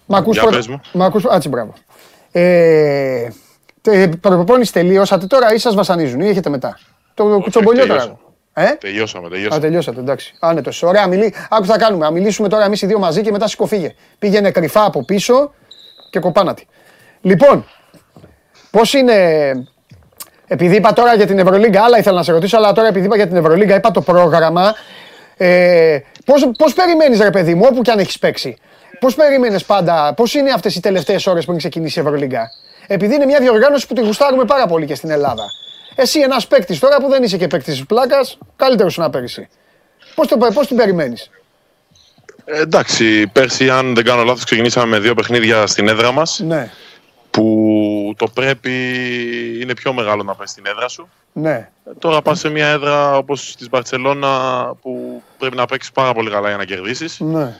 Μ' ακούς Για πρώτα- πες μου. Μ' ακούς... Άτσι, μπράβο. Ε, τε- προπόνηση τελείωσατε τώρα ή σας βασανίζουν ή έχετε μετά. Το κουτσομπολιό τώρα. τελείωσα. Ε; Τελειώσαμε, Α, τελειώσαμε. τελειώσατε, εντάξει. Άνετος. Ωραία, μιλή. Άκου τι θα κάνουμε. Να μιλήσουμε τώρα εμείς οι δύο μαζί και μετά σηκωφίγε. Πήγαινε κρυφά από πίσω και κοπάνατη. Λοιπόν, πώς είναι... Επειδή είπα τώρα για την Ευρωλίγκα, άλλα ήθελα να σε ρωτήσω, αλλά τώρα επειδή είπα για την Ευρωλίγκα, είπα το πρόγραμμα. Ε, πώς, πώς περιμένεις ρε παιδί μου, όπου και αν έχεις παίξει. Πώς περιμένεις πάντα, πώς είναι αυτές οι τελευταίες ώρες πριν ξεκινήσει η Ευρωλίγκα; Επειδή είναι μια διοργάνωση που τη γουστάρουμε πάρα πολύ και στην Ελλάδα. Εσύ ένας παίκτης τώρα που δεν είσαι και παίκτης τη πλάκας, καλύτερος σου να πέρυσι. Πώς, το, πώς την περιμένεις; Ε, εντάξει, πέρσι, αν δεν κάνω λάθος, ξεκινήσαμε με δύο παιχνίδια στην έδρα μας. Ναι, Που το πρέπει είναι πιο μεγάλο να πας στην έδρα σου. ναι, Ε, Τώρα πας σε μια έδρα όπως της Μπαρτσελώνα που πρέπει να παίξεις πάρα πολύ καλά για να κερδίσεις. ναι,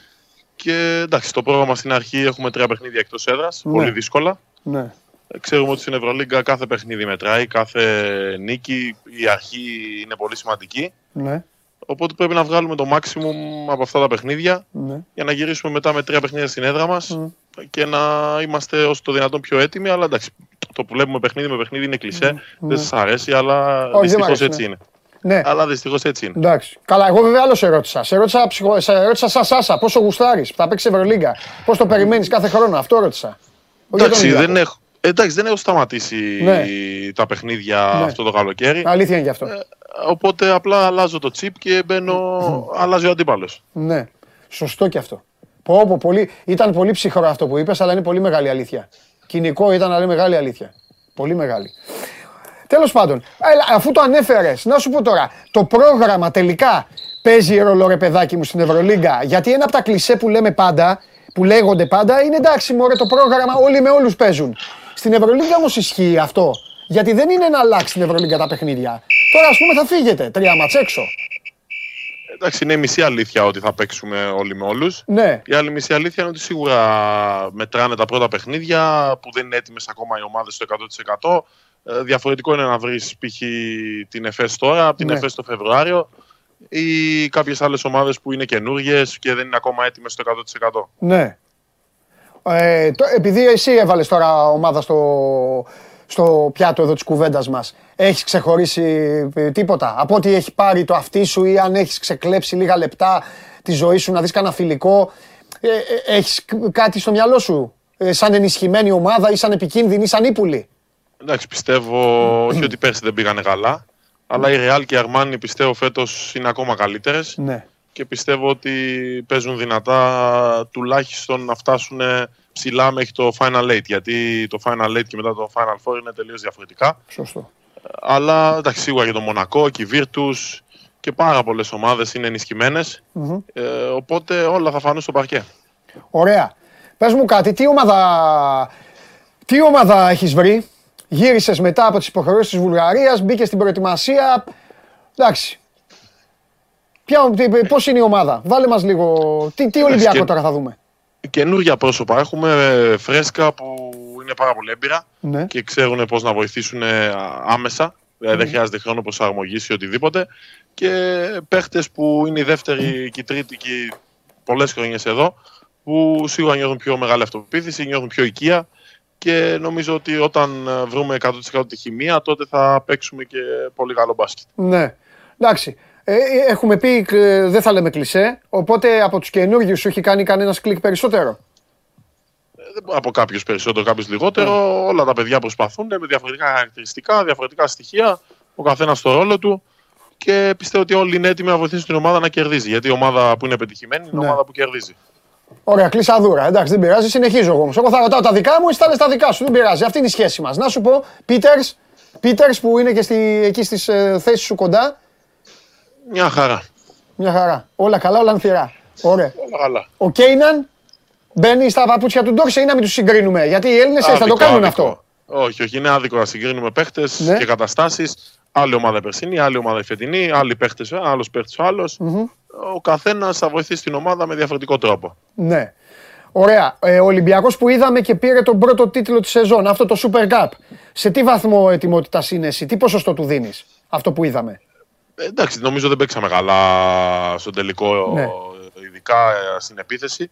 Και εντάξει, το πρόγραμμα στην αρχή έχουμε τρία παιχνίδια εκτός έδρας, Ναι. πολύ δύσκολα. ναι. Ε, Ξέρουμε ότι στην Ευρωλίγκα κάθε παιχνίδι μετράει, κάθε νίκη, η αρχή είναι πολύ σημαντική. ναι, Οπότε πρέπει να βγάλουμε το maximum από αυτά τα παιχνίδια ναι. για να γυρίσουμε μετά με τρία παιχνίδια στην έδρα μας και να είμαστε όσο το δυνατόν πιο έτοιμοι. Αλλά εντάξει, το που βλέπουμε παιχνίδι με παιχνίδι είναι κλισέ. Δεν σας αρέσει, αλλά Ναι. δεν μ' δυστυχώς αρέσει, έτσι ναι. είναι. ναι. Αλλά δυστυχώς έτσι είναι. Εντάξει. Καλά, εγώ βέβαια άλλο σε ρώτησα. Σε ρώτησα, ψυχο... σε ρώτησα σαν Σάσα, πόσο γουστάρεις, θα παίξει Ευρωλίγκα. Πώς το περιμένεις κάθε χρόνο, αυτό ρώτησα. Όχι για τον Εντάξει, Ολυμπιακό. δεν έχω, εντάξει, δεν έχω σταματήσει Ναι. τα παιχνίδια Ναι. αυτό το καλοκαίρι. Αλήθεια είναι γι' αυτό. Οπότε απλά αλλάζω το chip και μπαίνω, αλλάζει ο αντίπαλος. Ναι. Σωστό και αυτό. Πω, πω, πολύ... Ήταν πολύ ψυχρό αυτό που είπες, αλλά είναι πολύ μεγάλη αλήθεια. Κοινικό ήταν, αλλά είναι μεγάλη αλήθεια. Πολύ μεγάλη. Τέλος πάντων, έλα, αφού το ανέφερες, να σου πω τώρα, το πρόγραμμα τελικά παίζει ρόλο ρε παιδάκι μου στην Ευρωλίγκα. Γιατί ένα από τα κλισέ που λέμε πάντα, που λέγονται πάντα, είναι εντάξει, μωρέ το πρόγραμμα, όλοι με όλους παίζουν. Στην Ευρωλίγκα όμως ισχύει αυτό. Γιατί δεν είναι να αλλάξει την Ευρωλίγκα τα παιχνίδια. Τώρα, ας πούμε, θα φύγετε τρία μάτς έξω. Εντάξει, είναι η μισή αλήθεια ότι θα παίξουμε όλοι με όλους. Ναι, Η άλλη μισή αλήθεια είναι ότι σίγουρα μετράνε τα πρώτα παιχνίδια που δεν είναι έτοιμες ακόμα οι ομάδες στο 100%. Ε, διαφορετικό είναι να βρεις π.χ. την ΕΦΕΣ τώρα, από την Ναι. ΕΦΕΣ το Φεβρουάριο ή κάποιες άλλες ομάδες που είναι καινούργιες και δεν είναι ακόμα έτοιμες στο 100%. Ναι. Ε, το, επειδή εσύ έβαλες τώρα ομάδα στο, στο πιάτο εδώ της κουβέντας μας, έχεις ξεχωρίσει ε, τίποτα από ό,τι έχει πάρει το αυτί σου ή αν έχεις ξεκλέψει λίγα λεπτά τη ζωή σου να δεις κανένα φιλικό, ε, ε, έχεις κ- κάτι στο μυαλό σου, ε, σαν ενισχυμένη ομάδα ή σαν επικίνδυνη ή σαν ύπουλη; Εντάξει, πιστεύω όχι ότι πέρσι δεν πήγανε καλά, αλλά η Real και η Armani πιστεύω φέτος είναι ακόμα καλύτερες. Ναι. και πιστεύω ότι παίζουν δυνατά τουλάχιστον να φτάσουν ψηλά μέχρι το Final 8 γιατί το Final 8 και μετά το Final 4 είναι τελείως διαφορετικά Σωστό. αλλά εντάξει σίγουρα και το Μονακό και η Virtus και πάρα πολλές ομάδες είναι ενισχυμένες. ε, οπότε όλα θα φανούν στο παρκέ Ωραία. Πες μου κάτι, τι ομάδα, τι ομάδα έχεις βρει, γύρισες μετά από τις υποχρεώσεις της Βουλγαρίας, μπήκες στην προετοιμασία, εντάξει. Ποια, τι- πώς είναι η ομάδα, βάλε μας λίγο, τι, τι Ολυμπιακό και- τώρα θα δούμε; Καινούργια πρόσωπα έχουμε ε, φρέσκα που είναι πάρα πολύ έμπειρα Ναι. και ξέρουν πώς να βοηθήσουν ε, άμεσα. Δηλαδή δεν χρειάζεται χρόνο προσαρμογής ή οτιδήποτε. και παίχτες που είναι η δεύτερη και η τρίτη και πολλές χρονιές εδώ που σίγουρα νιώθουν πιο μεγάλη αυτοπεποίθηση, νιώθουν πιο οικία και νομίζω ότι όταν ε, βρούμε 100% τη χημεία τότε θα παίξουμε και πολύ καλό μπάσκετ. Ναι. Εντάξει. Ε, ε, έχουμε πει, ε, δεν θα λέμε κλισέ, οπότε από τους καινούργιους σου έχει κάνει κανένας κλικ περισσότερο; Ε, Από κάποιους περισσότερο, κάποιους λιγότερο. Όλα τα παιδιά προσπαθούν με διαφορετικά χαρακτηριστικά, διαφορετικά στοιχεία. Ο καθένας στο ρόλο του. Και πιστεύω ότι όλοι είναι έτοιμοι να βοηθήσουν την ομάδα να κερδίζει. Γιατί η ομάδα που είναι πετυχημένη είναι η Ναι. ομάδα που κερδίζει. Ωραία, κλεισαδούρα. Εντάξει, δεν πειράζει, συνεχίζω εγώ όμως. Εγώ θα ρωτάω τα δικά μου, εσύ θα λες τα δικά σου. Δεν πειράζει. Αυτή είναι η σχέση μας. Να σου πω, Πίτερ, Πίτερ που είναι και στη, εκεί στις ε, θέσεις σου κοντά, Μια χαρά. μια χαρά. Όλα καλά, όλα ανθυρά. Ωραία. Όλα καλά. Ο Κέιναν μπαίνει στα παπούτσια του Ντόρσε ή να μην τους συγκρίνουμε. Γιατί οι Έλληνες θα το Άδικο, κάνουν άδικο. αυτό. Όχι, όχι. Είναι άδικο να συγκρίνουμε παίχτες Ναι. και καταστάσεις. Άλλη ομάδα η περσινή, άλλη ομάδα η φετινή, άλλοι παίχτες, άλλος παίχτης ο άλλος. Ο καθένας θα βοηθήσει την ομάδα με διαφορετικό τρόπο. Ναι. Ωραία. Ε, ο Ολυμπιακός που είδαμε και πήρε τον πρώτο τίτλο της σεζόν, αυτό το Super Cup. Σε τι βαθμό ετοιμότητας είναι εσύ, τι ποσοστό του δίνεις, αυτό που είδαμε; Ε, εντάξει, νομίζω δεν παίξαμε καλά στον τελικό, Ναι. ειδικά ε, στην επίθεση.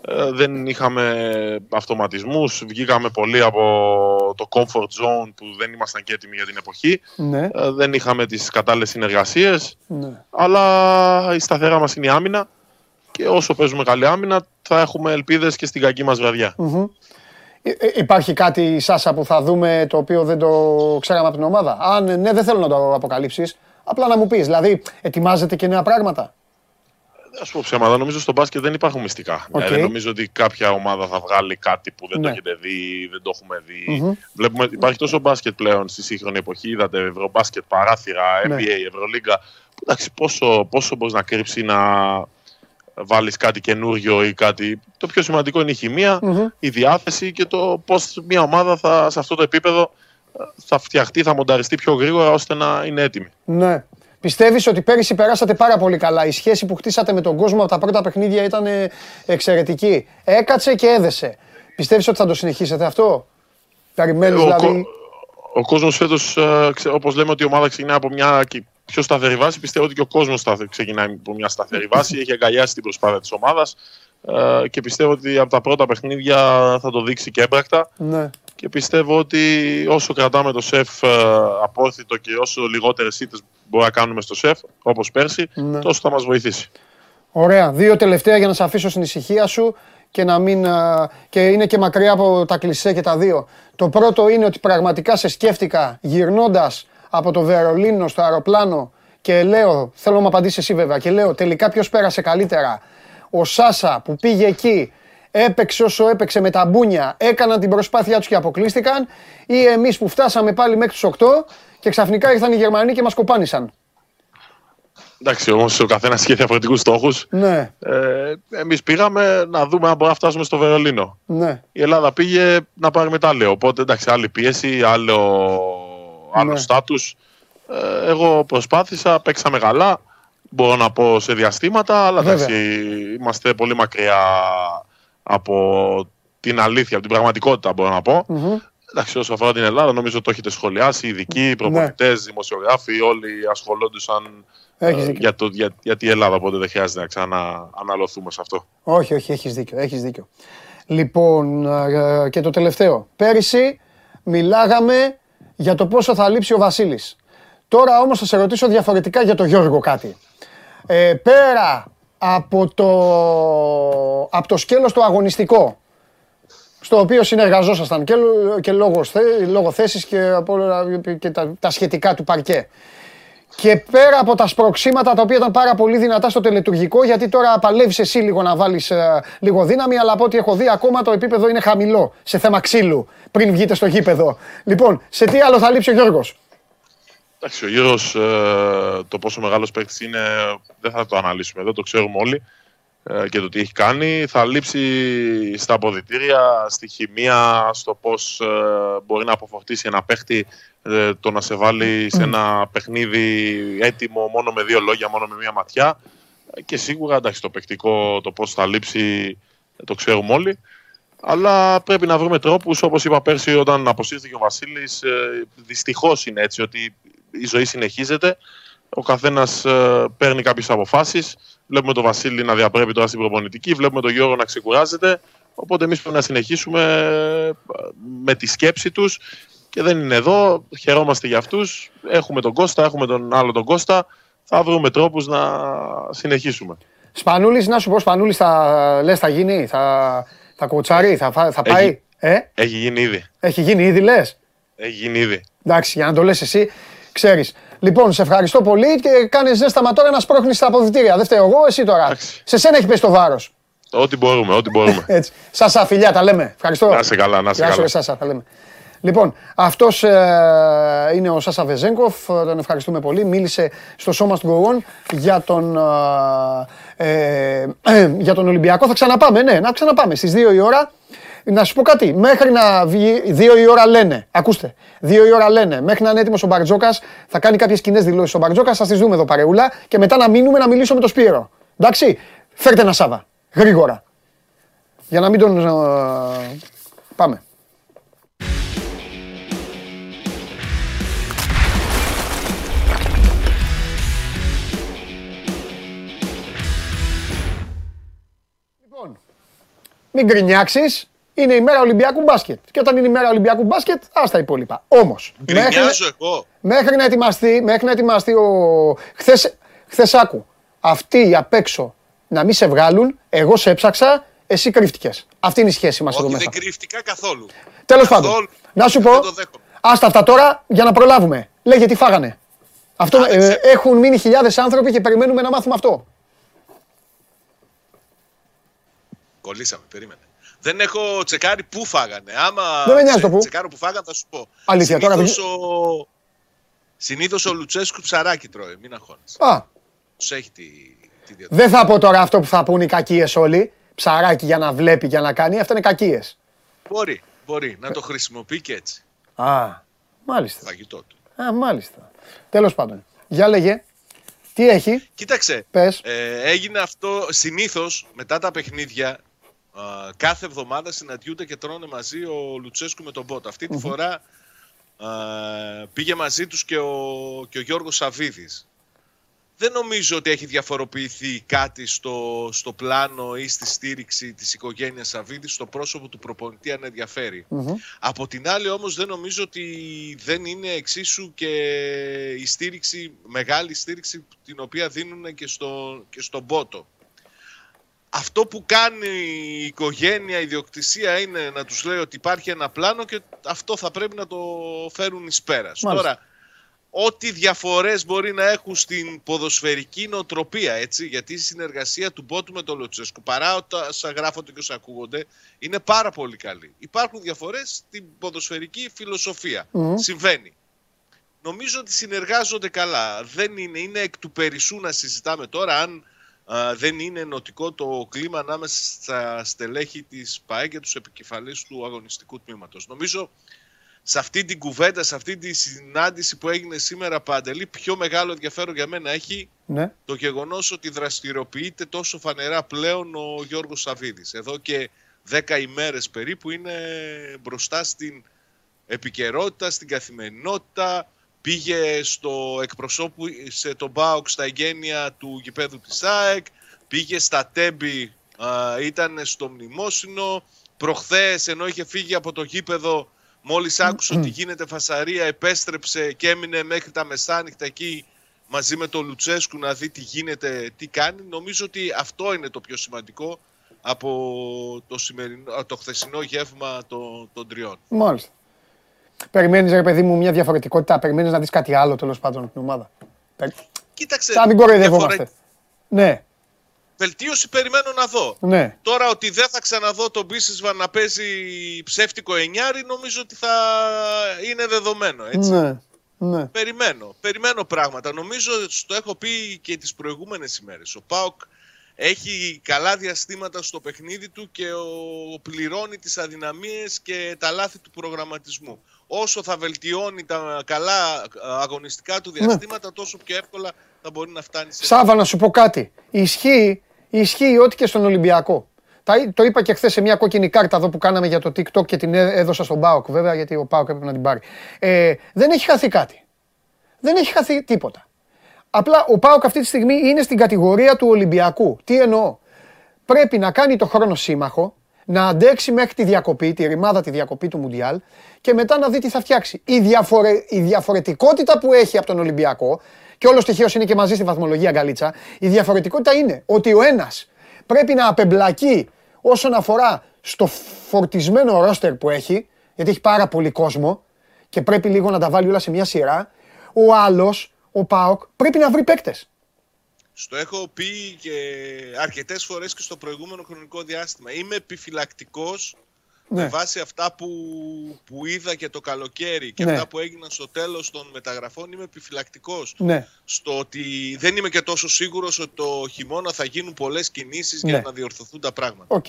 Ε, δεν είχαμε αυτοματισμούς, βγήκαμε πολύ από το comfort zone που δεν ήμασταν και έτοιμοι για την εποχή. Ναι. Ε, δεν είχαμε τις κατάλληλες συνεργασίες, ναι. αλλά η σταθερά μας είναι η άμυνα και όσο παίζουμε καλή άμυνα θα έχουμε ελπίδες και στην κακή μας βραδιά. Ε, ε, υπάρχει κάτι, Σάσα, που θα δούμε το οποίο δεν το ξέραμε από την ομάδα; Αν ε, ναι, δεν θέλω να το αποκαλύψεις. Απλά να μου πεις, δηλαδή, ετοιμάζετε και νέα πράγματα; Να πω ψέματα, νομίζω στο μπάσκετ δεν υπάρχουν μυστικά. Οκ. Δηλαδή, νομίζω ότι κάποια ομάδα θα βγάλει κάτι που δεν Ναι. το έχετε δει, δεν το έχουμε δει. Βλέπουμε, υπάρχει τόσο μπάσκετ πλέον στη σύγχρονη εποχή. Είδατε ευρωμπάσκετ, παράθυρα, Ναι. NBA, Ευρωλίγκα. που, Εντάξει, πόσο, πόσο μπορείς να κρύψεις να βάλεις κάτι καινούριο ή κάτι. Το πιο σημαντικό είναι η χημεια η διάθεση και το πώς μια ομάδα θα, σε αυτό το επίπεδο ε, θα φτιαχτεί, θα μονταριστεί πιο γρήγορα ώστε να είναι έτοιμη. Ναι. Πιστεύεις ότι πέρυσι περάσατε πάρα πολύ καλά; Η σχέση που χτίσατε με τον κόσμο από τα πρώτα παιχνίδια ήταν ε, εξαιρετική. Έκατσε και έδεσε. Πιστεύεις ότι θα το συνεχίσετε αυτό; Περιμένεις Ο, δηλαδή. κο- ο κόσμος φέτος, όπως λέμε ότι η ομάδα ξεκινάει από μια και πιο σταθερή βάση, πιστεύω ότι και ο κόσμος ξεκινάει από μια σταθερή βάση. Έχει αγκαλιάσει την προσπάθεια της ομάδας και πιστεύω ότι από τα πρώτα παιχνίδια θα το δείξει και έμπρακτα. Ναι. Και πιστεύω ότι όσο κρατάμε το σεφ ε, απόρθητο και όσο λιγότερες ήττες μπορούμε να κάνουμε στο σεφ, όπως πέρσι, Ναι. τόσο θα μας βοηθήσει. Ωραία. Δύο τελευταία για να σε αφήσω στην ησυχία σου και να μην. α, και είναι και μακριά από τα κλισέ και τα δύο. Το πρώτο είναι ότι πραγματικά σε σκέφτηκα γυρνώντας από το Βερολίνο στο αεροπλάνο και λέω, θέλω να μου απαντήσεις εσύ βέβαια, και λέω τελικά ποιος πέρασε καλύτερα. Ο Σάσα που πήγε εκεί, έπαιξε όσο έπαιξε με τα μπούνια, έκαναν την προσπάθειά τους και αποκλείστηκαν, ή εμείς που φτάσαμε πάλι μέχρι τους 8 και ξαφνικά ήρθαν οι Γερμανοί και μας κοπάνισαν. Εντάξει, όμως ο καθένας είχε διαφορετικούς στόχους. Ναι, Ε, Εμείς πήγαμε να δούμε αν μπορούμε να φτάσουμε στο Βερολίνο. ναι. η Ελλάδα πήγε να πάρει μετάλλιο. Οπότε εντάξει, άλλη πίεση, άλλο, άλλο Ναι. στάτους. Ε, εγώ προσπάθησα, παίξαμε καλά. Μπορώ να πω σε διαστήματα, αλλά Βέβαια. εντάξει, είμαστε πολύ μακριά από την αλήθεια, από την πραγματικότητα μπορώ να πω. Εντάξει, όσο αφορά την Ελλάδα, νομίζω το έχετε σχολιάσει. Οι ειδικοί, οι προπονητές, δημοσιογράφοι, όλοι ασχολόντουσαν Ναι. Έχεις ε, δίκιο. για, το, για, για τη Ελλάδα. Οπότε δεν χρειάζεται να ξανααναλωθούμε σε αυτό. Όχι, όχι, έχεις δίκιο, έχεις δίκιο. Λοιπόν, ε, και το τελευταίο. Πέρυσι μιλάγαμε για το πόσο θα λείψει ο Βασίλης. Τώρα όμως θα σε ρωτήσω διαφορετικά για τον Γιώργο κάτι. Ε, πέρα από το, από το σκέλος το αγωνιστικό, στο οποίο συνεργαζόσασταν και, λο- και λόγω, θε- λόγω θέσης και, από, όλα- και τα, τα σχετικά του παρκέ. Και πέρα από τα σπροξήματα τα οποία ήταν πάρα πολύ δυνατά στο τελετουργικό, γιατί τώρα παλεύει εσύ λίγο να βάλεις λίγο δύναμη, αλλά από ό,τι έχω δει ακόμα το επίπεδο είναι χαμηλό σε θέμα ξύλου πριν βγείτε στο γήπεδο. Λοιπόν, σε τι άλλο θα λείψει ο Γιώργος; Εντάξει, ο Γιώργος ε, το πόσο μεγάλος παίκτης είναι δεν θα το αναλύσουμε εδώ, το ξέρουμε όλοι ε, και το τι έχει κάνει. Θα λείψει στα αποδητήρια, στη χημεία, στο πώς ε, μπορεί να αποφορτήσει ένα παίχτη ε, το να σε βάλει σε ένα παιχνίδι έτοιμο μόνο με δύο λόγια, μόνο με μία ματιά Ε, και σίγουρα εντάξει, το παικτικό, το πώς θα λείψει ε, το ξέρουμε όλοι. Αλλά πρέπει να βρούμε τρόπους, όπως είπα πέρσι, όταν αποσύρθηκε ο Βασίλης. Ε, Δυστυχώς είναι έτσι ότι η ζωή συνεχίζεται. Ο καθένας παίρνει κάποιες αποφάσεις. Βλέπουμε τον Βασίλη να διαπρέπει τώρα στην προπονητική, βλέπουμε τον Γιώργο να ξεκουράζεται. Οπότε εμείς πρέπει να συνεχίσουμε ε, με τη σκέψη τους και δεν είναι εδώ. Χαιρόμαστε για αυτούς. Έχουμε τον Κώστα, έχουμε τον άλλο τον Κώστα. Θα βρούμε τρόπους να συνεχίσουμε. Σπανούλης, να σου πω, Σπανούλης θα, λες θα γίνει, θα, θα κοτσάρει, θα, φα- θα πάει. Έχει. Ε, Έχει γίνει ήδη. έχει γίνει ήδη λες; Έχει γίνει ήδη. Εντάξει, για να το λες εσύ, ξέρεις. Λοιπόν, σε ευχαριστώ πολύ και κάνε ζέσταμα τώρα να σπρώχνεις τα αποδητήρια. Δεν φταίω εγώ, εσύ τώρα. Εντάξει. Σε σένα έχει πέσει το βάρος. Ό,τι μπορούμε, ό,τι μπορούμε. Έτσι. Σάσα, φιλιά, τα λέμε. Ευχαριστώ. Να είσαι καλά, να είσαι Γεια σου, καλά. ρε Σάσα, τα λέμε. Λοιπόν, αυτός ε, είναι ο Σάσα Βεζέγκοφ, ε, τον ευχαριστούμε πολύ. Μίλησε στο σώμα του Γκογόν για τον, ε, ε, για τον Ολυμπιακό. Θα ξαναπάμε, ναι, να ξαναπάμε στις 2 η ώρα. Να σου πω κάτι, μέχρι να βγει, 2 η ώρα λένε, ακούστε, 2 η ώρα λένε, μέχρι να είναι έτοιμος ο Μπαρτζόκας, θα κάνει κάποιες κοινές δηλώσεις ο Μπαρτζόκας, θα τις δούμε εδώ παρεούλα και μετά να μείνουμε να μιλήσω με τον Σπύρο. Εντάξει, φέρτε ένα Σάβα, γρήγορα. Για να μην τον... ε, πάμε. Λοιπόν, μην γκρινιάξεις, είναι η μέρα Ολυμπιακού μπάσκετ. Και όταν είναι η μέρα Ολυμπιακού μπάσκετ, ας τα υπόλοιπα. Όμως, μέχρι, Γκρινιάζω εγώ. μέχρι να ετοιμαστεί, μέχρι να ετοιμαστεί ο... Χθες, χθες άκου, αυτοί απ' έξω να μην σε βγάλουν, εγώ σε έψαξα, εσύ κρύφτηκες. Αυτή είναι η σχέση μας εδώ Όχι, μέσα. δεν κρύφτηκα καθόλου. Τέλος πάντων, Καθόλου. να σου Δεν πω, το δέχομαι. άστα αυτά τώρα για να προλάβουμε. Λέγε τι φάγανε. Αυτό, Α, δεν ε, ξέρω. έχουν μείνει χιλιάδες άνθρωποι και περιμένουμε να μάθουμε αυτό. Κολλήσαμε, περίμενε. Δεν έχω τσεκάρει πού φάγανε. Άμα Δεν με νοιάζει το πού. τσεκάρω που φάγανε θα σου πω. Αλήθεια, τώρα Συνήθως ο... Συνήθως ο Λουτσέσκου ψαράκι τρώει, μην αγχώνεσαι. Α, Τους έχει τη, τη διαδικασία. δεν θα πω τώρα αυτό που θα πούν οι κακίες όλοι. Ψαράκι για να βλέπει, για να κάνει. Αυτά είναι κακίες. Μπορεί, μπορεί να το χρησιμοποιεί και έτσι. Α, μάλιστα. Φαγητό του. Α, μάλιστα. Τέλος πάντων. Για λέγε. Τι έχει, Κοίταξε, πες. ε, έγινε αυτό συνήθως μετά τα παιχνίδια. Α, κάθε εβδομάδα συναντιούνται και τρώνε μαζί ο Λουτσέσκου με τον Μπότο. Αυτή τη φορά α, πήγε μαζί τους και ο, και ο Γιώργος Σαββίδης. Δεν νομίζω ότι έχει διαφοροποιηθεί κάτι στο, στο πλάνο ή στη στήριξη της οικογένειας Σαββίδης στο πρόσωπο του προπονητή αν ενδιαφέρει. Από την άλλη όμως δεν νομίζω ότι δεν είναι εξίσου και η στήριξη, μεγάλη στήριξη την οποία δίνουν και, στο, και στον Πότο. Αυτό που κάνει η οικογένεια, η ιδιοκτησία είναι να τους λέει ότι υπάρχει ένα πλάνο και αυτό θα πρέπει να το φέρουν εις πέρας. Μάλιστα. Τώρα, ό,τι διαφορές μπορεί να έχουν στην ποδοσφαιρική νοοτροπία, έτσι, γιατί η συνεργασία του Μπότου με τον Λουτσέσκου, παρά όσα γράφονται και όσα ακούγονται, είναι πάρα πολύ καλή. Υπάρχουν διαφορές στην ποδοσφαιρική φιλοσοφία. Συμβαίνει. Νομίζω ότι συνεργάζονται καλά. Δεν είναι, είναι εκ του περισσού να συζητάμε τώρα αν α, δεν είναι ενωτικό το κλίμα ανάμεσα στα στελέχη της ΠΑΕ και τους επικεφαλής του αγωνιστικού τμήματος. Νομίζω σε αυτή την κουβέντα, σε αυτή τη συνάντηση που έγινε σήμερα Παντελή, πιο μεγάλο ενδιαφέρον για μένα έχει Ναι. το γεγονός ότι δραστηριοποιείται τόσο φανερά πλέον ο Γιώργος Σαββίδης. Εδώ και 10 ημέρες περίπου είναι μπροστά στην επικαιρότητα, στην καθημερινότητα. Πήγε στο εκπροσώπου σε τον ΠΑΟΚ στα εγγένεια του γηπέδου της ΑΕΚ. Πήγε στα Τέμπη, α, ήταν στο μνημόσυνο. Προχθές ενώ είχε φύγει από το γήπεδο μόλις άκουσε ότι γίνεται φασαρία επέστρεψε και έμεινε μέχρι τα μεσάνυχτα εκεί μαζί με τον Λουτσέσκου να δει τι γίνεται, τι κάνει. Νομίζω ότι αυτό είναι το πιο σημαντικό από το, σημερινό, το χθεσινό γεύμα των, των τριών. Μάλιστα. Περιμένεις ρε παιδί μου μια διαφορετικότητα, περιμένεις να δεις κάτι άλλο τέλος πάντων από την ομάδα. Περι- Κοίταξε, Θα μην κοροϊδευόμαστε. διαφορε- Ναι, Βελτίωση περιμένω να δω. ναι. Τώρα ότι δεν θα ξαναδώ τον Μπίσισβα να παίζει ψεύτικο εννιάρι νομίζω ότι θα είναι δεδομένο. Έτσι. Ναι, ναι. Περιμένω. Περιμένω πράγματα. Νομίζω το έχω πει και τις προηγούμενες ημέρες. Ο ΠΑΟΚ έχει καλά διαστήματα στο παιχνίδι του και ο πληρώνει τις αδυναμίες και τα λάθη του προγραμματισμού. Όσο θα βελτιώνει τα καλά αγωνιστικά του διαστήματα, τόσο πιο εύκολα θα μπορεί να φτάνει σε... Σάβα, να σου πω κάτι. Ισχύει, ισχύει ό,τι και στον Ολυμπιακό. Τα, το είπα και χθες σε μια κόκκινη κάρτα εδώ που κάναμε για το TikTok και την έ- έδωσα στον Πάοκ, βέβαια, γιατί ο Πάοκ έπρεπε να την πάρει. Ε, δεν έχει χαθεί κάτι. Δεν έχει χαθεί τίποτα. Απλά ο Πάοκ αυτή τη στιγμή είναι στην κατηγορία του Ολυμπιακού. Τι εννοώ; Πρέπει να κάνει το χρόνο σύμμαχο, να αντέξει μέχρι τη διακοπή, τη ρημάδα τη διακοπή του Μουντιάλ και μετά να δει τι θα φτιάξει. Η, διαφορε... η διαφορετικότητα που έχει από τον Ολυμπιακό, και όλος στοιχείο είναι και μαζί στη βαθμολογία Γκαλίτσα, η διαφορετικότητα είναι ότι ο ένας πρέπει να απεμπλακεί όσον αφορά στο φορτισμένο ρόστερ που έχει, γιατί έχει πάρα πολύ κόσμο και πρέπει λίγο να τα βάλει όλα σε μια σειρά. Ο άλλος, ο Πάοκ, πρέπει να βρει παίκτες. Στο έχω πει και αρκετές φορές και στο προηγούμενο χρονικό διάστημα. Είμαι επιφυλακτικός Ναι. με βάση αυτά που, που είδα και το καλοκαίρι και Ναι. αυτά που έγιναν στο τέλος των μεταγραφών. Είμαι επιφυλακτικός Ναι. στο ότι δεν είμαι και τόσο σίγουρος ότι το χειμώνα θα γίνουν πολλές κινήσεις Ναι. για να διορθωθούν τα πράγματα. Οκ.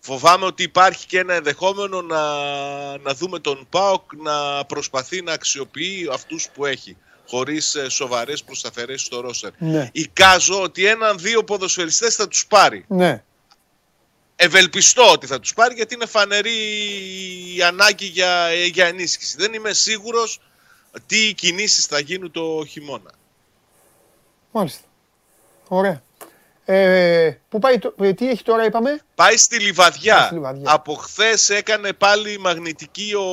Φοβάμαι ότι υπάρχει και ένα ενδεχόμενο να, να δούμε τον ΠΑΟΚ να προσπαθεί να αξιοποιεί αυτούς που έχει χωρίς ε, σοβαρές προσταφαιρέσεις στο ρόστερ. Ναι. Εικάζω ότι έναν-δύο ποδοσφαιριστές θα τους πάρει. Ναι. Ευελπιστώ ότι θα τους πάρει γιατί είναι φανερή η ανάγκη για, για ενίσχυση. Δεν είμαι σίγουρος τι κινήσεις θα γίνουν το χειμώνα. Μάλιστα. Ωραία. Ε, πού πάει το, ε, τι έχει τώρα είπαμε; Πάει στη Λιβαδιά. Πάει στη Λιβαδιά. Από χθες έκανε πάλι μαγνητική ο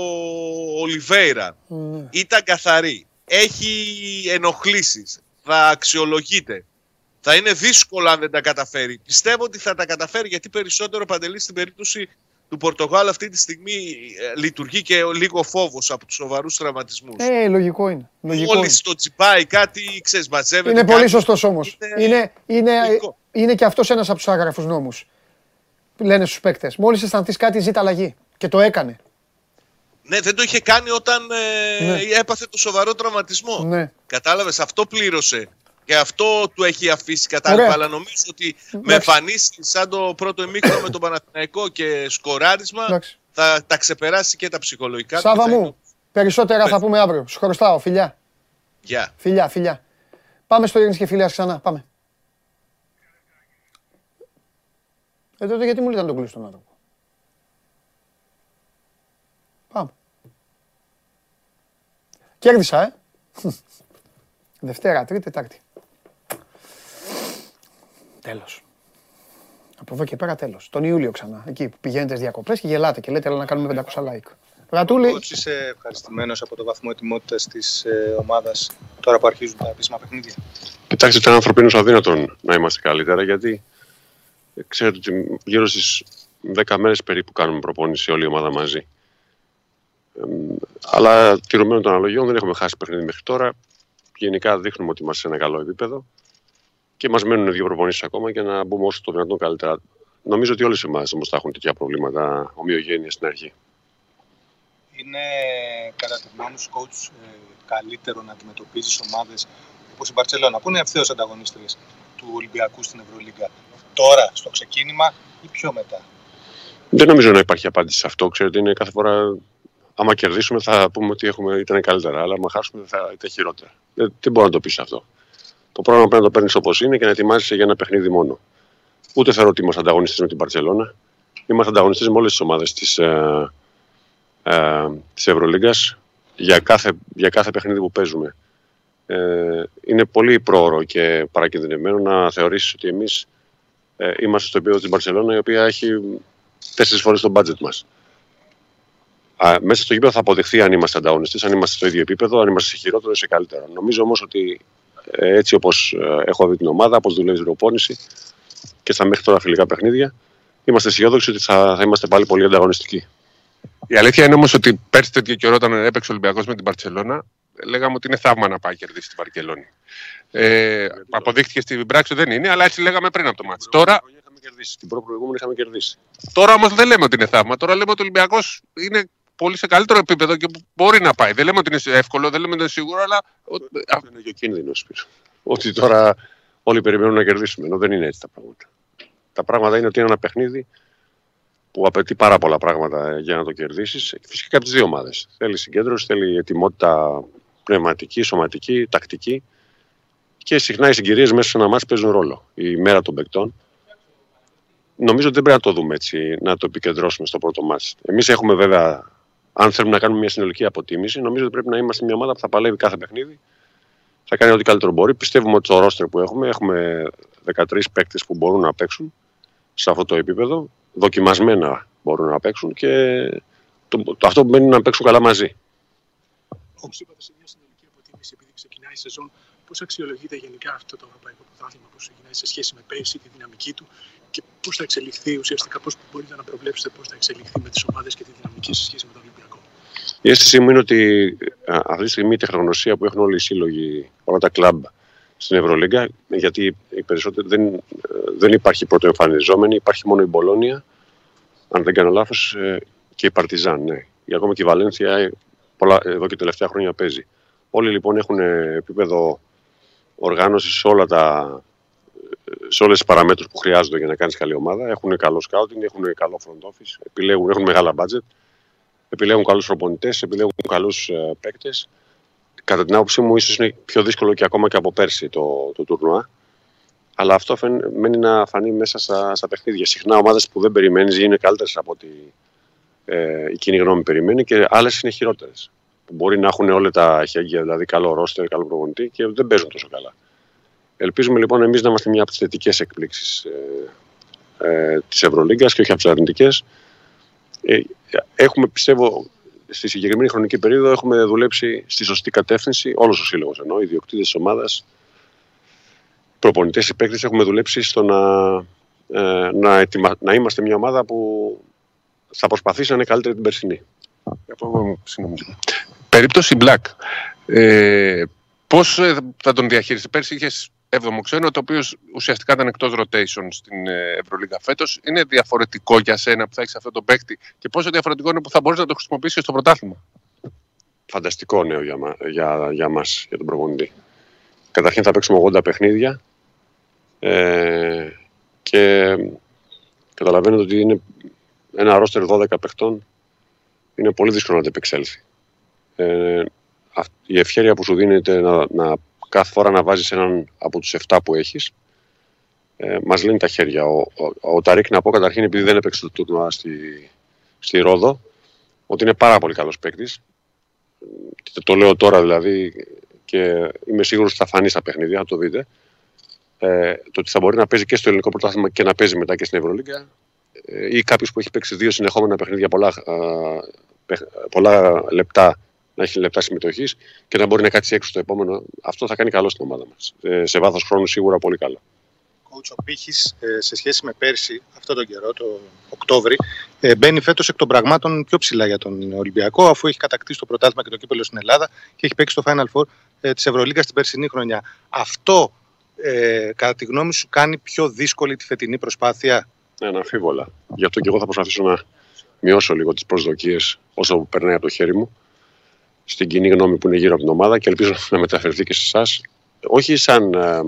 Ολιβέηρα. Ναι. Ήταν καθαρή. Έχει ενοχλήσεις. Θα αξιολογείται. Θα είναι δύσκολο αν δεν τα καταφέρει. Πιστεύω ότι θα τα καταφέρει γιατί περισσότερο παντελή στην περίπτωση του Πορτογάλου αυτή τη στιγμή ε, λειτουργεί και λίγο φόβος από τους σοβαρούς τραυματισμούς. Ε, λογικό είναι. Λογικό Μόλις είναι. το τσιπάει κάτι, ξέρεις, μαζεύεται Είναι κάτι. πολύ σωστός όμως. Είναι- Είναι, είναι, λογικό. είναι και αυτός ένας από τους άγραφους νόμους. Λένε στους παίκτες. Μόλις αισθανθείς κάτι, ζήτα αλλαγή. Και το έκανε. Ναι, δεν το είχε κάνει όταν ε, Ναι. έπαθε το σοβαρό τραυματισμό. Ναι. Κατάλαβες, αυτό πλήρωσε. Και αυτό του έχει αφήσει κατάλοιπα. Ωραία. Αλλά νομίζω ότι με Εντάξει. εμφανίσει σαν το πρώτο εμίχρονο με τον Παναθηναϊκό και σκοράρισμα Εντάξει. θα τα ξεπεράσει και τα ψυχολογικά. του Σάβα και θα είναι- μου, περισσότερα θα πούμε αύριο. Σου χρωστάω. Φιλιά. Γεια. Φιλιά, φιλιά. Πάμε στο ειρήνης και φιλιάς ξανά. Πάμε. Ε, τότε γιατί μου λέτε να τον κλείσω τον άνθρωπο; Πάμε. Κέρδισα, ε. Δευτέρα, Τρίτη, Τετάρτη. Τέλος. Από εδώ και πέρα τέλος. Τον Ιούλιο ξανά. Εκεί που πηγαίνετε στις διακοπές και γελάτε και λέτε έλα να κάνουμε 500 like. Ρατούλη, Coach, είσαι ευχαριστημένος από το βαθμό ετοιμότητας της ε, ομάδας τώρα που αρχίζουν τα επίσημα παιχνίδια; Κοιτάξτε, ήταν ανθρωπίνως αδύνατον να είμαστε καλύτερα γιατί ε, ξέρετε ότι γύρω στις 10 μέρες περίπου κάνουμε προπόνηση όλη η ομάδα μαζί. Ε, αλλά τηρουμένων των αναλογιών δεν έχουμε χάσει παιχνίδι μέχρι τώρα. Γενικά δείχνουμε ότι είμαστε σε ένα καλό επίπεδο και μας μένουν δύο προπονήσεις ακόμα για να μπούμε όσο το δυνατόν καλύτερα. Νομίζω ότι όλες οι ομάδε όμως θα έχουν τέτοια προβλήματα ομοιογένειας στην αρχή. Είναι κατατευμένο coach ε, καλύτερο να αντιμετωπίζεις ομάδες όπως η Μπαρσελόνα, που είναι ευθέως ανταγωνίστριες του Ολυμπιακού στην Ευρωλίγκα. Τώρα, στο ξεκίνημα ή πιο μετά; Δεν νομίζω να υπάρχει απάντηση σε αυτό. Ξέρετε, είναι κάθε φορά. Άμα κερδίσουμε, θα πούμε ότι έχουμε, ήταν καλύτερα. Αλλά άμα χάσουμε, θα ήταν χειρότερα. Δεν, δεν μπορώ να το πεις αυτό. Το πρόγραμμα πρέπει να το παίρνεις όπως είναι και να ετοιμάζεσαι για ένα παιχνίδι μόνο. Ούτε θεωρώ ότι είμαστε ανταγωνιστές με την Παρσελώνα. Είμαστε ανταγωνιστές με όλες τις ομάδες της ε, ε, της Ευρωλίγκας για κάθε, για κάθε παιχνίδι που παίζουμε. Ε, είναι πολύ πρόωρο και παρακινδυνευμένο να θεωρήσεις ότι εμείς ε, είμαστε στο επίπεδο της Μπαρσελόνα η οποία έχει τέσσερις φορές το budget μας. Α, μέσα στο γήπεδο θα αποδειχθεί αν είμαστε ανταγωνιστές, αν είμαστε στο ίδιο επίπεδο, αν είμαστε σε χειρότερο ή σε καλύτερο. Νομίζω όμως ότι ε, έτσι όπως ε, έχω δει την ομάδα, όπως δουλεύει η προπόνηση και στα μέχρι τώρα φιλικά παιχνίδια, είμαστε αισιόδοξοι ότι θα, θα είμαστε πάλι πολύ ανταγωνιστικοί. Η αλήθεια είναι όμως ότι πέρσι τέτοιο καιρό όταν έπαιξε ο Ολυμπιακός με την Παρσελώνα, λέγαμε ότι είναι θαύμα να πάει κερδίσει την Βαρκελόνη. Ε, αποδείχτηκε στην πράξη ότι δεν είναι, αλλά έτσι λέγαμε πριν από το μάτι. Τώρα, Είχαμε κερδίσει. Την πρώτη προηγούμενη είχαμε κερδίσει. τώρα όμως δεν λέμε ότι είναι θαύμα. Τώρα λέμε ότι ο Ολυμπιακός είναι πολύ σε καλύτερο επίπεδο και μπορεί να πάει. Δεν λέμε ότι είναι εύκολο, δεν λέμε ότι είναι σίγουρο, αλλά. Αυτό είναι και ο κίνδυνος, Σπύρο. Ότι τώρα όλοι περιμένουν να κερδίσουμε, ενώ δεν είναι έτσι τα πράγματα. Τα πράγματα είναι ότι είναι ένα παιχνίδι που απαιτεί πάρα πολλά πράγματα για να το κερδίσεις. Φυσικά και από τις δύο ομάδες. Θέλει συγκέντρωση, θέλει ετοιμότητα πνευματική, σωματική, τακτική. Και συχνά οι συγκυρίες μέσα σε ένα μάτι παίζουν ρόλο. Η μέρα των παικτών. Νομίζω ότι δεν πρέπει να το δούμε έτσι, να το επικεντρώσουμε στο πρώτο μάτι. Εμείς έχουμε βέβαια, αν θέλουμε να κάνουμε μια συνολική αποτίμηση, νομίζω ότι πρέπει να είμαστε μια ομάδα που θα παλεύει κάθε παιχνίδι θα κάνει ό,τι καλύτερο μπορεί. Πιστεύουμε ότι το ρόστερ που έχουμε, έχουμε 13 παίκτες που μπορούν να παίξουν σε αυτό το επίπεδο. Δοκιμασμένα μπορούν να παίξουν και το, το αυτό που μένει είναι να παίξουν καλά μαζί. Όπως είπατε, σε μια συνολική αποτίμηση, επειδή ξεκινάει η σεζόν, πώς αξιολογείται γενικά αυτό το ευρωπαϊκό πρωτάθλημα, πώς ξεκινάει σε σχέση με πέρσι, τη δυναμική του και πώς θα εξελιχθεί ουσιαστικά, πώς μπορείτε να προβλέψετε πώς θα εξελιχθεί με τις ομάδες και τη δυναμική σε σχέση με τον Ολυμπιακό. Η αίσθησή μου είναι ότι α, αυτή τη στιγμή η τεχνογνωσία που έχουν όλοι οι σύλλογοι, όλα τα κλαμπ στην Ευρωλίγκα, γιατί οι περισσότεροι δεν, ε, δεν υπάρχει πρωτοεμφανιζόμενη, υπάρχει μόνο η Μπολόνια, αν δεν κάνω λάθος, και η Παρτιζάν. Ναι. Ή ακόμα και η Βαλένθια ε, πολλά, εδώ και τελευταία χρόνια παίζει. Όλοι λοιπόν έχουν ε, επίπεδο οργάνωσης σε, όλα τα, ε, σε όλες τις παραμέτρους που χρειάζονται για να κάνεις καλή ομάδα. Έχουν καλό scouting, έχουν καλό front office, επιλέγουν, έχουν μεγάλα budget, επιλέγουν καλούς προπονητές, επιλέγουν καλούς ε, παίκτες. Κατά την άποψή μου ίσως είναι πιο δύσκολο και ακόμα και από πέρσι το, το τουρνουά. Αλλά αυτό φαίν, μένει να φανεί μέσα στα, στα παιχνίδια. Συχνά ομάδες που δεν περιμένεις είναι καλύτερες από ό,τι ε, η κοινή γνώμη περιμένει και άλλες είναι χειρότερες. Μπορεί να έχουν όλα τα χέρια, δηλαδή καλό ρόστερ, καλό προπονητή και δεν παίζουν τόσο καλά. Ελπίζουμε λοιπόν εμείς να είμαστε μια από τις θετικές εκπλήξεις ε, ε, της Ευρωλίγκας και όχι από τις αρνητικές. Ε, έχουμε, πιστεύω, στη συγκεκριμένη χρονική περίοδο έχουμε δουλέψει στη σωστή κατεύθυνση, όλος ο σύλλογος ενώ, οι διοκτήτε της ομάδας, προπονητές, οι παίκτες, έχουμε δουλέψει στο να, ε, να, ετοιμα, να είμαστε μια ομάδα που θα προσπαθήσει να είναι καλύτερη την περσινή. Περίπτωση Black. Ε, Πώς ε, θα τον διαχειριστεί, Πέρσι είχες 7ο ξένο, το οποίο ουσιαστικά ήταν εκτός rotation στην ε, Ευρωλίγα φέτος. Είναι διαφορετικό για σένα που θα έχεις αυτό το παίκτη και πόσο διαφορετικό είναι που θα μπορείς να το χρησιμοποιήσεις στο πρωτάθλημα. Φανταστικό νέο για, για, για μας, για τον προπονητή. Καταρχήν θα παίξουμε 80 παιχνίδια ε, και καταλαβαίνετε ότι είναι ένα ρόστερ 12 παιχτών είναι πολύ δύσκολο να το επεξέλθει. Ε, η ευχαίρεια που σου δίνεται να, να κάθε φορά να βάζεις έναν από τους 7 που έχεις ε, μας λύνει τα χέρια. Ο, ο, ο Ταρίκ να πω καταρχήν επειδή δεν έπαιξε το τουρνουά στη, στη Ρόδο ότι είναι πάρα πολύ καλός παίκτης. Το, το λέω τώρα δηλαδή και είμαι σίγουρος ότι θα φανεί στα παιχνίδια, θα το δείτε. Ε, το ότι θα μπορεί να παίζει και στο ελληνικό πρωτάθλημα και να παίζει μετά και στην Ευρωλίγκα ε, ή κάποιος που έχει παίξει δύο συνεχόμενα παιχνίδια πολλά, πολλά λεπτά να έχει λεπτά συμμετοχής και να μπορεί να κάτσει έξω στο επόμενο. Αυτό θα κάνει καλό στην ομάδα μας. Ε, σε βάθος χρόνου σίγουρα πολύ καλό. Coach, ο Πύχης, ε, σε σχέση με πέρσι, αυτό τον καιρό, το Οκτώβρη, μπαίνει φέτος εκ των πραγμάτων πιο ψηλά για τον Ολυμπιακό, αφού έχει κατακτήσει το πρωτάθλημα και το κύπελο στην Ελλάδα και έχει παίξει το Final Four ε, της Ευρωλίγα την περσινή χρονιά. Αυτό, ε, κατά τη γνώμη σου, κάνει πιο δύσκολη τη φετινή προσπάθεια; Ναι, αναμφίβολα. Γι' αυτό και εγώ θα προσπαθήσω να μειώσω λίγο τις προσδοκίες όσο περνάει από το χέρι μου στην κοινή γνώμη που είναι γύρω από την ομάδα και ελπίζω να μεταφερθεί και σε εσάς. Όχι σαν ε,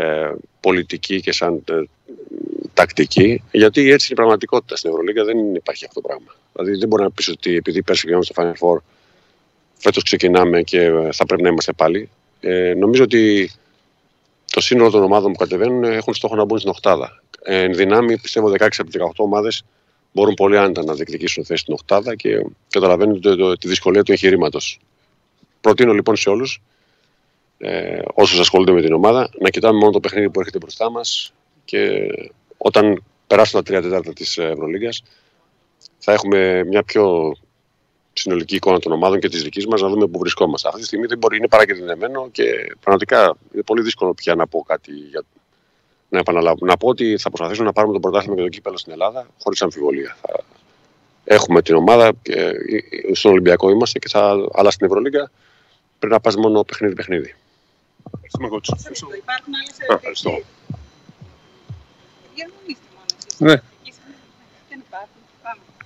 ε, πολιτική και σαν ε, τακτική, γιατί έτσι είναι η πραγματικότητα στην Ευρωλίγα. Δεν υπάρχει αυτό το πράγμα. Δηλαδή δεν μπορεί να πεις ότι επειδή πέρσι βγαίνουμε στο Final Four, φέτος ξεκινάμε και θα πρέπει να είμαστε πάλι. Ε, νομίζω ότι το σύνολο των ομάδων που κατεβαίνουν έχουν στόχο να μπουν στην Οχτάδα. εν δυνάμει, πιστεύω 16 από 18 ομάδες μπορούν πολύ άνετα να διεκδικήσουν θέση στην Οχτάδα και καταλαβαίνετε το, τη δυσκολία του εγχειρήματος. Προτείνω λοιπόν σε όλους, ε, όσους ασχολούνται με την ομάδα, να κοιτάμε μόνο το παιχνίδι που έρχεται μπροστά μας και όταν περάσουν τα τρία τέταρτα της Ευρωλίγα, θα έχουμε μια πιο συνολική εικόνα των ομάδων και της δικής μας να δούμε πού βρισκόμαστε. Αυτή τη στιγμή δεν μπορεί, είναι παρακεντρινεμένο και πραγματικά είναι πολύ δύσκολο πια να πω κάτι για, να επαναλάβω. Να πω ότι θα προσπαθήσουμε να πάρουμε το πρωτάθλημα και το κύπελο στην Ελλάδα χωρίς αμφιβολία. Θα... Έχουμε την ομάδα, και στον Ολυμπιακό είμαστε, και θα... αλλά στην Ευρωλίγκα πρέπει να πας μόνο παιχνίδι-παιχνίδι. Ευχαριστούμε, Κότσο. Υπάρχουν άλλες Ευχαριστώ. Ναι.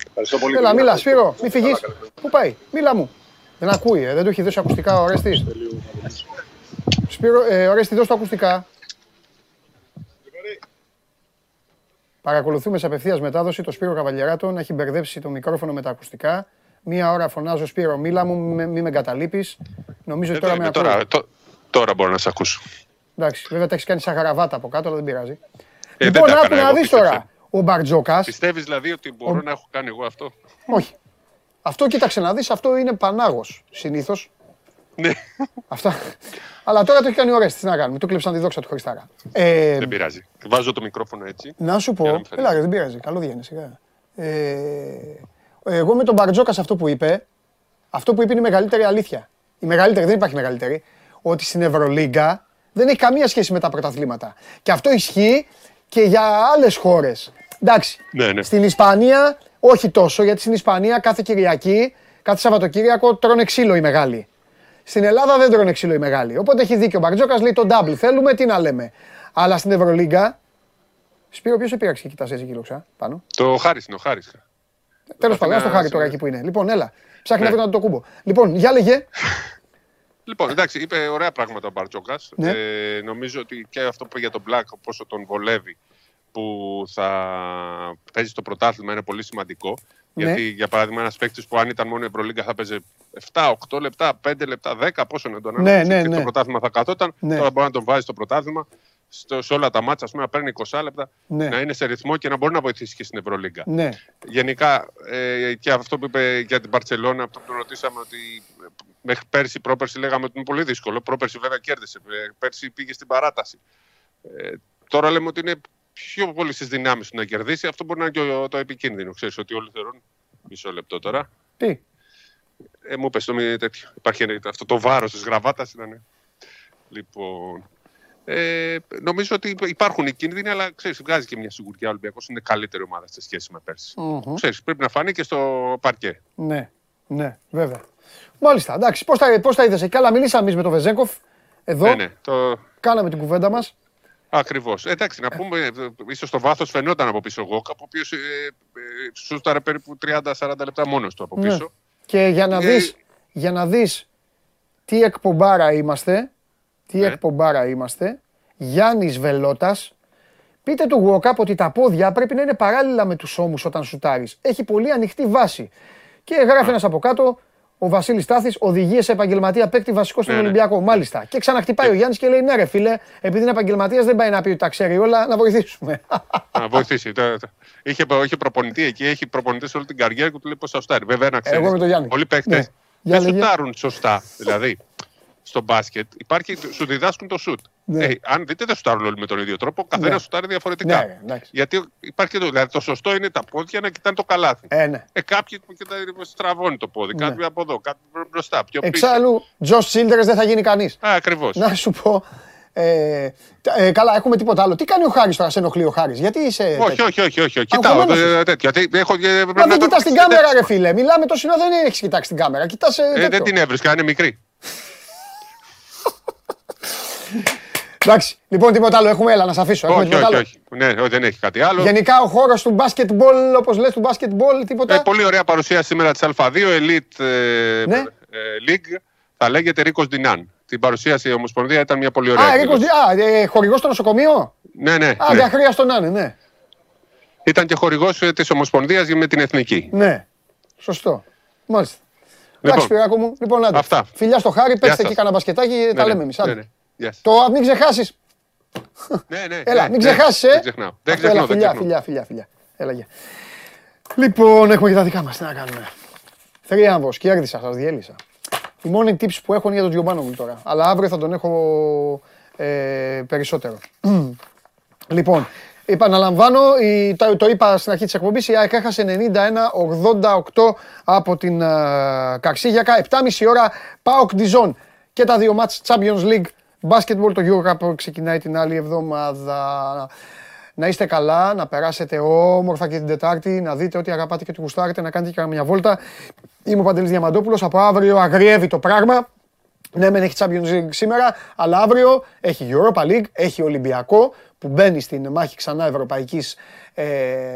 Ευχαριστώ πολύ. Έλα, μίλα, Σπύρο, μη φυγείς. Πού πάει, μίλα μου. Δεν ακούει, ε, δεν του έχει δώσει ακουστικά ο Ρέστης. Σπύρο, ε, ο Ρέστη, δώσ' του ακουστικά. Παρακολουθούμε σε απευθείας μετάδοση το Σπύρο Καβαλιεράτο να έχει μπερδέψει το μικρόφωνο με τα ακουστικά. Μία ώρα φωνάζω Σπύρο, μίλα μου, μη με εγκαταλείπεις. Νομίζω ότι τώρα με ακούω. Τώρα, τω- τώρα μπορώ να σε ακούσω. Εντάξει, βέβαια τα έχεις κάνει σαν χαραβάτα από κάτω, αλλά δεν πειράζει. Ε, λοιπόν, δεν τα άκου έκανα να εγώ, δεις πίστεψε. τώρα. Ο Μπαρτζόκα. Πιστεύεις δηλαδή ότι μπορώ να έχω κάνει εγώ αυτό; Όχι. Αυτό κοίταξε να δεις, αυτό είναι πανάγος συνήθως. Ναι. Αυτά. Αλλά τώρα το έχει κάνει ο Ρέστης. Τι να κάνουμε. Του κλέψαν τη δόξα του Χριστάρα. Ε, Δεν πειράζει. Βάζω το μικρόφωνο έτσι. να σου Για να πω. μην φαίνεται. Έλα, ρε, δεν πειράζει. Καλό βγαίνει. Σιγά. Ε, εγώ με τον Μπαρτζόκας σε αυτό που είπε, αυτό που είπε είναι η μεγαλύτερη αλήθεια. Η μεγαλύτερη, δεν υπάρχει μεγαλύτερη. Ότι στην Ευρωλίγκα δεν έχει καμία σχέση με τα πρωταθλήματα. Και αυτό ισχύει και για άλλες χώρες. Εντάξει. Ναι, ναι. Στην Ισπανία όχι τόσο, γιατί στην Ισπανία κάθε Κυριακή, κάθε Σαββατοκύριακο τρώνε ξύλο οι μεγάλοι. Στην Ελλάδα δεν τρώνε ξύλο οι μεγάλοι. Οπότε έχει δίκιο ο Μπαρτζόκας, λέει το double. Θέλουμε, τι να λέμε. Αλλά στην Ευρωλίγκα. Σπύρο, ποιος σε πήραξε και κοιτάς έτσι κύλωξα πάνω; Το Χάρης είναι ο Χάρης. Τέλος πάντων, να στο χάρη τώρα σημαίνει. εκεί που είναι. Λοιπόν, έλα. Ψάχνει να Ναι. βρει να το κούμπο. Λοιπόν, για λέγε. Λοιπόν, εντάξει, είπε ωραία πράγματα ο Μπαρτζόκας. Ναι. Ε, νομίζω ότι και αυτό που είπε για τον Μπλακ, πόσο τον βολεύει, που θα παίζει στο πρωτάθλημα είναι πολύ σημαντικό. Ναι. Γιατί, για παράδειγμα, ένας παίκτης που αν ήταν μόνο η Ευρωλίγκα θα παίζει 7, 8 λεπτά, 5 λεπτά, 10, πόσο να τον Ναι, ανέβει ναι, και ναι. το πρωτάθλημα θα καθόταν. Ναι. Τώρα μπορεί να τον βάζει στο πρωτάθλημα, στο, σε όλα τα μάτσα, ας πούμε, να παίρνει 20 λεπτά, Ναι. να είναι σε ρυθμό και να μπορεί να βοηθήσει και στην Ευρωλίγκα. Ναι. Γενικά, ε, και αυτό που είπε για την Παρσελόνα, αυτό που τον ρωτήσαμε ότι ε, μέχρι πέρσι, πρόπερσι λέγαμε ότι είναι πολύ δύσκολο. Πρόπερσι βέβαια κέρδισε. Ε, Πέρσι πήγε στην παράταση. Ε, τώρα λέμε ότι είναι πιο πολύ στις δυνάμεις του να κερδίσει. Αυτό μπορεί να είναι και ο- το επικίνδυνο. Ξέρεις ότι όλοι θεωρούν. Μισό λεπτό τώρα. Τι; Ε, μου πες το μη τέτοιο. Υπάρχει ένα- αυτό το βάρος της γραβάτας ήταν. Λοιπόν. Ε, νομίζω ότι υπάρχουν οι κίνδυνοι, αλλά ξέρεις, βγάζει και μια σιγουριά. Ο Ολυμπιακός είναι καλύτερη ομάδα σε σχέση με πέρσι. Μμμ. Ξέρεις, πρέπει να φανεί και στο παρκέ. Ναι, ναι, βέβαια. Μάλιστα, εντάξει. Πώς τα, πώς τα είδες; Εκεί. Καλά, μιλήσαμε εμείς με τον Βεζέγκοφ. Εδώ. Ναι, ναι, το... Κάναμε την κουβέντα μας. Ακριβώς. Εντάξει, να πούμε, ίσως το βάθος φαινόταν από πίσω εγώ, ο οποίος ε, ε, σούσταρε περίπου 30-40 λεπτά μόνος του από Ναι. πίσω. Και για να Ε, δεις, για να δεις τι εκπομπάρα είμαστε, τι Ναι. εκπομπάρα είμαστε, Γιάννης Βελότας, πείτε του Walkup ότι τα πόδια πρέπει να είναι παράλληλα με τους ώμους όταν σουτάρεις. Έχει πολύ ανοιχτή βάση. Και γράφει ένας από κάτω, ο Βασίλης Στάθης, οδηγίε σε επαγγελματία παίκτη βασικό στον Ναι, ναι. Ολυμπιακό. Μάλιστα. Και ξαναχτυπάει ο Γιάννης και λέει: Ναι, ρε φίλε, επειδή είναι επαγγελματίας, δεν πάει να πει ότι τα ξέρει όλα, να βοηθήσουμε. Να βοηθήσει. Το- το- Είχε, είχε προπονητή εκεί, έχει προπονητή όλη την καριέρα του, του λέει πώς θα σουτάρει. Βέβαια, να ξέρεις. Εγώ με τον Γιάννη. Πολλοί παίχτε Ναι. Για δεν λέγε. σουτάρουν σωστά. δηλαδή, στο μπάσκετ υπάρχει, σου διδάσκουν το σουτ. Ναι. Ε, αν δείτε, δεν σουτάρουν όλοι με τον ίδιο τρόπο. Καθένα Ναι. σουτάρει διαφορετικά. Ναι, ρε, εντάξει. Γιατί υπάρχει και το, δηλαδή, το σωστό είναι τα πόδια να κοιτάνε το καλάθι. Ε, ναι. Ε, κάποιοι που κοιτάνε, στραβώνει το πόδι, Ναι. κάποιοι από εδώ, κάποιοι μπροστά. Πιο πίσω. Εξάλλου, Τζο Childress δεν θα γίνει κανείς. Α, ακριβώς. Να σου πω. Ε, τα- ε, καλά, έχουμε τίποτα άλλο. Τι κάνει ο Χάρης τώρα, σε ενοχλεί ο Χάρης; Γιατί είσαι. Όχι, τέτοιο; όχι, όχι, όχι. όχι. Κοιτάω Αγχωμένος ε, τέτοιο. Γιατί έχω, ε, πρέπει Μα να δεν το- κοιτάς την κάμερα, ρε φίλε. Μιλάμε το σύνορα, δεν έχεις κοιτάξει την κάμερα. Κοιτάς. Ε, δεν την έβρισκα, είναι μικρή. Εντάξει, λοιπόν, τίποτα άλλο. Έχουμε, έλα να σε αφήσω. Έχουμε όχι, τίποτα όχι, άλλο. όχι. Ναι, όχι, δεν έχει κάτι άλλο. Γενικά ο χώρος του μπάσκετμπολ, όπως λες, του μπάσκετμπολ, τίποτα. Ε, πολύ ωραία παρουσία σήμερα της Α2 Elite ε, Ναι. ε, League. Θα λέγεται Ρίκο Ντινάν. Την παρουσίασε η Ομοσπονδία ήταν μια πολύ ωραία. Α, Ρίκο εκδήλωση. ε, χορηγός στο νοσοκομείο; Ναι, ναι. Α, ναι. δεν αχρίαστο να είναι, ναι. Ήταν και χορηγός της Ομοσπονδίας με την Εθνική. Ναι. Σωστό. Μάλιστα. Λοιπόν, Εντάξει, Πυράκο μου. Λοιπόν, άντε. αυτά. Φιλιά στο χάρι, παίξτε σας. εκεί κανένα μπασκετάκι, τα Ναι, λέμε ναι, εμεί. Ναι, ναι. Γεια σας. Το μην ξεχάσεις. Ναι, ναι, Έλα, ναι, μην ναι. ξεχάσει, ε. Δεν ξεχνάω. Δεν Αυτό, έλα, ξεχνάω, δεν φιλιά, ξεχνάω. φιλιά, φιλιά, φιλιά. Έλα, γεια. Λοιπόν, έχουμε και τα δικά μας. Τι να κάνουμε. Θρίαμβο, κέρδισα, σας διέλυσα. Η μόνη tips που έχω είναι για τον Τζιομπάνο μου τώρα. Αλλά αύριο θα τον έχω ε, περισσότερο. λοιπόν, επαναλαμβάνω, η, το, το είπα στην αρχή της εκπομπής, η ΑΕΚ έχασε 91-88 από την uh, Καρσίγιακα. 7,5 ώρα ΠΑΟΚ Διζόν και τα δύο μάτς Champions League Basketball, το Eurocup ξεκινάει την άλλη εβδομάδα. Να είστε καλά, να περάσετε όμορφα και την Τετάρτη, να δείτε ό,τι αγαπάτε και ό,τι γουστάρετε, να κάνετε και μια βόλτα. Είμαι ο Παντελής Διαμαντόπουλος, από αύριο αγριεύει το πράγμα. Ναι, μεν έχει Champions League σήμερα, αλλά αύριο έχει Europa League, έχει Ολυμπιακό που μπαίνει στην μάχη ξανά ευρωπαϊκής, ε,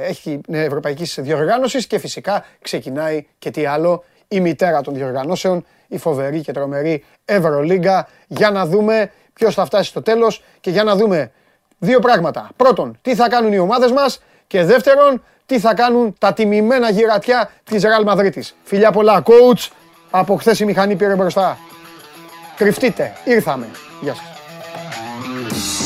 έχει, ναι, ευρωπαϊκής διοργάνωσης και φυσικά ξεκινάει και τι άλλο, η μητέρα των διοργανώσεων, η φοβερή και τρομερή Ευρωλίγκα, για να δούμε ποιος θα φτάσει στο τέλος και για να δούμε δύο πράγματα. Πρώτον, τι θα κάνουν οι ομάδες μας και δεύτερον, τι θα κάνουν τα τιμημένα γυρατιά της Real Μαδρίτης. Φιλιά πολλά, coach. Από χθες η μηχανή πήρε μπροστά. Κρυφτείτε. Ήρθαμε. Γεια σας.